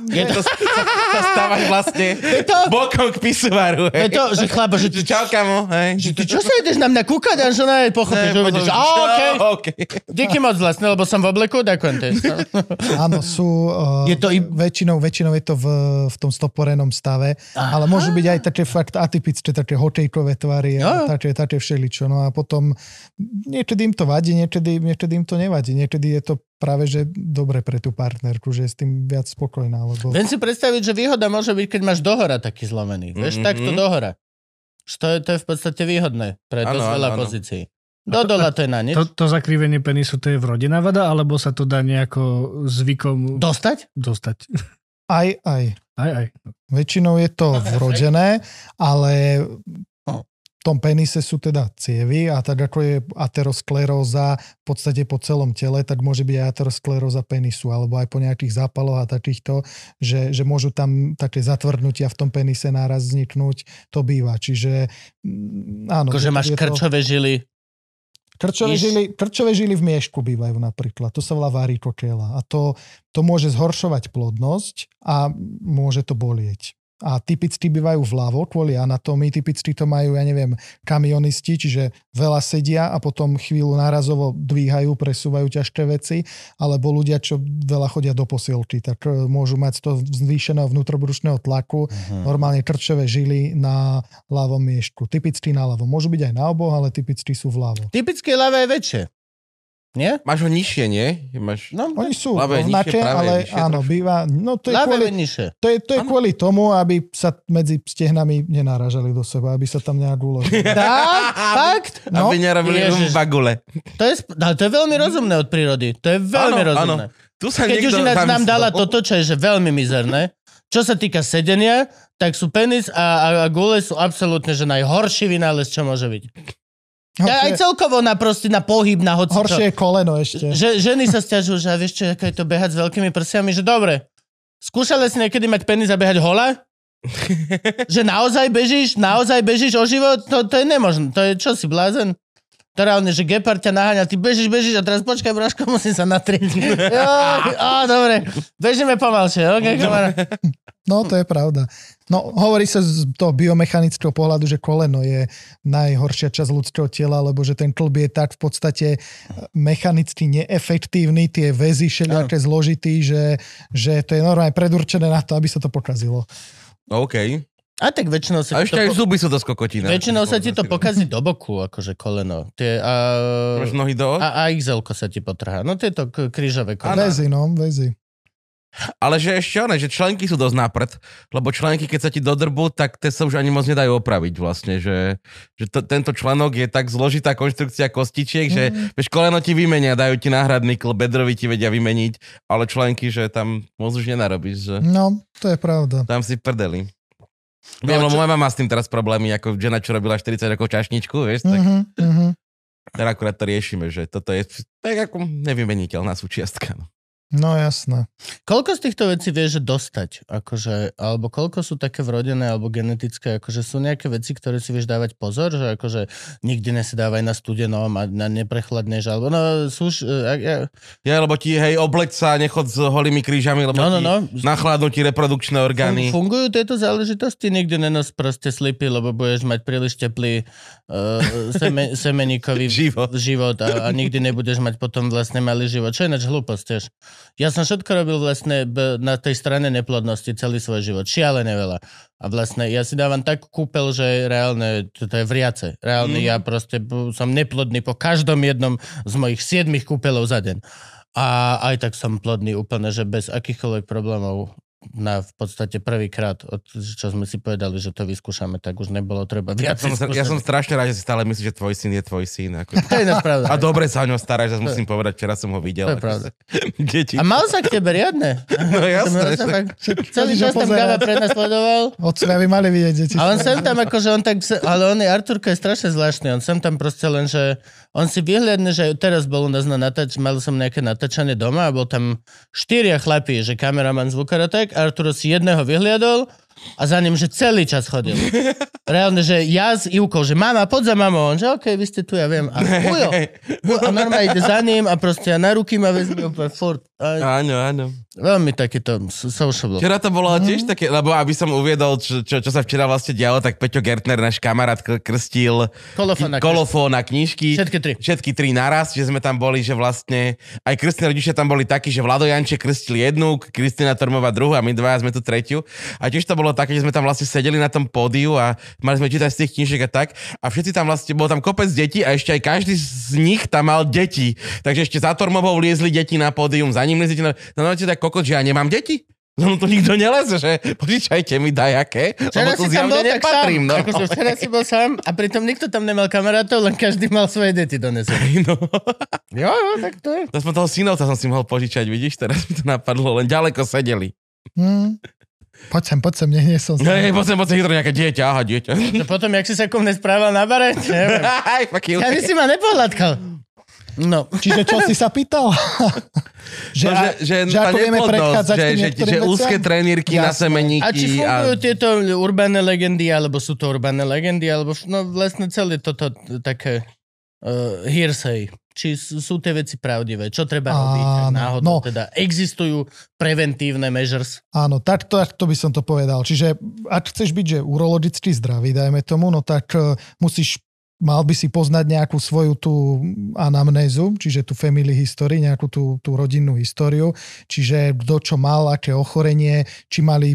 Je to, Sa stávaš vlastne to? bokom k pisovaru. je to, že chlapa, že ty, Že Čau, kamo. Hej. že ty čo sa ideš na mňa kúkať, a že ne, pochopíš, že uvidíš, a okej, okay. díky moc vlastne, lebo som v obleku, ďakujem. Áno, sú... Uh, Je to i- väčšinou, väčšinou je to v, v tom stoporenom stave, Aha. ale môžu byť aj také fakt atypické, také hotejkové tvary, Jo. a také, také všeličo. No a potom niekedy im to vadí, niekedy, niekedy im to nevadí. Niekedy je to práve, že dobre pre tú partnerku, že je s tým viac spokojná. Lebo... Viem si predstaviť, že výhoda môže byť, keď máš dohora taký zlomený. Vieš, Mhm. takto dohora. To je, to je v podstate výhodné pre dosť veľa pozícií. Do dola to je na nič. To, to zakrivenie penisu, to je vrodená vada, alebo sa to dá nejako zvykom Dostať? dostať? Aj, aj. Aj, aj. Väčšinou je to vrodené, ale v tom penise sú teda cievy a tak ako je ateroskleróza v podstate po celom tele, tak môže byť aj ateroskleróza penisu alebo aj po nejakých zápaloch a takýchto, že, že môžu tam také zatvrdnutia v tom penise náraz vzniknúť, to býva. Čiže mm, áno. Akože máš to- krčové žily. Krčové Iš- žily, krčové žily v miešku bývajú napríklad. To sa volá varikokela. A to, to môže zhoršovať plodnosť a môže to bolieť. A typicky bývajú vľavo kvôli anatómii, typicky to majú, ja neviem, kamionisti, čiže veľa sedia a potom chvíľu nárazovo dvíhajú, presúvajú ťažké veci, alebo ľudia, čo veľa chodia do posilky, tak e, môžu mať to zvýšeného vnútrobrušného tlaku, Mhm. normálne krčové žily na ľavom miešku. Typicky na ľavom. Môžu byť aj na oboch, ale typicky sú vľavo. Typické ľavé je väčšie. Nie? Máš ho nižšie, nie? Máš... No, Oni sú Ľavé rovnaké, nižšie, ale vyššie áno, trošku. býva, no to je, ľavé kvôli, nižšie. to je, to je kvôli tomu, aby sa medzi stehnami nenáražali do seba, aby sa tam nejak uložili. Tak? Fakt? No, Aby nerobili Ježiš. bagule. To je, ale to je veľmi rozumné od prírody. To je veľmi Áno, rozumné. Tu sa Keď už ináč nám dala toto, čo je že veľmi mizerné, čo sa týka sedenia, tak sú penis a, a, a gule sú absolútne že najhorší vynález, čo môže byť. Ja, aj Horšie, celkovo na proste na pohyb, na hoci horšie je koleno ešte. Že, ženy sa stiažujú, že vieš čo, ako je to behať s veľkými prsiami, že dobre. Skúšala si niekedy mať penis a behať hola? že naozaj bežíš, naozaj bežíš o život? To, to je nemožné. To je čo si blázen? To reálne, že Gepard ťa naháňa, ty bežíš, bežíš a teraz počkaj, bráško, musím sa natriť. jo, á, dobre, bežíme pomalšie, ok, kamara. No, to je pravda. No, hovorí sa z toho biomechanického pohľadu, že koleno je najhoršia časť ľudského tela, lebo že ten klb je tak v podstate mechanicky neefektívny, tie väzy všelijaké zložitý, že, že to je normálne predurčené na to, aby sa to pokazilo. OK. A tak väčšinou sa A ešte aj to, po, zuby sú dosť kokotina. väčšinou sa ti to pokazí do boku, akože koleno. Tie, a, Máš nohy do... a, a xl sa ti potrhá. No tieto k- krížové koleno. Väzy, no, väzy. Ale že ešte one, že členky sú dosť naprd, lebo členky, keď sa ti dodrbu, tak tie sa už ani moc nedajú opraviť vlastne, že, že to, tento členok je tak zložitá konštrukcia kostičiek, že Mhm. vieš, koleno ti vymenia, dajú ti náhradný klb, bedrovi ti vedia vymeniť, ale členky, že tam moc už nenarobíš, že No, to je pravda. tam si prdeli. No, Viem, čo- moja mama má s tým teraz problémy, ako žena, čo robila 40 rokov čašničku, vieš, tak Uh-huh, uh-huh. teraz akurát to riešime, že toto je tak ako nevymeniteľná súčiastka. No. No jasné. Koľko z týchto vecí vieš že dostať? Akože, alebo koľko sú také vrodené alebo genetické? Akože sú nejaké veci, ktoré si vieš dávať pozor? Že akože nikdy nesidávaj na studenom a na neprechladneš? Alebo no, sú... š- ak- ja- Ja, lebo ti, hej, obleď sa, nechod s holými krížami, lebo No, no, ti no. nachladnú ti reprodukčné orgány. Fun- fungujú tieto záležitosti? Nikdy nenos proste slipy, lebo budeš mať príliš teplý uh, seme, semeníkový Život. život a, a nikdy nebudeš mať potom vlastne malý život. Čo je ináč hlúposť tiež. Ja som všetko robil vlastne na tej strane neplodnosti celý svoj život. Šialené veľa. A vlastne ja si dávam tak kúpel, že reálne, to, to je vriace. Reálne Mm. ja proste som neplodný po každom jednom z mojich siedmých kúpelov za deň. A aj tak som plodný úplne, že bez akýchkoľvek problémov. Na v podstate prvýkrát, od- čo sme si povedali, že to vyskúšame, tak už nebolo treba Ja viac som, ja som strašne rád, že si stále myslíš, že tvoj syn je tvoj syn. Ako... To je pravda. A dobre sa o ňo staráš, že musím povedať, včera som ho videl. To je pravda. Deti. A mal sa k tebe riadne. No jasné. Sa fakt- Celý čas tam. Gaba prenasledoval. Otcovia by mali vidieť deti. A on sem tam akože on tak, ale on je, Arturko je strašne zvláštny, on sem tam proste len, že on si vyhliadne, že teraz bol u nás na natáč, mal som nejaké natáčanie doma a bol tam štyria chlapí, že kameraman, zvukár a tak, Arturo si jedného vyhliadol a za ním, že celý čas chodil. Reálne, že ja s Ivkou, že mama, poď za mamou, on, že okej, vy ste tu, ja viem. A ujo, ujo, a normálne ide za ním a proste na ruky ma vezme úplne furt. A Áno, áno. veľmi takýto s- sociable. Včera to bolo tiež také, lebo aby som uviedol, čo, čo, čo sa včera vlastne dialo, tak Peťo Gertner, náš kamarát, kr- krstil Kolofón na kolofón knižky. Všetky tri. Všetky tri naraz, že sme tam boli, že vlastne aj krstní rodičia tam boli takí, že Vlado Janče krstil jednu, Kristina Tormová druhú a my dvaja sme tu tretiu. A tiež to bolo také, že sme tam vlastne sedeli na tom pódiu a mali sme čítať z tých knížiek a tak. A všetci tam vlastne, bol tam kopec detí a ešte aj každý z nich tam mal deti. Takže ešte za Tormovou liezli deti na pódium, za deti na... No, no, tak kokot, že ja nemám deti? No to nikto neleze, že požičajte mi dajaké, Včera lebo tu zjavne sám. nepatrím. No. Akože včera si bol sám a pritom nikto tam nemal kamarátov, len každý mal svoje deti donesené. no. Jo, jo, tak to je. To som toho synovca som si mohol požičať, vidíš, teraz mi to napadlo, len ďaleko sedeli. Hm. Poď sem, poď sem, nech nie som No, hej, poď sem, poď sem, chytro nejaké dieťa, aha, dieťa. No potom, jak si sa ku mne správal na bare, neviem. Aj, fuck you. Ja by si ma nepohľadkal. No, Čiže čo si sa pýtal? že, No, že, že, že tá ako vieme predchádzať že, tým že, že úzke trenírky na Jasné. semeníky. a či fungujú tieto urbané legendy, alebo sú to urbané legendy, alebo no vlastne celé toto také uh, hearsay. Či sú, tie veci pravdivé? Čo treba robiť? Ak Áno, náhodou no. teda existujú preventívne measures. Áno, tak to, to by som to povedal. Čiže ak chceš byť že urologicky zdravý, dajme tomu, no tak eh, musíš mal by si poznať nejakú svoju tú anamnézu, čiže tú family history, nejakú tú, tú rodinnú históriu, čiže kto čo mal, aké ochorenie, či, mali,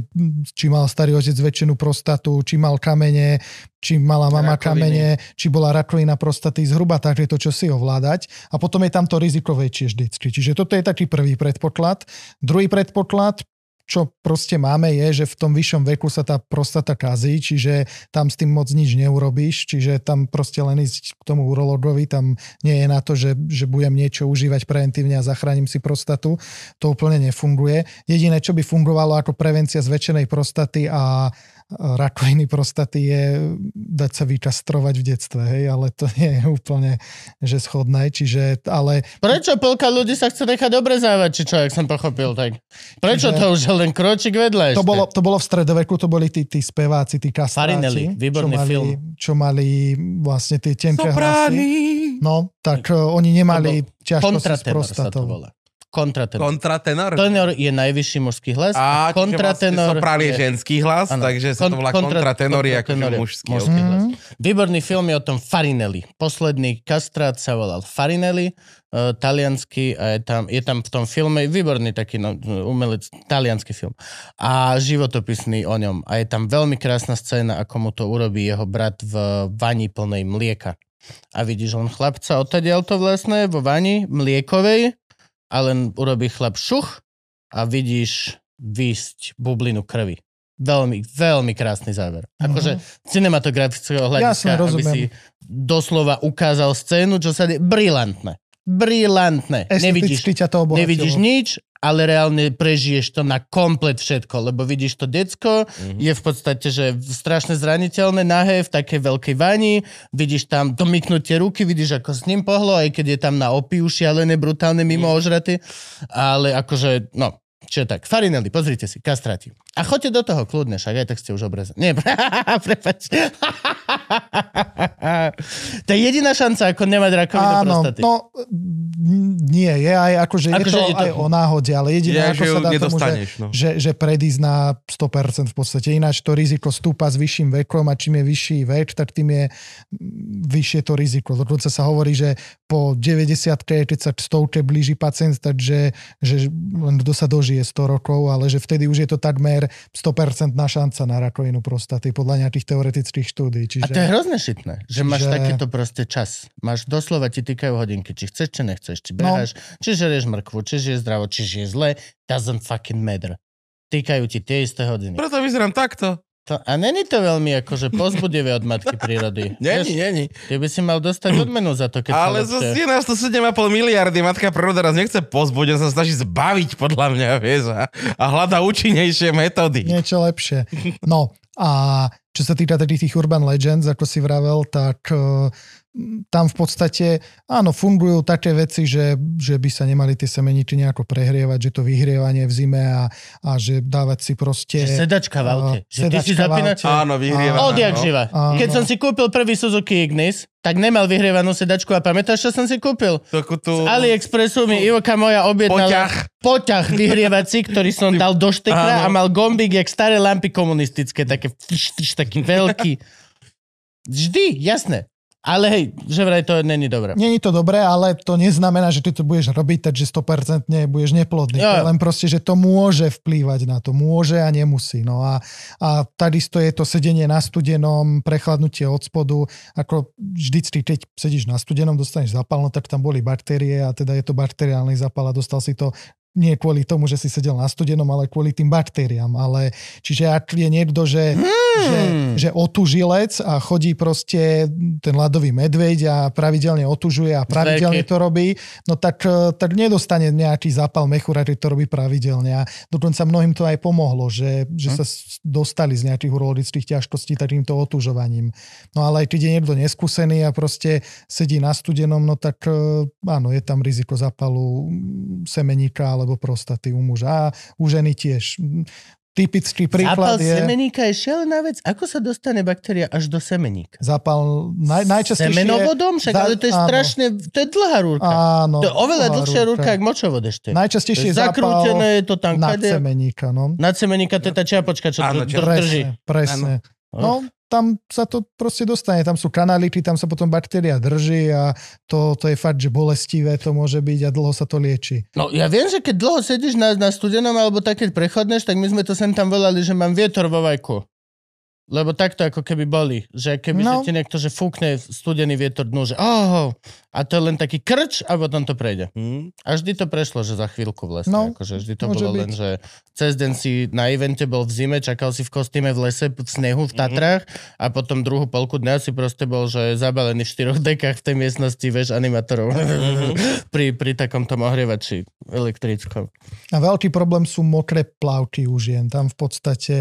či mal starý otec väčšinu prostatu, či mal kamene, či mala mama Rakoviny. kamene, či bola rakovina prostaty, zhruba tak, že to čo si ovládať. A potom je tam to riziko väčšie vždycky. Čiže toto je taký prvý predpoklad. Druhý predpoklad, čo proste máme, je, že v tom vyššom veku sa tá prostata kazí, čiže tam s tým moc nič neurobíš, čiže tam proste len ísť k tomu urologovi, tam nie je na to, že, že budem niečo užívať preventívne a zachránim si prostatu. To úplne nefunguje. Jediné, čo by fungovalo ako prevencia zväčšenej prostaty a rakoviny prostaty je dať sa vykastrovať v detstve, hej, ale to nie je úplne že schodné, čiže, ale Prečo polka ľudí sa chce nechať obrezávať, či čo, jak som pochopil, tak? Prečo Čiže- to už len kročík vedľa To ešte? bolo, to bolo v stredoveku, to boli tí, tí speváci, tí. Farinelli, výborný čo mali, film. Čo mali vlastne tie tenké hlasy. No, tak uh, oni nemali ťažkosti s to prostatou. Kontratenor. Kontratenor. Tenor je najvyšší mužský hlas A a vlastne kontratenor soprál je ženský hlas, Áno. takže sa to volá kontra- kontratenor, je akože je mužský. mužský ok. hlas. Výborný film je o tom Farinelli. Posledný kastrát sa volal Farinelli, uh, talianský a je tam, je tam v tom filme výborný taký no, umelec, talianský film a životopisný o ňom. A je tam veľmi krásna scéna, ako mu to urobí jeho brat v vani plnej mlieka. A vidíš len chlapca odtadiaľ to vlastne vo vani mliekovej a len urobí chlap šuch a vidíš výsť bublinu krvi. Veľmi, veľmi krásny záver. Akože cinematografického hľadiska, Jasne, aby si doslova ukázal scénu, čo sa deje. Brilantné. Brilantné. Nevidíš, ťa to obohatilo. nevidíš nič, ale reálne prežiješ to na komplet všetko, lebo vidíš to decko, Mhm. je v podstate, že strašne zraniteľné, nahé, v takej veľkej vani, vidíš tam to myknutie ruky, vidíš, ako s ním pohlo, aj keď je tam na opiu šialené, brutálne mimo Mhm. ožraty, ale akože, no, čo tak, Farinelli, pozrite si, kastrati. A choďte do toho kľudne, však aj tak ste už obrezení. Nie, prepač. to je jediná šanca, ako nemať rakovinu Áno, prostaty. no nie, je aj akože je Akože to je to- aj o náhode, ale jediné, Je, ako sa dá tomu, že, no. že, že predísť na 100% v podstate. Ináč to riziko stúpa s vyšším vekom a čím je vyšší vek, tak tým je vyššie to riziko. Dokonca sa hovorí, že po 90 keď sa k stovke blíži pacient, takže že len kto sa dožije 100 rokov, ale že vtedy už je to takmer 100% šanca na rakovinu prostaty podľa nejakých teoretických štúdí. A Čiže... to je hrozne šitné, že máš Čiže- takýto proste čas. Máš doslova ti týkajú hodinky, či chceš, či nechceš, či No. beháš, či žerieš mrkvu, či žiješ zdravo, či žiješ zle, doesn't fucking matter. týkajú ti tie isté hodiny. Preto vyzerám takto. To, a není to veľmi akože pozbudivé od matky prírody. Není, není. Ty by si mal dostať odmenu za to, keď Ale zo je nás to 7,5 miliardy, matka príroda nás nechce pozbudiť, sa snaží zbaviť podľa mňa, vieš, a, a hľada účinnejšie metódy. Niečo lepšie. No a čo sa týka takých tých urban legends, ako si vravel, tak eh, tam v podstate, áno, fungujú také veci, že, že by sa nemali tie semeniky nejako prehrievať, že to vyhrievanie v zime a, a že dávať si proste... Že sedačka v aute. a, Že ty si aute. Áno, vyhrieva. Áno. Odjak živa. Áno. Keď som si kúpil prvý Suzuki Ignis, tak nemal vyhrievanú sedačku a pamätáš, čo som si kúpil? Takú tú... Z AliExpressu mi Ivka moja objednala Poťah. poťah vyhrievací, ktorý som dal do štekra a Áno. mal gombík, jak staré lampy komunistické, také tš, tš, taký veľký. Vždy, jasné. Ale hej, že vraj to není dobré. Není to dobré, ale to neznamená, že ty to budeš robiť, takže 100% budeš neplodný. Jo. Len proste, že to môže vplývať na to. Môže a nemusí. No a, a takisto je to sedenie na studenom, prechladnutie od spodu. Ako vždycky, keď sedíš na studenom, dostaneš zapal, no tak tam boli baktérie a teda je to bakteriálny zapal a dostal si to nie kvôli tomu, že si sedel na studenom, ale kvôli tým baktériám. Ale, čiže ak je niekto, že, že, že otužilec a chodí proste ten ľadový medveď a pravidelne otužuje a pravidelne to robí, no tak, eh, tak nedostane nejaký zápal mechúra, keď to robí pravidelne. A dokonca mnohým to aj pomohlo, že, že sa s- dostali z nejakých urologických ťažkostí takýmto otužovaním. No ale aj keď je niekto neskúsený a proste sedí na studenom, no tak eh, áno, je tam riziko zápalu semeníka alebo prostaty u muža. A u ženy tiež. Typický príklad Zápal je... semeníka je šialená vec. Ako sa dostane baktéria až do semeníka? Zápal naj, najčastejšie... Semenovodom? Však, Za- ale to je áno. strašne... To je dlhá rúrka. Áno. To je oveľa dlhšia rúrka, ako močovod ešte. Najčastejšie je Zakrútené je to tam. nad kade- semeníka, no. Nad semeníka to je tá čiapočka, čo Áno, dr- drží. Presne, presne. No, tam sa to proste dostane, tam sú kanality, tam sa potom baktéria drží a to, to je fakt, že bolestivé to môže byť a dlho sa to lieči. No ja viem, že keď dlho sedíš na, na studenom alebo tak, keď prechodneš, tak my sme to sem tam volali, že mám vietor vo vajku. Lebo takto ako keby boli. Že keby No. no. ti niekto, že fúkne studený vietor dnu, že oh, a to je len taký krč a potom to prejde. Hm? A vždy to prešlo, že za chvíľku vlastne. No, akože vždy to bolo byť. len, že cez deň si na evente bol v zime, čakal si v kostýme v lese, v snehu, v Tatrách a potom druhú polku dňa si proste bol, že zabalený v štyroch dekách v tej miestnosti, vieš, animátorov pri, pri takomto ohrievači elektrickom. A veľký problém sú mokré plavky u žien. Tam v podstate...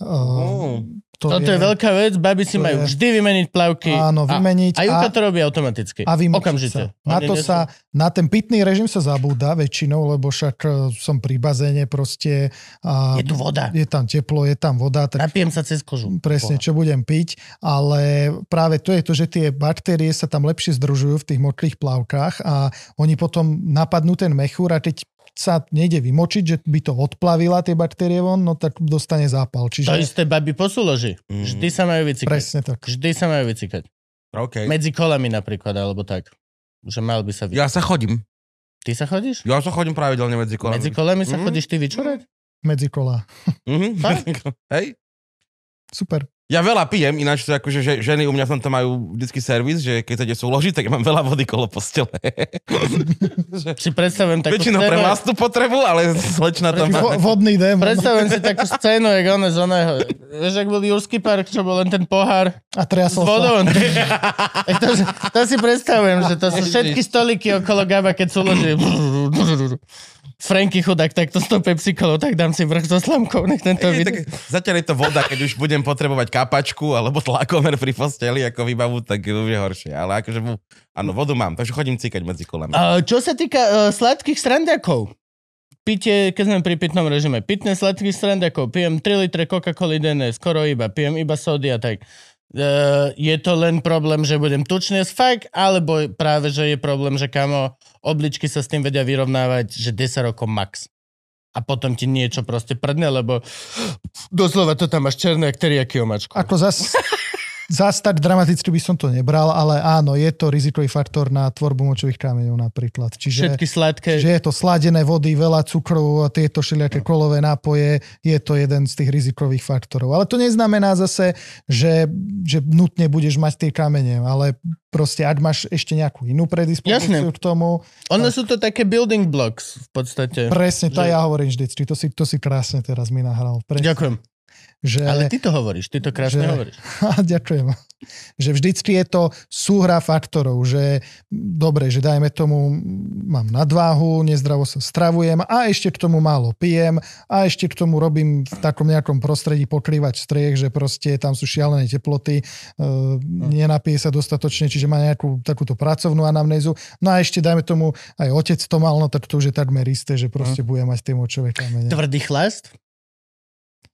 Uh, to Toto je veľká vec, baby si majú je- vždy vymeniť plavky. Áno, vymeniť A, a Juka a- to robí automaticky. a vymočiť Okamžite. sa. Na to sa, na ten pitný režim sa zabúda väčšinou, lebo však e, som pri bazéne proste. A Je tu voda. Je tam teplo, je tam voda, tak Napijem sa cez kožu. presne, čo budem piť, ale práve to je to, že tie baktérie sa tam lepšie združujú v tých mokrých plavkách a oni potom napadnú ten mechúr a keď sa nejde vymočiť, že by to odplavila tie baktérie von, no tak dostane zápal. To Čiže isté baby po súloži. Mhm. Vždy sa majú vycikať. presne tak. Vždy sa majú vycikať. OK. Medzi kolami napríklad, alebo tak. Že mal by sa vycikať. Ja sa chodím. Ty sa chodíš? Ja sa chodím pravidelne medzi kolami. Medzi kolami sa Mhm. chodíš ty vyčúrať? Medzi kola. Mhm. Hej. Super. Ja veľa pijem, ináč to akože že ženy u mňa v tomto majú vždycky servis, že keď sa ide súložiť, tak ja mám veľa vody kolo postele. Si predstavujem takú Väčšinou pre scénu, vlastnú potrebu, ale slečna tam má... vodný démon. Predstavujem si takú scénu, jak one z oného. Vieš, ak bol Jurský park, čo bol len ten pohár A s triasol sa. vodou. To, to si predstavujem, že to sú všetky stoliky okolo Gaba, keď sú loži. Franky chudák, tak to s tou Pepsi tak dám si vrch so slamkou, nech tento Je, tak zatiaľ je to voda, keď už budem potrebovať kapačku alebo tlakomer pri posteli ako výbavu, tak už je horšie. Ale akože, áno, vodu mám, takže chodím cíkať medzi kolami. A čo sa týka uh, sladkých srandiakov, Pite, keď sme pri pitnom režime, pitné sladkých srandiakov, pijem 3 litre Coca-Coly denne, skoro iba, pijem iba sody a tak. Uh, je to len problém, že budem tučný as fuck, alebo práve, že je problém, že kamo, obličky sa s tým vedia vyrovnávať, že 10 rokov max. A potom ti niečo proste prdne, lebo doslova to tam máš černé, jak teriaky omačku. Ako zas, zás tak dramaticky by som to nebral, ale áno, je to rizikový faktor na tvorbu močových kameňov napríklad. Čiže, Všetky sladké. že je to sladené vody, veľa cukru a tieto všelijaké kolové nápoje, je to jeden z tých rizikových faktorov. Ale to neznamená zase, že, že nutne budeš mať tie kamene, ale proste ak máš ešte nejakú inú predispozíciu Jasne. k tomu, Ono sú to také building blocks v podstate. presne, to Že- ja hovorím vždycky, to si, to si krásne teraz mi nahral. Presne, Ďakujem. Že, Ale ty to hovoríš, ty to krásne že- hovoríš. Ďakujem. Že vždycky je to súhra faktorov, že dobre, že dajme tomu, mám nadváhu, nezdravo sa stravujem a ešte k tomu málo pijem a ešte k tomu robím v takom nejakom prostredí pokrývať striech, že proste tam sú šialené teploty, uh, nenapije sa dostatočne, čiže má nejakú takúto pracovnú anamnézu. No a ešte dajme tomu, aj otec to mal, no tak to už je takmer isté, že proste bude mať tie močové kamene. Tvrdý chlast?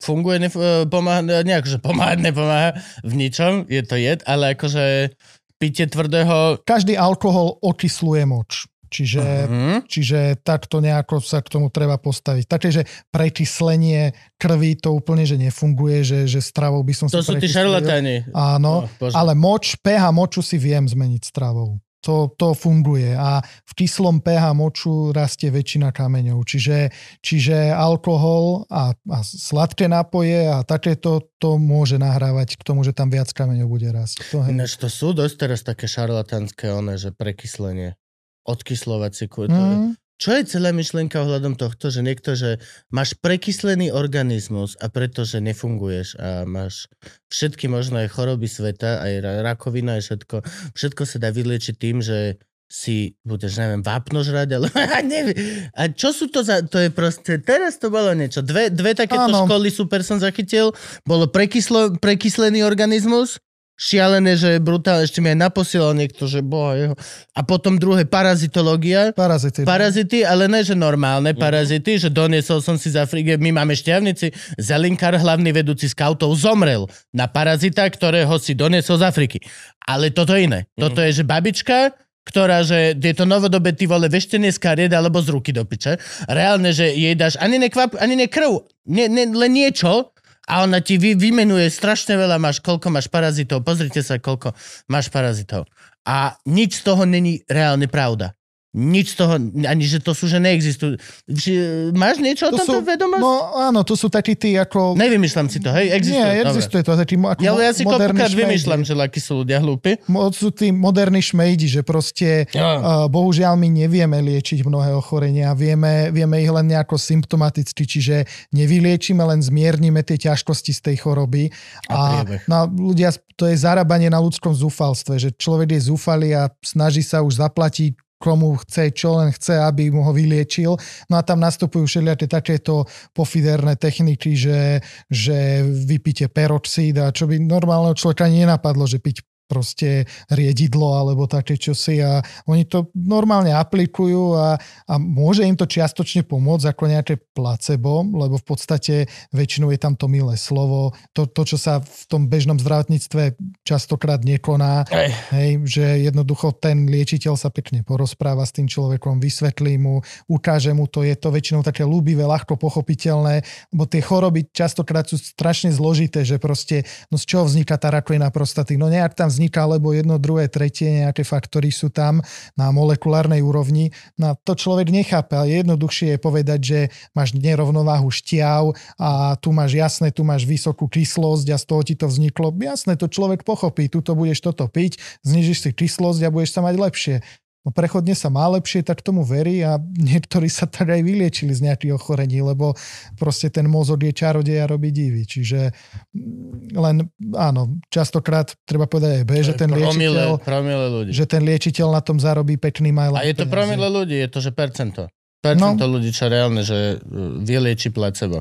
Funguje, nef- e, pomáha, nejak, že pomáha, nepomáha v ničom, je to jed, ale akože pitie tvrdého... Každý alkohol okysluje moč. Čiže Mhm. Čiže takto nejako sa k tomu treba postaviť. Také, že prekyslenie krvi to úplne, že nefunguje, že, že stravou by som To si sú tí šarlatáni. Áno, Oh, bože. ale moč, pH moču si viem zmeniť stravou. To, to funguje a v kyslom pH moču rastie väčšina kameňov. Čiže, čiže alkohol a, a sladké nápoje a takéto to môže nahrávať k tomu, že tam viac kameňov bude rásť. To, hej. Ináč to sú dosť teraz také šarlatánske one, že prekyslenie. Odkyslovať si Mm, Čo je celá myšlienka ohľadom tohto, že niekto, že máš prekyslený organizmus a pretože nefunguješ a máš všetky možné choroby sveta, aj ra- rakovina, aj všetko, všetko sa dá vyliečiť tým, že si budeš, neviem, vápno žrať, ale neviem. A čo sú to za, to je proste, teraz to bolo niečo. Dve, dve takéto Áno. školy super som zachytil, bolo prekyslo, prekyslený organizmus, šialené, že brutálne, ešte mi aj naposielal niekto, že boha jeho. A potom druhé, parazitológia, parazity. Parazity, ale ne, že normálne parazity, že doniesol som si z Afriky, my máme šťavnici, Zelinkár, hlavný vedúci skautov, zomrel na parazita, ktorého si doniesol z Afriky. Ale toto iné. Toto je, že babička, ktorá, že je to novodobé ty vole veštenie z kariet alebo z ruky do piče. Reálne, že jej dáš ani ne, kvap, ani ne krv, ne, ne, len niečo a ona ti vy, vymenuje strašne veľa, máš koľko máš parazitov, pozrite sa, koľko máš parazitov. A nič z toho není reálne pravda. Nič z toho, ani že to sú, že neexistujú. Ži- Máš niečo o To tomto sú, vedomosť? no áno, to sú takí tí ako... Nevymýšľam si to, hej? Existuje. Nie, dobre. existuje to. Taký, ako Ja, mo- ja si koľkokrát vymýšľam, že akí sú ľudia hlúpi. Mo- sú tí moderní šmejdi, že proste Ja. uh, bohužiaľ my nevieme liečiť mnohé ochorenia, vieme, vieme ich len nejako symptomaticky, čiže nevyliečíme, len zmiernime tie ťažkosti z tej choroby. A priebeh. no, ľudia, to je zarábanie na ľudskom zúfalstve, že človek je zúfalý a snaží sa už zaplatiť komu chce, čo len chce, aby mu ho vyliečil. No a tam nastupujú všelijaké takéto pofiderné techniky, že, že vypíte peroxid a čo by normálneho človeka nenapadlo, že piť proste riedidlo alebo také čosi a oni to normálne aplikujú a, a môže im to čiastočne pomôcť ako nejaké placebo, lebo v podstate väčšinou je tam to milé slovo, to, to čo sa v tom bežnom zdravotníctve častokrát nekoná, Ej. hej, že jednoducho ten liečiteľ sa pekne porozpráva s tým človekom, vysvetlí mu, ukáže mu to, je to väčšinou také ľúbivé, ľahko pochopiteľné, bo tie choroby častokrát sú strašne zložité, že proste, no z čoho vzniká tá rakovina prostaty? No nejak tam vzniká, lebo jedno, druhé, tretie, nejaké faktory sú tam na molekulárnej úrovni. No a to človek nechápe, ale jednoduchšie je povedať, že máš nerovnováhu šťav a tu máš jasné, tu máš vysokú kyslosť a z toho ti to vzniklo. Jasné, to človek pochopí, tuto budeš toto piť, znižíš si kyslosť a budeš sa mať lepšie. No prechodne sa má lepšie, tak tomu verí a niektorí sa tak aj vyliečili z nejakých ochorení, lebo proste ten mozog je čarodej a robí divy. Čiže mm, len, áno, častokrát treba povedať aj B, že ten promile, liečiteľ, promile ľudí. že ten liečiteľ na tom zarobí pekný mail. A je to promile ľudí, je to, že percento. Percento No. ľudí, čo reálne, že uh, vylieči placebo.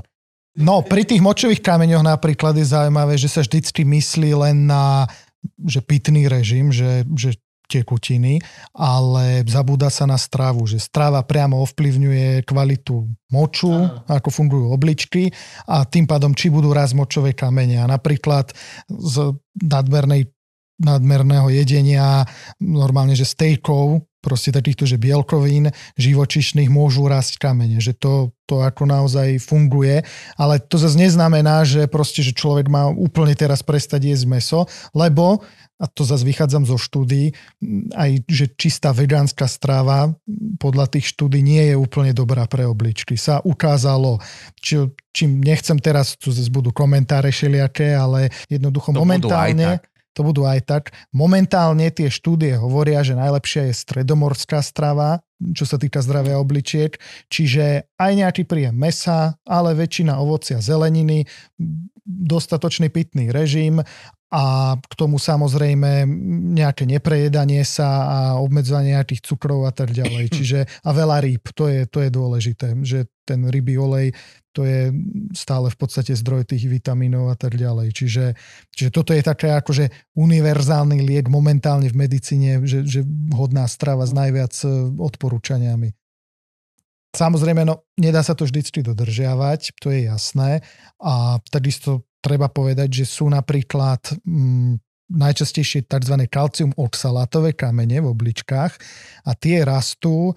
No, pri tých močových kameňoch napríklad je zaujímavé, že sa vždycky myslí len na že pitný režim, že, že tekutiny, ale zabúda sa na stravu, že strava priamo ovplyvňuje kvalitu moču, ako fungujú obličky a tým pádom, či budú raz močové kamene. A napríklad z nadmernej nadmerného jedenia, normálne, že stejkov, proste takýchto, že bielkovín živočišných môžu rásť kamene, že to, to ako naozaj funguje, ale to zase neznamená, že proste, že človek má úplne teraz prestať jesť meso, lebo a to zase vychádzam zo štúdí, aj že čistá vegánska strava podľa tých štúdí nie je úplne dobrá pre obličky. Sa ukázalo, či, čím nechcem teraz, tu zase budú komentáre šeliaké, ale jednoducho To momentálne. To budú aj tak. Momentálne tie štúdie hovoria, že najlepšia je stredomorská strava, čo sa týka zdravia obličiek, čiže aj nejaký príjem mesa, ale väčšina ovocia, zeleniny, dostatočný pitný režim a k tomu samozrejme nejaké neprejedanie sa a obmedzovanie nejakých cukrov a tak ďalej. Čiže a veľa rýb, to je, to je dôležité, že ten rybý olej to je stále v podstate zdroj tých vitamínov a tak ďalej. Čiže, čiže toto je také akože univerzálny liek momentálne v medicíne, že, že hodná strava s najviac e, odporúčaniami. Samozrejme, no, nedá sa to vždycky dodržiavať, to je jasné. A takisto treba povedať, že sú napríklad mm, najčastejšie tzv. kalcium oxalátové kamene v obličkách a tie rastú e,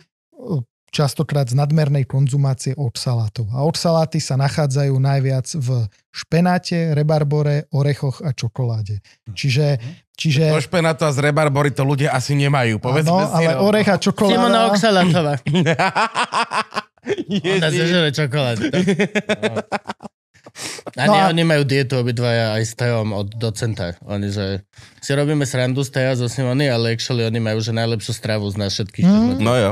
častokrát z nadmernej konzumácie oxalátov. A oxaláty sa nachádzajú najviac v špenáte, rebarbore, orechoch a čokoláde. Čiže, čiže To špenáto a z rebarbory to ľudia asi nemajú, povedzme si. ale no. orech a Simona čokoláda... Oxalatová. Ona Ježiš. zežere čokoládu. A No nie, a- oni majú dietu obidvaja aj s Teom od docenta. Oni, že si robíme srandu z Teja zo Simony, ale actually oni majú, že najlepšiu stravu z nás všetkých. Mm. No jo.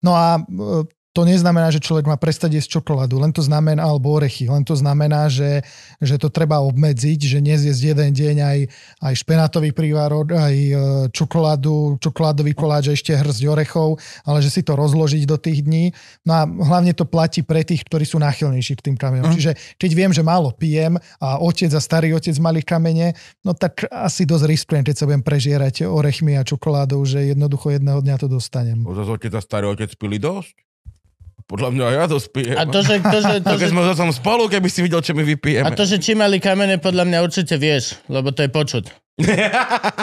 No a e, to neznamená, že človek má prestať jesť čokoládu, len to znamená, alebo orechy, len to znamená, že, že to treba obmedziť, že nezjesť jeden deň aj, aj špenátový prívarok, aj e, čokoládu, čokoládový koláč a ešte hrzť orechov, ale že si to rozložiť do tých dní. No a hlavne to platí pre tých, ktorí sú náchylnejší k tým kameňom. Mhm. Čiže keď viem, že málo pijem a otec a starý otec mali kamene, no tak asi dosť riskujem, keď sa budem prežierať orechmi a čokoládou, že jednoducho jedného dňa to dostanem. Zase otec a starý otec pili dosť. Podľa mňa ja dosť pijem. A to, že, to, že, to, keď že, sme som spolu, keby si videl, čo my vypijeme. a to, že či mali kamene, podľa mňa určite vieš, lebo to je počuť.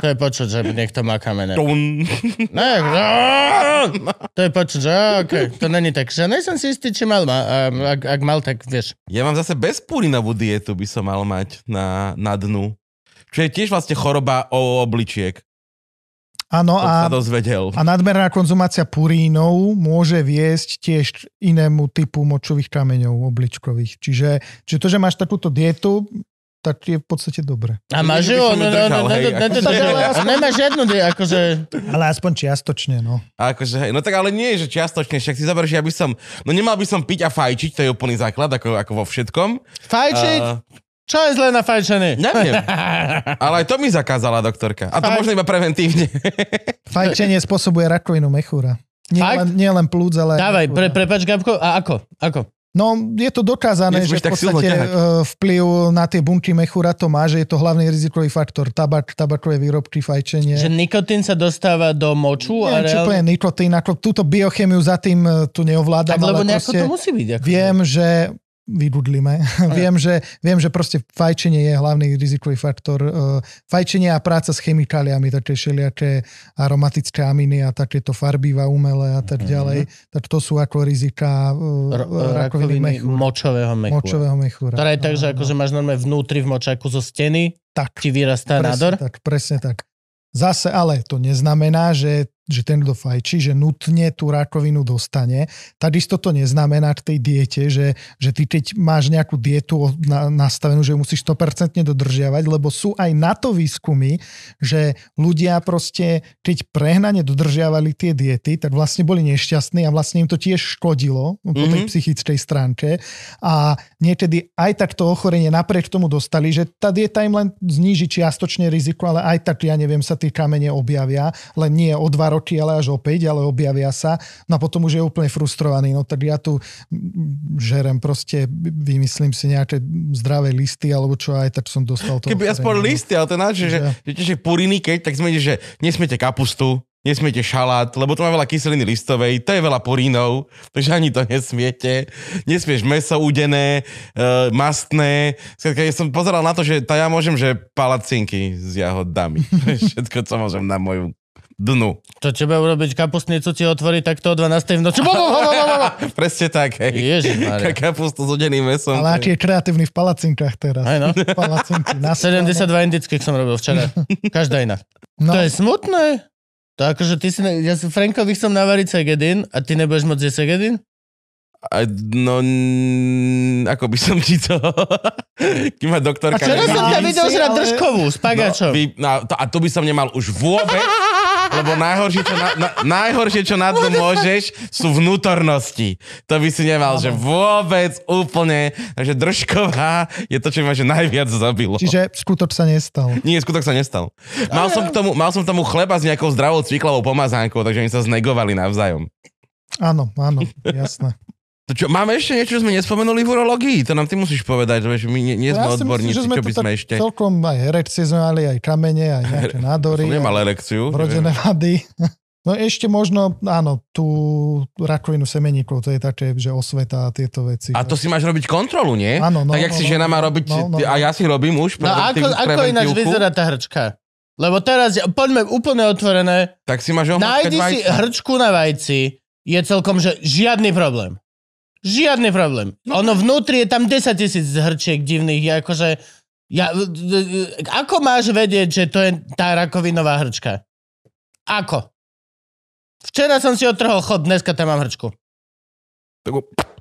To je počuť, že niekto má kamene. Ne, to je počuť, že okay. to není tak. Že nejsem si istý, či mal. ma- A, ak, ak mal, tak vieš. Ja mám zase bezpurinovú dietu, by som mal mať na, na dnu. Čo je tiež vlastne choroba o obličiek. Áno, a dozvedel. A nadmerná konzumácia purínov môže viesť tiež k inému typu močových kameňov obličkových. Čiže, čiže to, že máš takúto dietu, tak je v podstate dobre. A máš ju? nemáš žiadnu, akože... Ale aspoň čiastočne, no. Akože, hej, no tak ale nie, že čiastočne, však si zober, že ja by som, no nemal by som piť a fajčiť, to je úplný základ, ako, ako vo všetkom. Fajčiť? A- Čo je zlé na fajčenie? neviem. ale aj to mi zakázala doktorka. A to Fakt? možno iba preventívne. Fajčenie spôsobuje rakovinu mechúra. Nie Fakt? len, nie len plúc, ale... aj Dávaj, mechúra. pre, prepač, Gabko, a ako? Ako? No, je to dokázané, Nesmieš že v podstate e, vplyv na tie bunky mechúra to má, že je to hlavný rizikový faktor. Tabak, tabakové výrobky, fajčenie. Že nikotín sa dostáva do moču a Neviem, či reálne... úplne nikotín, ako túto biochemiu za tým e, tu neovládam, Tak lebo ale nejako proste to musí byť. Ako viem, že vygudlíme. viem, že, viem, že proste fajčenie je hlavný rizikový faktor. E, Fajčenie a práca s chemikáliami, také všelijaké aromatické aminy a takéto farbíva umelé a tak ďalej, tak to sú ako rizika e, R- rakoviny rakoviny mechúra. močového mechúra. Močového mechúra. Ktorá je tak, že akože máš normálne vnútri v močaku zo steny, Tak, ti vyrastá presne nádor. tak, presne tak. Zase ale to neznamená, že, že ten, kto fajčí, že nutne tú rakovinu dostane. Takisto to neznamená k tej diete, že, že ty keď máš nejakú dietu na, nastavenú, že ju musíš 100% dodržiavať, lebo sú aj na to výskumy, že ľudia proste, keď prehnane dodržiavali tie diety, tak vlastne boli nešťastní a vlastne im to tiež škodilo po tej Mhm. psychickej stránke. A niekedy aj tak to ochorenie napriek tomu dostali, že tá dieta im len zníži čiastočne riziko, ale aj tak, ja neviem, sa tie kamene objavia, len nie o dva roky, ale až o 5, ale objavia sa. No a potom už je úplne frustrovaný. No tak ja tu žerem proste, vymyslím si nejaké zdravé listy, alebo čo aj tak som dostal to. Keby aspoň listy, ale to náč, že, že, že, že puriny, keď, tak sme, že nesmiete kapustu, nesmiete šalát, lebo to má veľa kyseliny listovej, to je veľa purínov, takže ani to nesmiete. Nesmieš meso udené, uh, mastné. Ja som pozeral na to, že tá ja môžem, že palacinky s jahodami. Všetko, co môžem na moju dnu. To teba urobiť kapustnicu ti otvorí takto o 12. v noci. Presne tak, hej. Ježišmarja. Kapustu s hodeným mesom. Ale aký je kreatívny v palacinkách teraz. Aj no. Palacinky na 72 indických som robil včera. Každá iná. No, To je smutné. To akože ty si, ne- ja si Frankovi chcem navariť segedin a ty nebudeš môcť jesť segedin? A, no, n- ako by som ti to... Kým ma A doktorka... včera nemá- som ťa videl žrať držkovú s pagačom. No, vy, no, to, a to by som nemal už vôbec, lebo najhoršie, čo na, na, najhoršie, čo na to môžeš, sú vnútornosti. To by si nemal, že vôbec úplne, takže držková je to, čo ma že najviac zabilo. čiže skutoč sa nestal. Nie, skutok sa nestal. Mal som, k tomu, mal som k tomu chleba s nejakou zdravou cviklavou pomazánkou, takže oni sa znegovali navzájom. Áno, áno, jasné. To čo, máme ešte niečo, čo sme nespomenuli v urológii? To nám ty musíš povedať, že my nie, nie sme Ja si myslím, odborníci, že sme čo by sme ešte... Celkom aj erekcie sme mali, aj kamene, aj nejaké nádory. Som nemal erekciu. Vrodené vady. No ešte možno, áno, tú rakovinu semeníkov, to je také, že osveta a tieto veci. A to si máš robiť kontrolu, nie? Áno, no, tak jak no, si no, žena má no, robiť, no, no, a ja si robím už No ako, ako ináč vyzerá tá hrčka? Lebo teraz, poďme úplne otvorené, tak si máš nájdi si vajca. hrčku na vajci, je celkom, že žiadny problém. Žiadny problém. Ono vnútri je tam 10 tisíc hrčiek divných, je akože... Ja, ako máš vedieť, že to je tá rakovinová hrčka? Ako? Včera som si otrhol chod, dneska tam mám hrčku. Tak-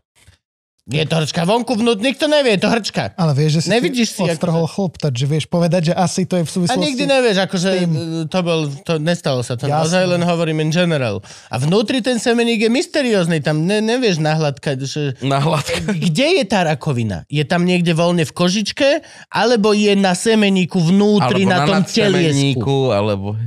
Je to hrčka vonku, vnútri, nikto nevie, je to hrčka. Ale vieš, že si Nevidíš si, odstrhol chlop, takže vieš povedať, že asi to je v A súvislosti... nikdy nevieš, akože tým. e, to bol, to nestalo sa, to naozaj len hovorím in general. A vnútri ten semeník je mysteriózny, tam ne, nevieš nahľadkať, že... Na hladka. Kde je tá rakovina? Je tam niekde voľne v kožičke, alebo je na semeníku vnútri, Alebo na, tom teliesku? alebo...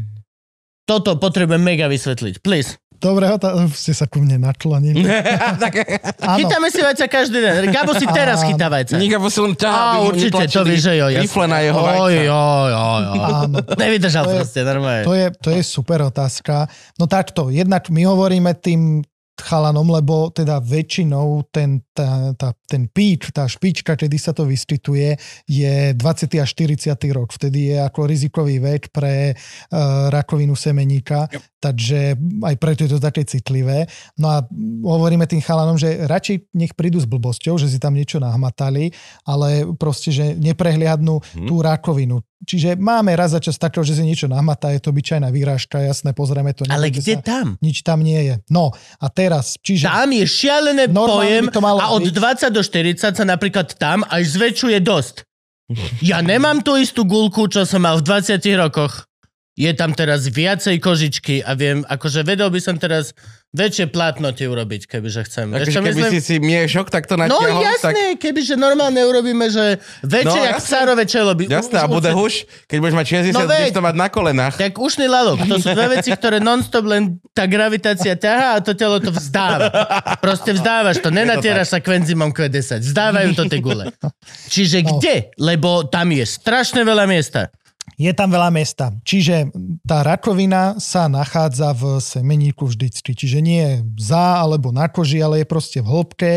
Toto potrebujem mega vysvetliť, please. Dobre, otá- ste sa ku mne naklonili. Áno, Chytáme si vajca každý deň. Gabo si teraz chytá vajca. Nika si len ťahá, Á, určite, to víš, že jo. Rifle na jeho Oj, vajca. oj, oj, oj. áno. Nevydržal To je- proste, normálne. To je, to je super otázka. No takto, jednak my hovoríme tým chalanom, lebo teda väčšinou ten, tá, tá, ten pík, tá špička, kedy sa to vyskytuje, je 20. a 40. rok. Vtedy je ako rizikový vek pre uh, rakovinu semeníka, takže aj preto je to také citlivé. No a hovoríme tým chalanom, že radšej nech prídu s blbosťou, že si tam niečo nahmatali, ale proste, že neprehliadnú Hm. tú rakovinu. Čiže máme raz za čas takého, že si niečo nahmatá, je to obyčajná výrážka, jasné, pozrieme to. Ale kde sa, tam? Nič tam nie je. No a teraz, čiže... Tam je šialené pojem to malo a od byť. 20 do 40 sa napríklad tam až zväčšuje dosť. Ja nemám tú istú gulku, čo som mal v 20 rokoch. Je tam teraz viacej kožičky a viem, akože vedel by som teraz väčšie plátno ti urobiť, kebyže chcem. Akože keby myslím? si si miešok takto No natiahol, tak... jasné, kebyže normálne urobíme, že väčšie No, jak jasné. psárové čelo. By, Jasné, a bude huš, keď budeš mať 60, No no, budeš to mať na kolenách. Tak ušný lalok, to sú dve veci, ktoré non-stop len tá gravitácia ťahá a to telo to vzdáva. Proste vzdávaš to, nenatieraš sa kvenzimom Q10, vzdávajú to tie gule. Čiže No. kde? Lebo tam je strašne veľa miesta. Je tam veľa miesta. Čiže tá rakovina sa nachádza v semeníku vždycky. Čiže nie je za alebo na koži, ale je proste v hĺbke.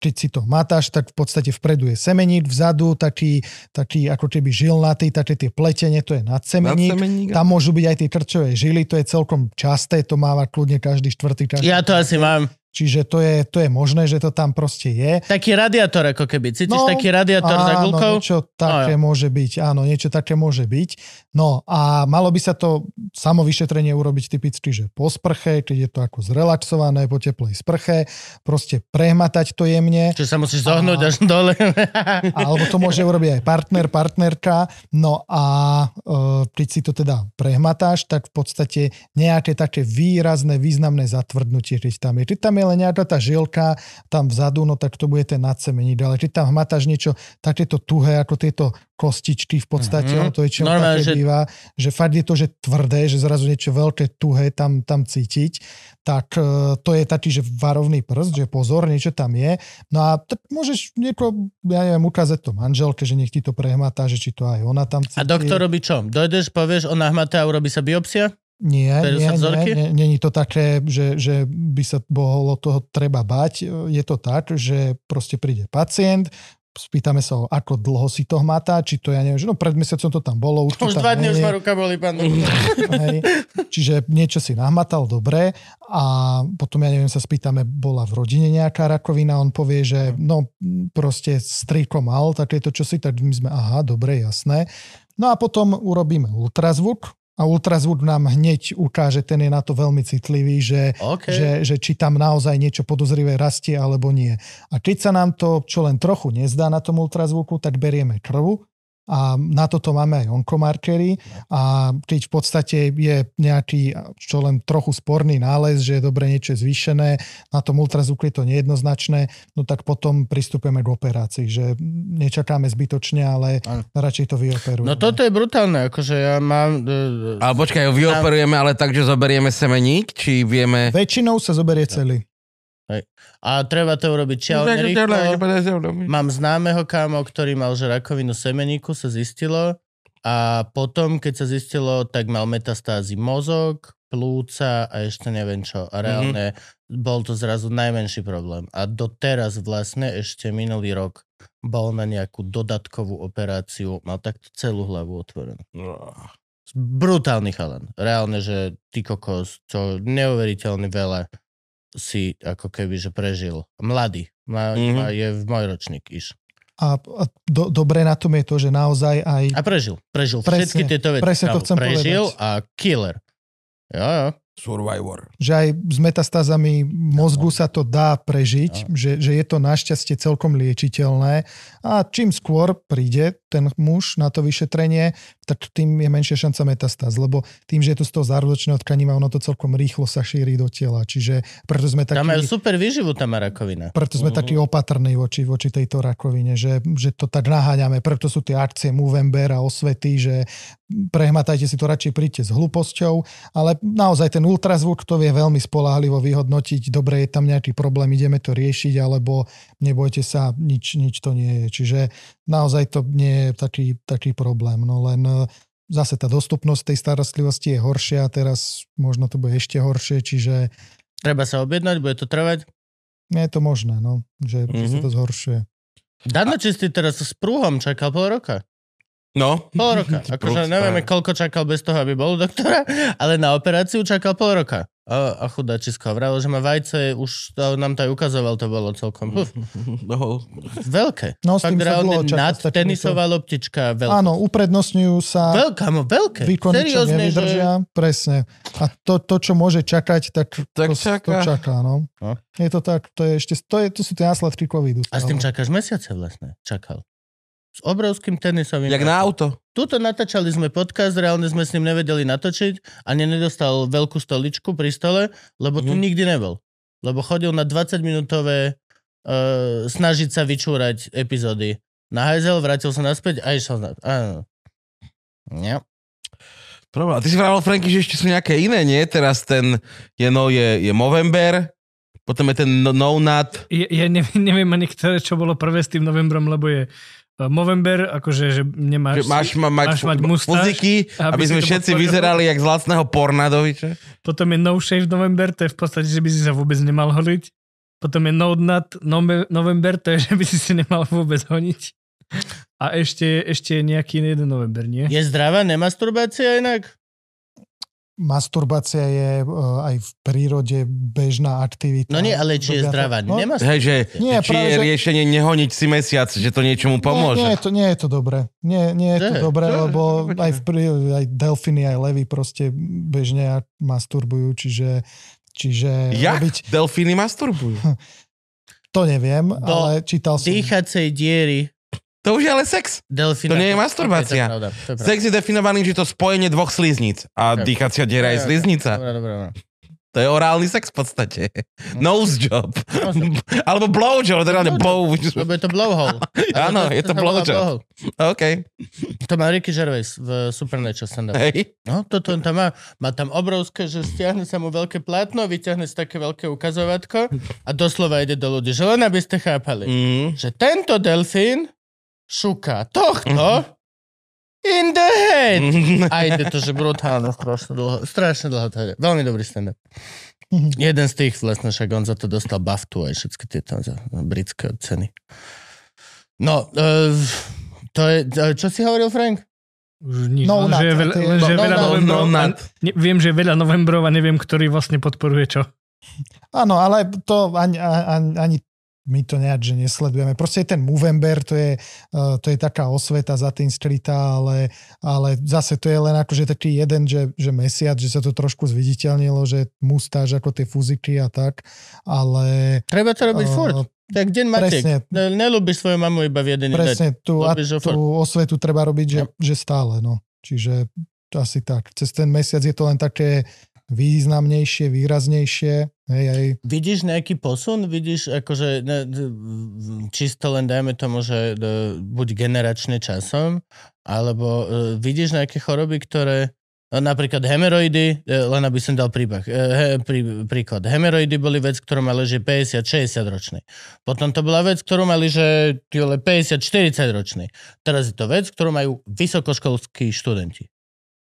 Keď si to matáš, tak v podstate vpredu je semeník, vzadu taký, taký ako keby žilnatý, také tie pletenie, to je nadsemeník. Nadsemeník. Tam môžu byť aj tie krčové žily, to je celkom časté, to máva kľudne každý štvrtý, každý Ja to asi mám. Čiže to je, to je možné, že to tam proste je. Taký radiátor ako keby. Cítiš taký radiátor za No, áno, gulkou? niečo také Áno. môže byť, áno, niečo také môže byť. No a malo by sa to samovyšetrenie urobiť typicky, že po sprche, keď je to ako zrelaxované, po teplej sprche, proste prehmatať to jemne, Čiže sa musíš zohnúť až dole. alebo to môže urobiť aj partner, partnerka, no a e, keď si to teda prehmatáš, tak v podstate nejaké také výrazné, významné zatvrdnutie, keď tam je. Keď tam je len nejaká tá žilka tam vzadu, no tak to bude ten nadsemeník, ale keď tam hmatáš niečo takéto tuhé, ako tieto kostičky v podstate, Mhm. mm-hmm. to je Normálne, také že- býva, že fakt je to, že tvrdé, že zrazu niečo veľké, tuhé tam, tam cítiť, tak e, to je taký, že varovný prst, že pozor, niečo tam je. No a tak môžeš nieko, ja neviem, ukázať to manželke, že nech ti to prehmatá, že či to aj ona tam cíti. A doktor robí čo? Dojdeš, povieš, ona hmatá a urobí sa biopsia? Nie, nie, vzorky? nie, nie, není to také, že, že by sa bolo toho treba bať. Je to tak, že proste príde pacient, spýtame sa ho, ako dlho si to hmatá, či to ja neviem, že no pred mesiacom to tam bolo, už Už dva dní už nie je. ma ruka boli, pán. Hej. Čiže niečo si nahmatal, dobre. A potom, ja neviem, sa spýtame, bola v rodine nejaká rakovina, on povie, že no proste strýko mal takéto čosi, tak my sme, aha, dobre, jasné. No a potom urobíme ultrazvuk a ultrazvuk nám hneď ukáže, ten je na to veľmi citlivý, že, OK. že, že či tam naozaj niečo podozrivé rastie alebo nie. A keď sa nám to čo len trochu nezdá na tom ultrazvuku, tak berieme krvu a na toto máme aj onkomarkery a keď v podstate je nejaký čo len trochu sporný nález, že je dobre niečo je zvýšené, na tom ultrazvuku je to nejednoznačné, no tak potom pristupujeme k operácii, že nečakáme zbytočne, ale Áno. radšej to vyoperujeme. No toto je brutálne, akože ja mám... e, Ale počkaj, vyoperujeme, ale tak, že zoberieme semeník, či vieme... Väčšinou sa zoberie celý. A treba to urobiť rýchlo. Mám známeho kámo, ktorý mal že rakovinu semeníku, sa zistilo a potom, keď sa zistilo, tak mal metastázy mozog, plúca a ešte neviem čo. A reálne mm-hmm. bol to zrazu najmenší problém. A doteraz vlastne ešte minulý rok bol na nejakú dodatkovú operáciu, mal takto celú hlavu otvorenú. Brutálny chalan. Reálne, že ty kokos, čo neuveriteľne veľa si ako keby, že prežil. Mladý. Má, Mhm. má, je v môj ročník, iš. A, a do, dobre na tom je to, že naozaj aj A prežil. Prežil Presne, všetky tieto veci. presne to chcem prežil povedať. a killer. Jo, jo. Survivor. že aj s metastázami mozgu sa to dá prežiť, že, že je to našťastie celkom liečiteľné. A čím skôr príde ten muž na to vyšetrenie, tak tým je menšia šanca metastáz, lebo tým, že je to z toho zárodočného tkaniva, ono to celkom rýchlo sa šíri do tela, čiže preto sme Tam majú takí, super výživu, tá má rakovina. preto sme takí opatrní voči, voči tejto rakovine, že, že to tak naháňame, preto sú tie akcie Movember a osvety, že prehmatajte si to radšej príďte s hlúposťou, ale naozaj ten ultrazvuk to vie veľmi spolahlivo vyhodnotiť, dobre, je tam nejaký problém, ideme to riešiť, alebo nebojte sa, nič, nič to nie je. Čiže naozaj to nie je taký, taký problém, no len e, zase tá dostupnosť tej starostlivosti je horšia, teraz možno to bude ešte horšie, čiže Treba sa objednať, bude to trvať. nie je to možné, no, že, mm-hmm. že sa to zhoršuje. Dano, či si teraz s prúhom čakal pol roka? No. Pol roka. Akože nevieme, koľko čakal bez toho, aby bol doktora, ale na operáciu čakal pol roka. A, a chudáčisko. Vralo, že má vajce, už to, nám to aj ukazoval, to bolo celkom uf, No. veľké. No, s Fakt tým sa reálne nad mi to. tenisová loptička. Veľká. Áno, uprednostňujú sa Veľká, no veľké. výkony, čo Seriózne, že... Presne. A to, to, čo môže čakať, tak, Tak to, čaká. to čaká. No. No. Je to tak, to, je ešte, to, je, to sú tie následky covidu. A s tým čakáš mesiace vlastne. Čakal. S obrovským tenisovým. Jak na auto. Tuto natáčali sme podcast, reálne sme s ním nevedeli natočiť, ani nedostal veľkú stoličku pri stole, lebo tu Mhm. nikdy nebol. Lebo chodil na 20-minútové uh, snažiť sa vyčúrať epizódy. Na hajzel, vrátil sa naspäť a išiel na... Áno. Ja. Problém. A ty si vravel, Franky, že ešte sú nejaké iné, nie? Teraz ten je, no, je, je Movember, potom je ten no, no Nut. Ja, ja neviem, neviem ani ktoré, čo bolo prvé s tým novembrom, lebo je Movember, akože že nemáš... Že máš, ma, mať, máš mať mustáž, muziky, aby aby sme všetci podporil. vyzerali jak z lacného pornadoviče. Potom je No Shave November, to je v podstate, že by si sa vôbec nemal holiť. Potom je No Nut November, to je, že by si si nemal vôbec honiť. A ešte, ešte je nejaký jeden november, nie? Je zdravá nemasturbácia inak? Masturbácia je uh, aj v prírode bežná aktivita. No nie, ale či je to- zdravá No? Hej, že Nie, či práve, je že- riešenie nehoniť si mesiac, že to niečomu pomôže. Nie, nie, je to, nie je to dobré. Nie, nie je to Že? dobré, Že? lebo Počkaj. aj, v prí, aj delfiny, aj levy proste bežne masturbujú, čiže, čiže Jak robiť, delfíny masturbujú? to neviem, Do ale čítal som. Dýchacej diery To už je ale sex. delfína. To nie je masturbácia. to je pravda, to je pravda. Sex je definovaný, že to spojenie dvoch slizníc. A Ok. dýchacia diera je sliznica. Dobre, dobre, dobre. To je orálny sex v podstate. Nose job. Alebo blow job, teda ne blow. Lebo je to blowhole. Áno, je to volá blowjob. OK. To má Ricky Gervais v Supernatural stand Hej. No, toto on tam má. Má tam obrovské, že stiahne sa mu veľké plátno, vyťahne si také veľké ukazovatko a doslova ide do ľudí. Že len aby ste chápali, Mm. že tento delfín šuká tohto in the head. A ide to, že brutálne, strašne dlho, strašne dlho to ide. Veľmi dobrý stand Mhm. Jeden z tých vlastne, však on za to dostal BAFTU aj všetky tieto za britské ceny. No, uh, to je, uh, čo si hovoril, Frank? Už nič, No, že je veľa, len, že no, veľa no, novembrov. no, ne, viem, že je veľa novembrov a neviem, ktorý vlastne podporuje čo. Áno, ale to ani, ani, ani my to nejak, že nesledujeme. Proste ten Movember, to je, uh, to je taká osveta za tým skrytá, ale, ale zase to je len akože taký jeden, že, že mesiac, že sa to trošku zviditeľnilo, že mustáž ako tie fuziky a tak, ale Treba to robiť Uh, furt. Tak deň Matiek. presne. Ne- Nelúbiš svoju mamu iba v jeden deň. presne tú, a, tú osvetu treba robiť, že, že stále. No. Čiže asi tak. Cez ten mesiac je to len také významnejšie, výraznejšie. Hej, hej. Vidíš nejaký posun? Vidíš akože ne, čisto len dajme tomu, že d- buď generačne časom, alebo uh, vidíš nejaké choroby, ktoré no, napríklad hemeroidy, e, len aby som dal príbeh, e, he, prí, príklad. Hemeroidy boli vec, ktorú mali, že 50-60 ročný. Potom to bola vec, ktorú mali, že 50-40 ročný. Teraz je to vec, ktorú majú vysokoškolskí študenti.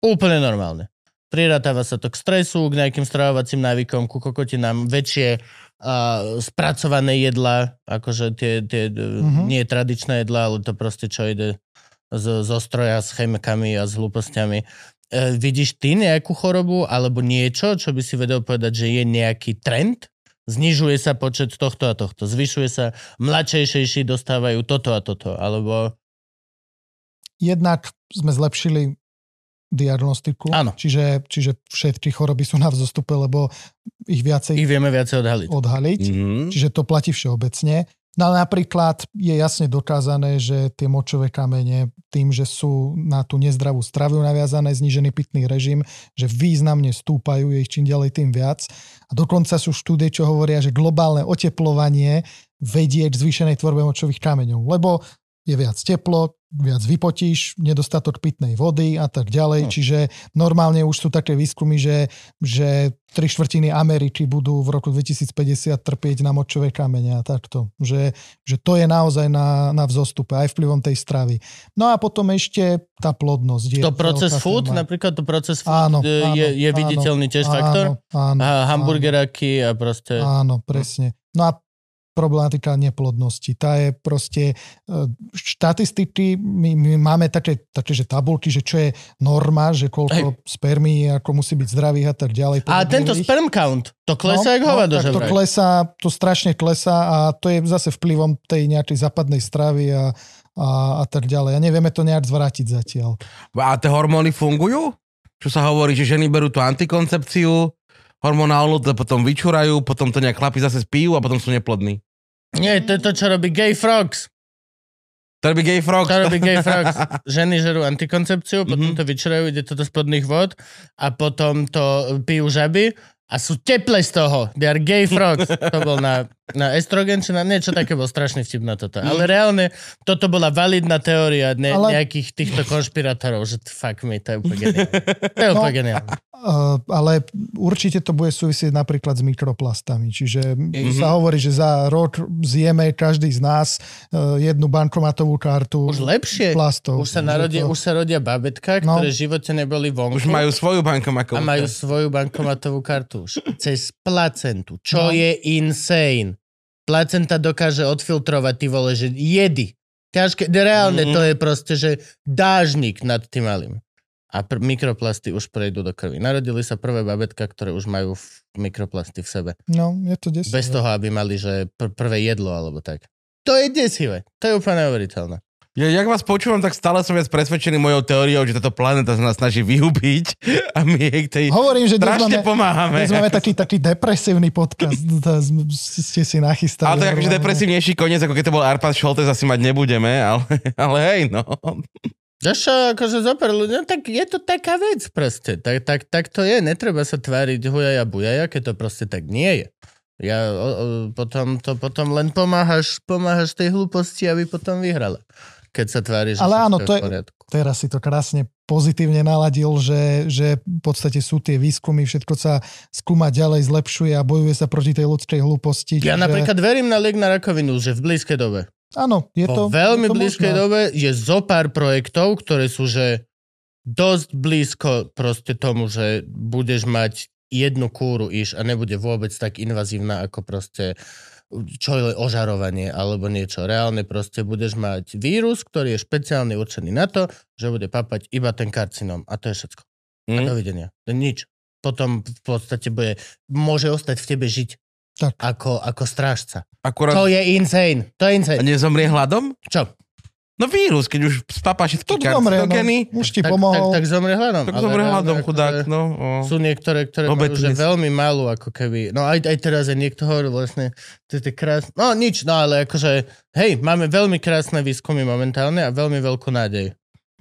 Úplne normálne. Priratáva sa to k stresu, k nejakým stravovacím návykom, ku kokotinám, väčšie uh, spracované jedla, akože tie, tie Mhm. uh-huh. nie tradičné jedla, ale to proste čo ide z, zo stroja s chemikami a s hlúpostiami. Uh, vidíš ty nejakú chorobu alebo niečo, čo by si vedel povedať, že je nejaký trend? Znižuje sa počet tohto a tohto, zvyšuje sa, mladšejšejší dostávajú toto a toto, alebo... Jednak sme zlepšili diagnostiku, Áno. čiže, čiže všetky choroby sú na vzostupe, lebo ich viacej Ich vieme viacej odhaliť. odhaliť, Mhm. čiže to platí všeobecne. No ale napríklad je jasne dokázané, že tie močové kamene tým, že sú na tú nezdravú stravu naviazané, znížený pitný režim, že významne stúpajú, je ich čím ďalej tým viac. A dokonca sú štúdie, čo hovoria, že globálne oteplovanie vedie k zvýšenej tvorbe močových kameňov, lebo je viac teplo, viac vypotíš, nedostatok pitnej vody a tak ďalej. Hm. Čiže normálne už sú také výskumy, že, že tri štvrtiny Ameriky budú v roku 2050 trpieť na močové kamene a takto. Že, že to je naozaj na, na vzostupe aj vplyvom tej stravy. No a potom ešte tá plodnosť. Je To proces food, téma. napríklad to proces food Áno, e, je, áno, je áno, viditeľný tiež áno, faktor? Áno, A hamburgeraky a proste... Áno, presne. No a problematika neplodnosti. Tá je proste e, štatistiky, my, my máme také, také, že tabulky, že čo je norma, že koľko spermí ako musí byť zdravých a tak ďalej. A tento sperm count, to klesá jak hovado, No, tak že to vraj. klesá, to strašne klesá a to je zase vplyvom tej nejakej západnej stravy a, a, a tak ďalej. A nevieme to nejak zvrátiť zatiaľ. A tie hormóny fungujú? Čo sa hovorí, že ženy berú tú antikoncepciu hormonálnu, to potom vyčúrajú, potom to nejak chlapi zase spijú a potom sú neplodní. Nie, to je to, čo robí gay frogs. To robí gay frog. To robí gay frogs. Ženy žerú antikoncepciu, potom Mhm. to vyčerajú, ide to do spodných vod a potom to pijú žaby a sú teple z toho. They are gay frogs. To bol na, na estrogen, či na niečo také bol strašný vtip na toto. Ale reálne toto bola validná teória ne, Ale- nejakých týchto konšpirátorov, že fuck me, to je úplne geniálne. To je úplne No. geniálne. Uh, ale určite to bude súvisieť napríklad s mikroplastami. Čiže mm-hmm. sa hovorí, že za rok zjeme každý z nás uh, jednu bankomatovú kartu Už lepšie. plastov. Už sa, narodia, to- už sa rodia babetka, No. ktoré v živote neboli vonku. Už majú svoju bankomakovú. a majú svoju bankomatovú kartu už. Cez placentu, čo No. je insane. Placenta dokáže odfiltrovať, ty vole, že jedy. Ťažké, reálne Mhm. to je proste, že dážnik nad tým malým. A pr- mikroplasty už prejdú do krvi. Narodili sa prvé babetka, ktoré už majú f- mikroplasty v sebe. No, je to desivé. Bez toho, aby mali, že pr- prvé jedlo alebo tak. To je desivé. To je úplne neuveriteľné. Ja, jak vás počúvam, tak stále som viac presvedčený mojou teóriou, že táto planéta sa nás snaží vyhubiť a my jej k tej Hovorím, že dnes strašne máme, pomáhame. dnes máme taký, taký depresívny podcast. Sme- ste si nachystali. Ale to je akože depresívnejší koniec, ako keď to bol Arpad Šoltes, asi mať nebudeme, ale, ale hej, no. Čo, akože zoper ľudia, no tak je to taká vec proste. Tak, tak, tak to je, netreba sa tváriť hujaja bujaja, keď to proste tak nie je. Ja o, o, potom, to potom len pomáhaš, pomáhaš tej hlúposti, aby potom vyhrala. Keď sa tváriš, že Ale áno, to je- poriadku. Teraz si to krásne pozitívne naladil, že, že v podstate sú tie výskumy, všetko sa skúma ďalej, zlepšuje a bojuje sa proti tej ľudskej hlúposti. Ja čiže- napríklad verím na liek na rakovinu, že v blízkej dobe. Áno, je Po to... veľmi je to blízkej možné. dobe je zo pár projektov, ktoré sú, že dosť blízko proste tomu, že budeš mať jednu kúru iš a nebude vôbec tak invazívna ako proste čo je ožarovanie alebo niečo. Reálne proste budeš mať vírus, ktorý je špeciálne určený na to, že bude papať iba ten karcinom. A to je všetko. A Hm? dovidenia. To je nič. Potom v podstate bude, môže ostať v tebe žiť Tak. ako, ako strážca. Akurát To je insane. To je insane. a nezomrie hladom? Čo? No vírus, keď už spapá všetky no. karcinogény, Už ti Tak, tak, pomohol. tak zomrie hladom. tak reálne hladom, akože chudák, no. o. Sú niektoré, ktoré majú Obetuje že veľmi malú, ako keby, no aj, aj teraz aj niekto hovoril vlastne, to je krásne, no nič, no ale akože, hej, máme veľmi krásne výskumy momentálne a veľmi veľkú nádej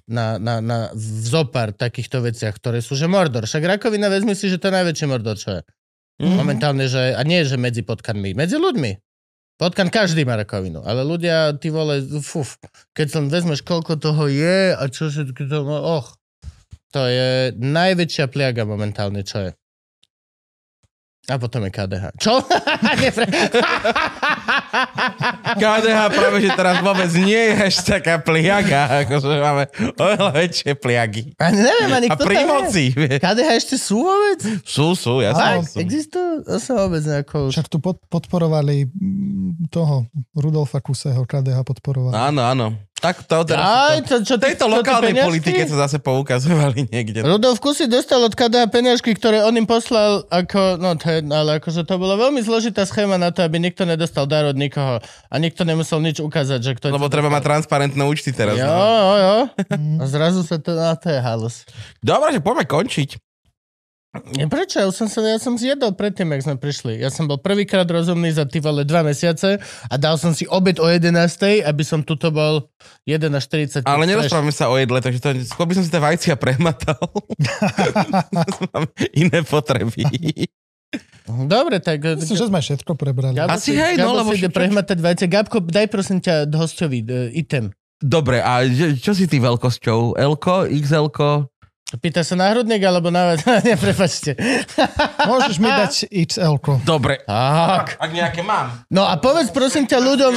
na, na, na zopár takýchto veciach, ktoré sú, že Mordor. Však rakovina, vezmi si, že to je najväčší Mordor, čo je. Mhm. Momentálne, že, a nie, že medzi potkanmi, medzi ľuďmi. Potkan každý má rakovinu, ale ľudia, ty vole, fuf, keď som vezmeš, koľko toho je a čo všetko to, no, och, to je najväčšia pliaga momentálne, čo je. A potom je KDH. Čo? KDH práve, že teraz vôbec nie je až taká pliaga, akože máme oveľa väčšie pliagy. A neviem ani, A kto pri tam je. moci, vieš. KDH ešte sú vôbec? Sú, sú, ja som. Existujú? To sa vôbec nejako... Však tu pod, podporovali toho Rudolfa Kuseho, KDH podporovali. Áno, áno. Tak to teraz... Aj, to, čo, tejto čo, lokálnej peniažky? politike sa zase poukazovali niekde. Rudolf Kusy dostal od KDH peniažky, ktoré on im poslal ako, no to je, ale akože to bola veľmi zložitá schéma na to, aby nikto nedostal dar od nikoho a nikto nemusel nič ukázať, že kto... Lebo treba mať transparentné účty teraz. Jo, No. jo, jo. A zrazu sa to, no to je halus. Dobre, že poďme končiť. Prečo? Ja som, sa, ja som zjedol predtým, jak sme prišli. Ja som bol prvýkrát rozumný za ty vole dva mesiace a dal som si obed o 11, aby som tuto bol 11.40. Ale nerozprávame sa o jedle, takže to, skôr by som si tie vajcia prehmatal. Mám iné potreby. Dobre, tak... Myslím, že sme všetko prebrali. Gabo Asi si, hej, no, Gabo lebo si ide prehmatať vajce. Gabko, daj prosím ťa hostovi uh, item. Dobre, a čo, čo si ty veľkosťou? L-ko, XL-ko? Pýta sa na hrudník alebo na... Nie, prepačte. Môžeš mi dať XL-ko. Dobre. Tak. Ak nejaké mám. No a povedz prosím ťa ľuďom,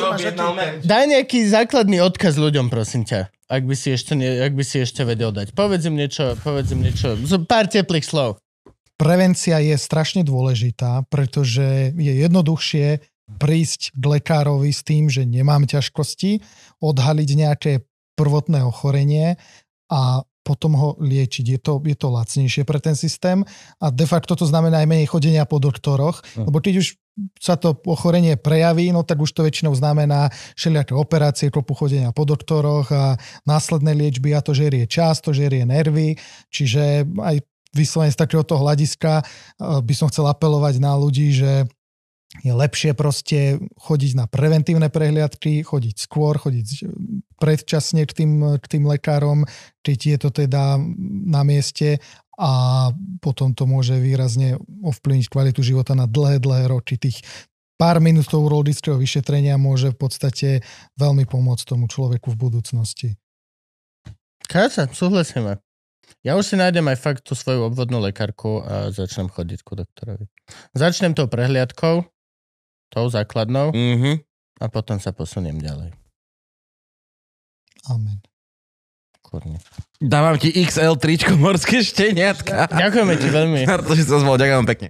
daj nejaký základný odkaz ľuďom, prosím ťa. Ak by si ešte, ak by si ešte vedel dať. Povedz im niečo, povedz im niečo. Pár teplých slov. Prevencia je strašne dôležitá, pretože je jednoduchšie prísť k lekárovi s tým, že nemám ťažkosti, odhaliť nejaké prvotné ochorenie a potom ho liečiť. Je to, je to lacnejšie pre ten systém a de facto to znamená aj menej chodenia po doktoroch, Hm. lebo keď už sa to ochorenie prejaví, no tak už to väčšinou znamená všelijaké operácie, kopu chodenia po doktoroch a následné liečby a to žerie čas, to žerie nervy, čiže aj vyslovene z takéhoto hľadiska eh, by som chcel apelovať na ľudí, že je lepšie proste chodiť na preventívne prehliadky, chodiť skôr, chodiť predčasne k tým, k tým lekárom, keď je to teda na mieste a potom to môže výrazne ovplyvniť kvalitu života na dlhé, dlhé roky. Tých pár minútov urologického vyšetrenia môže v podstate veľmi pomôcť tomu človeku v budúcnosti. Krása, súhlasíme. Ja už si nájdem aj fakt tú svoju obvodnú lekárku a začnem chodiť ku doktorovi. Začnem tou prehliadkou, tou základnou Mhm. a potom sa posuniem ďalej. Amen. Kurne. Dávam ti XL tričko morské šteniatka. Ďakujeme ti veľmi. Na to, že sa zvolil, ďakujem pekne.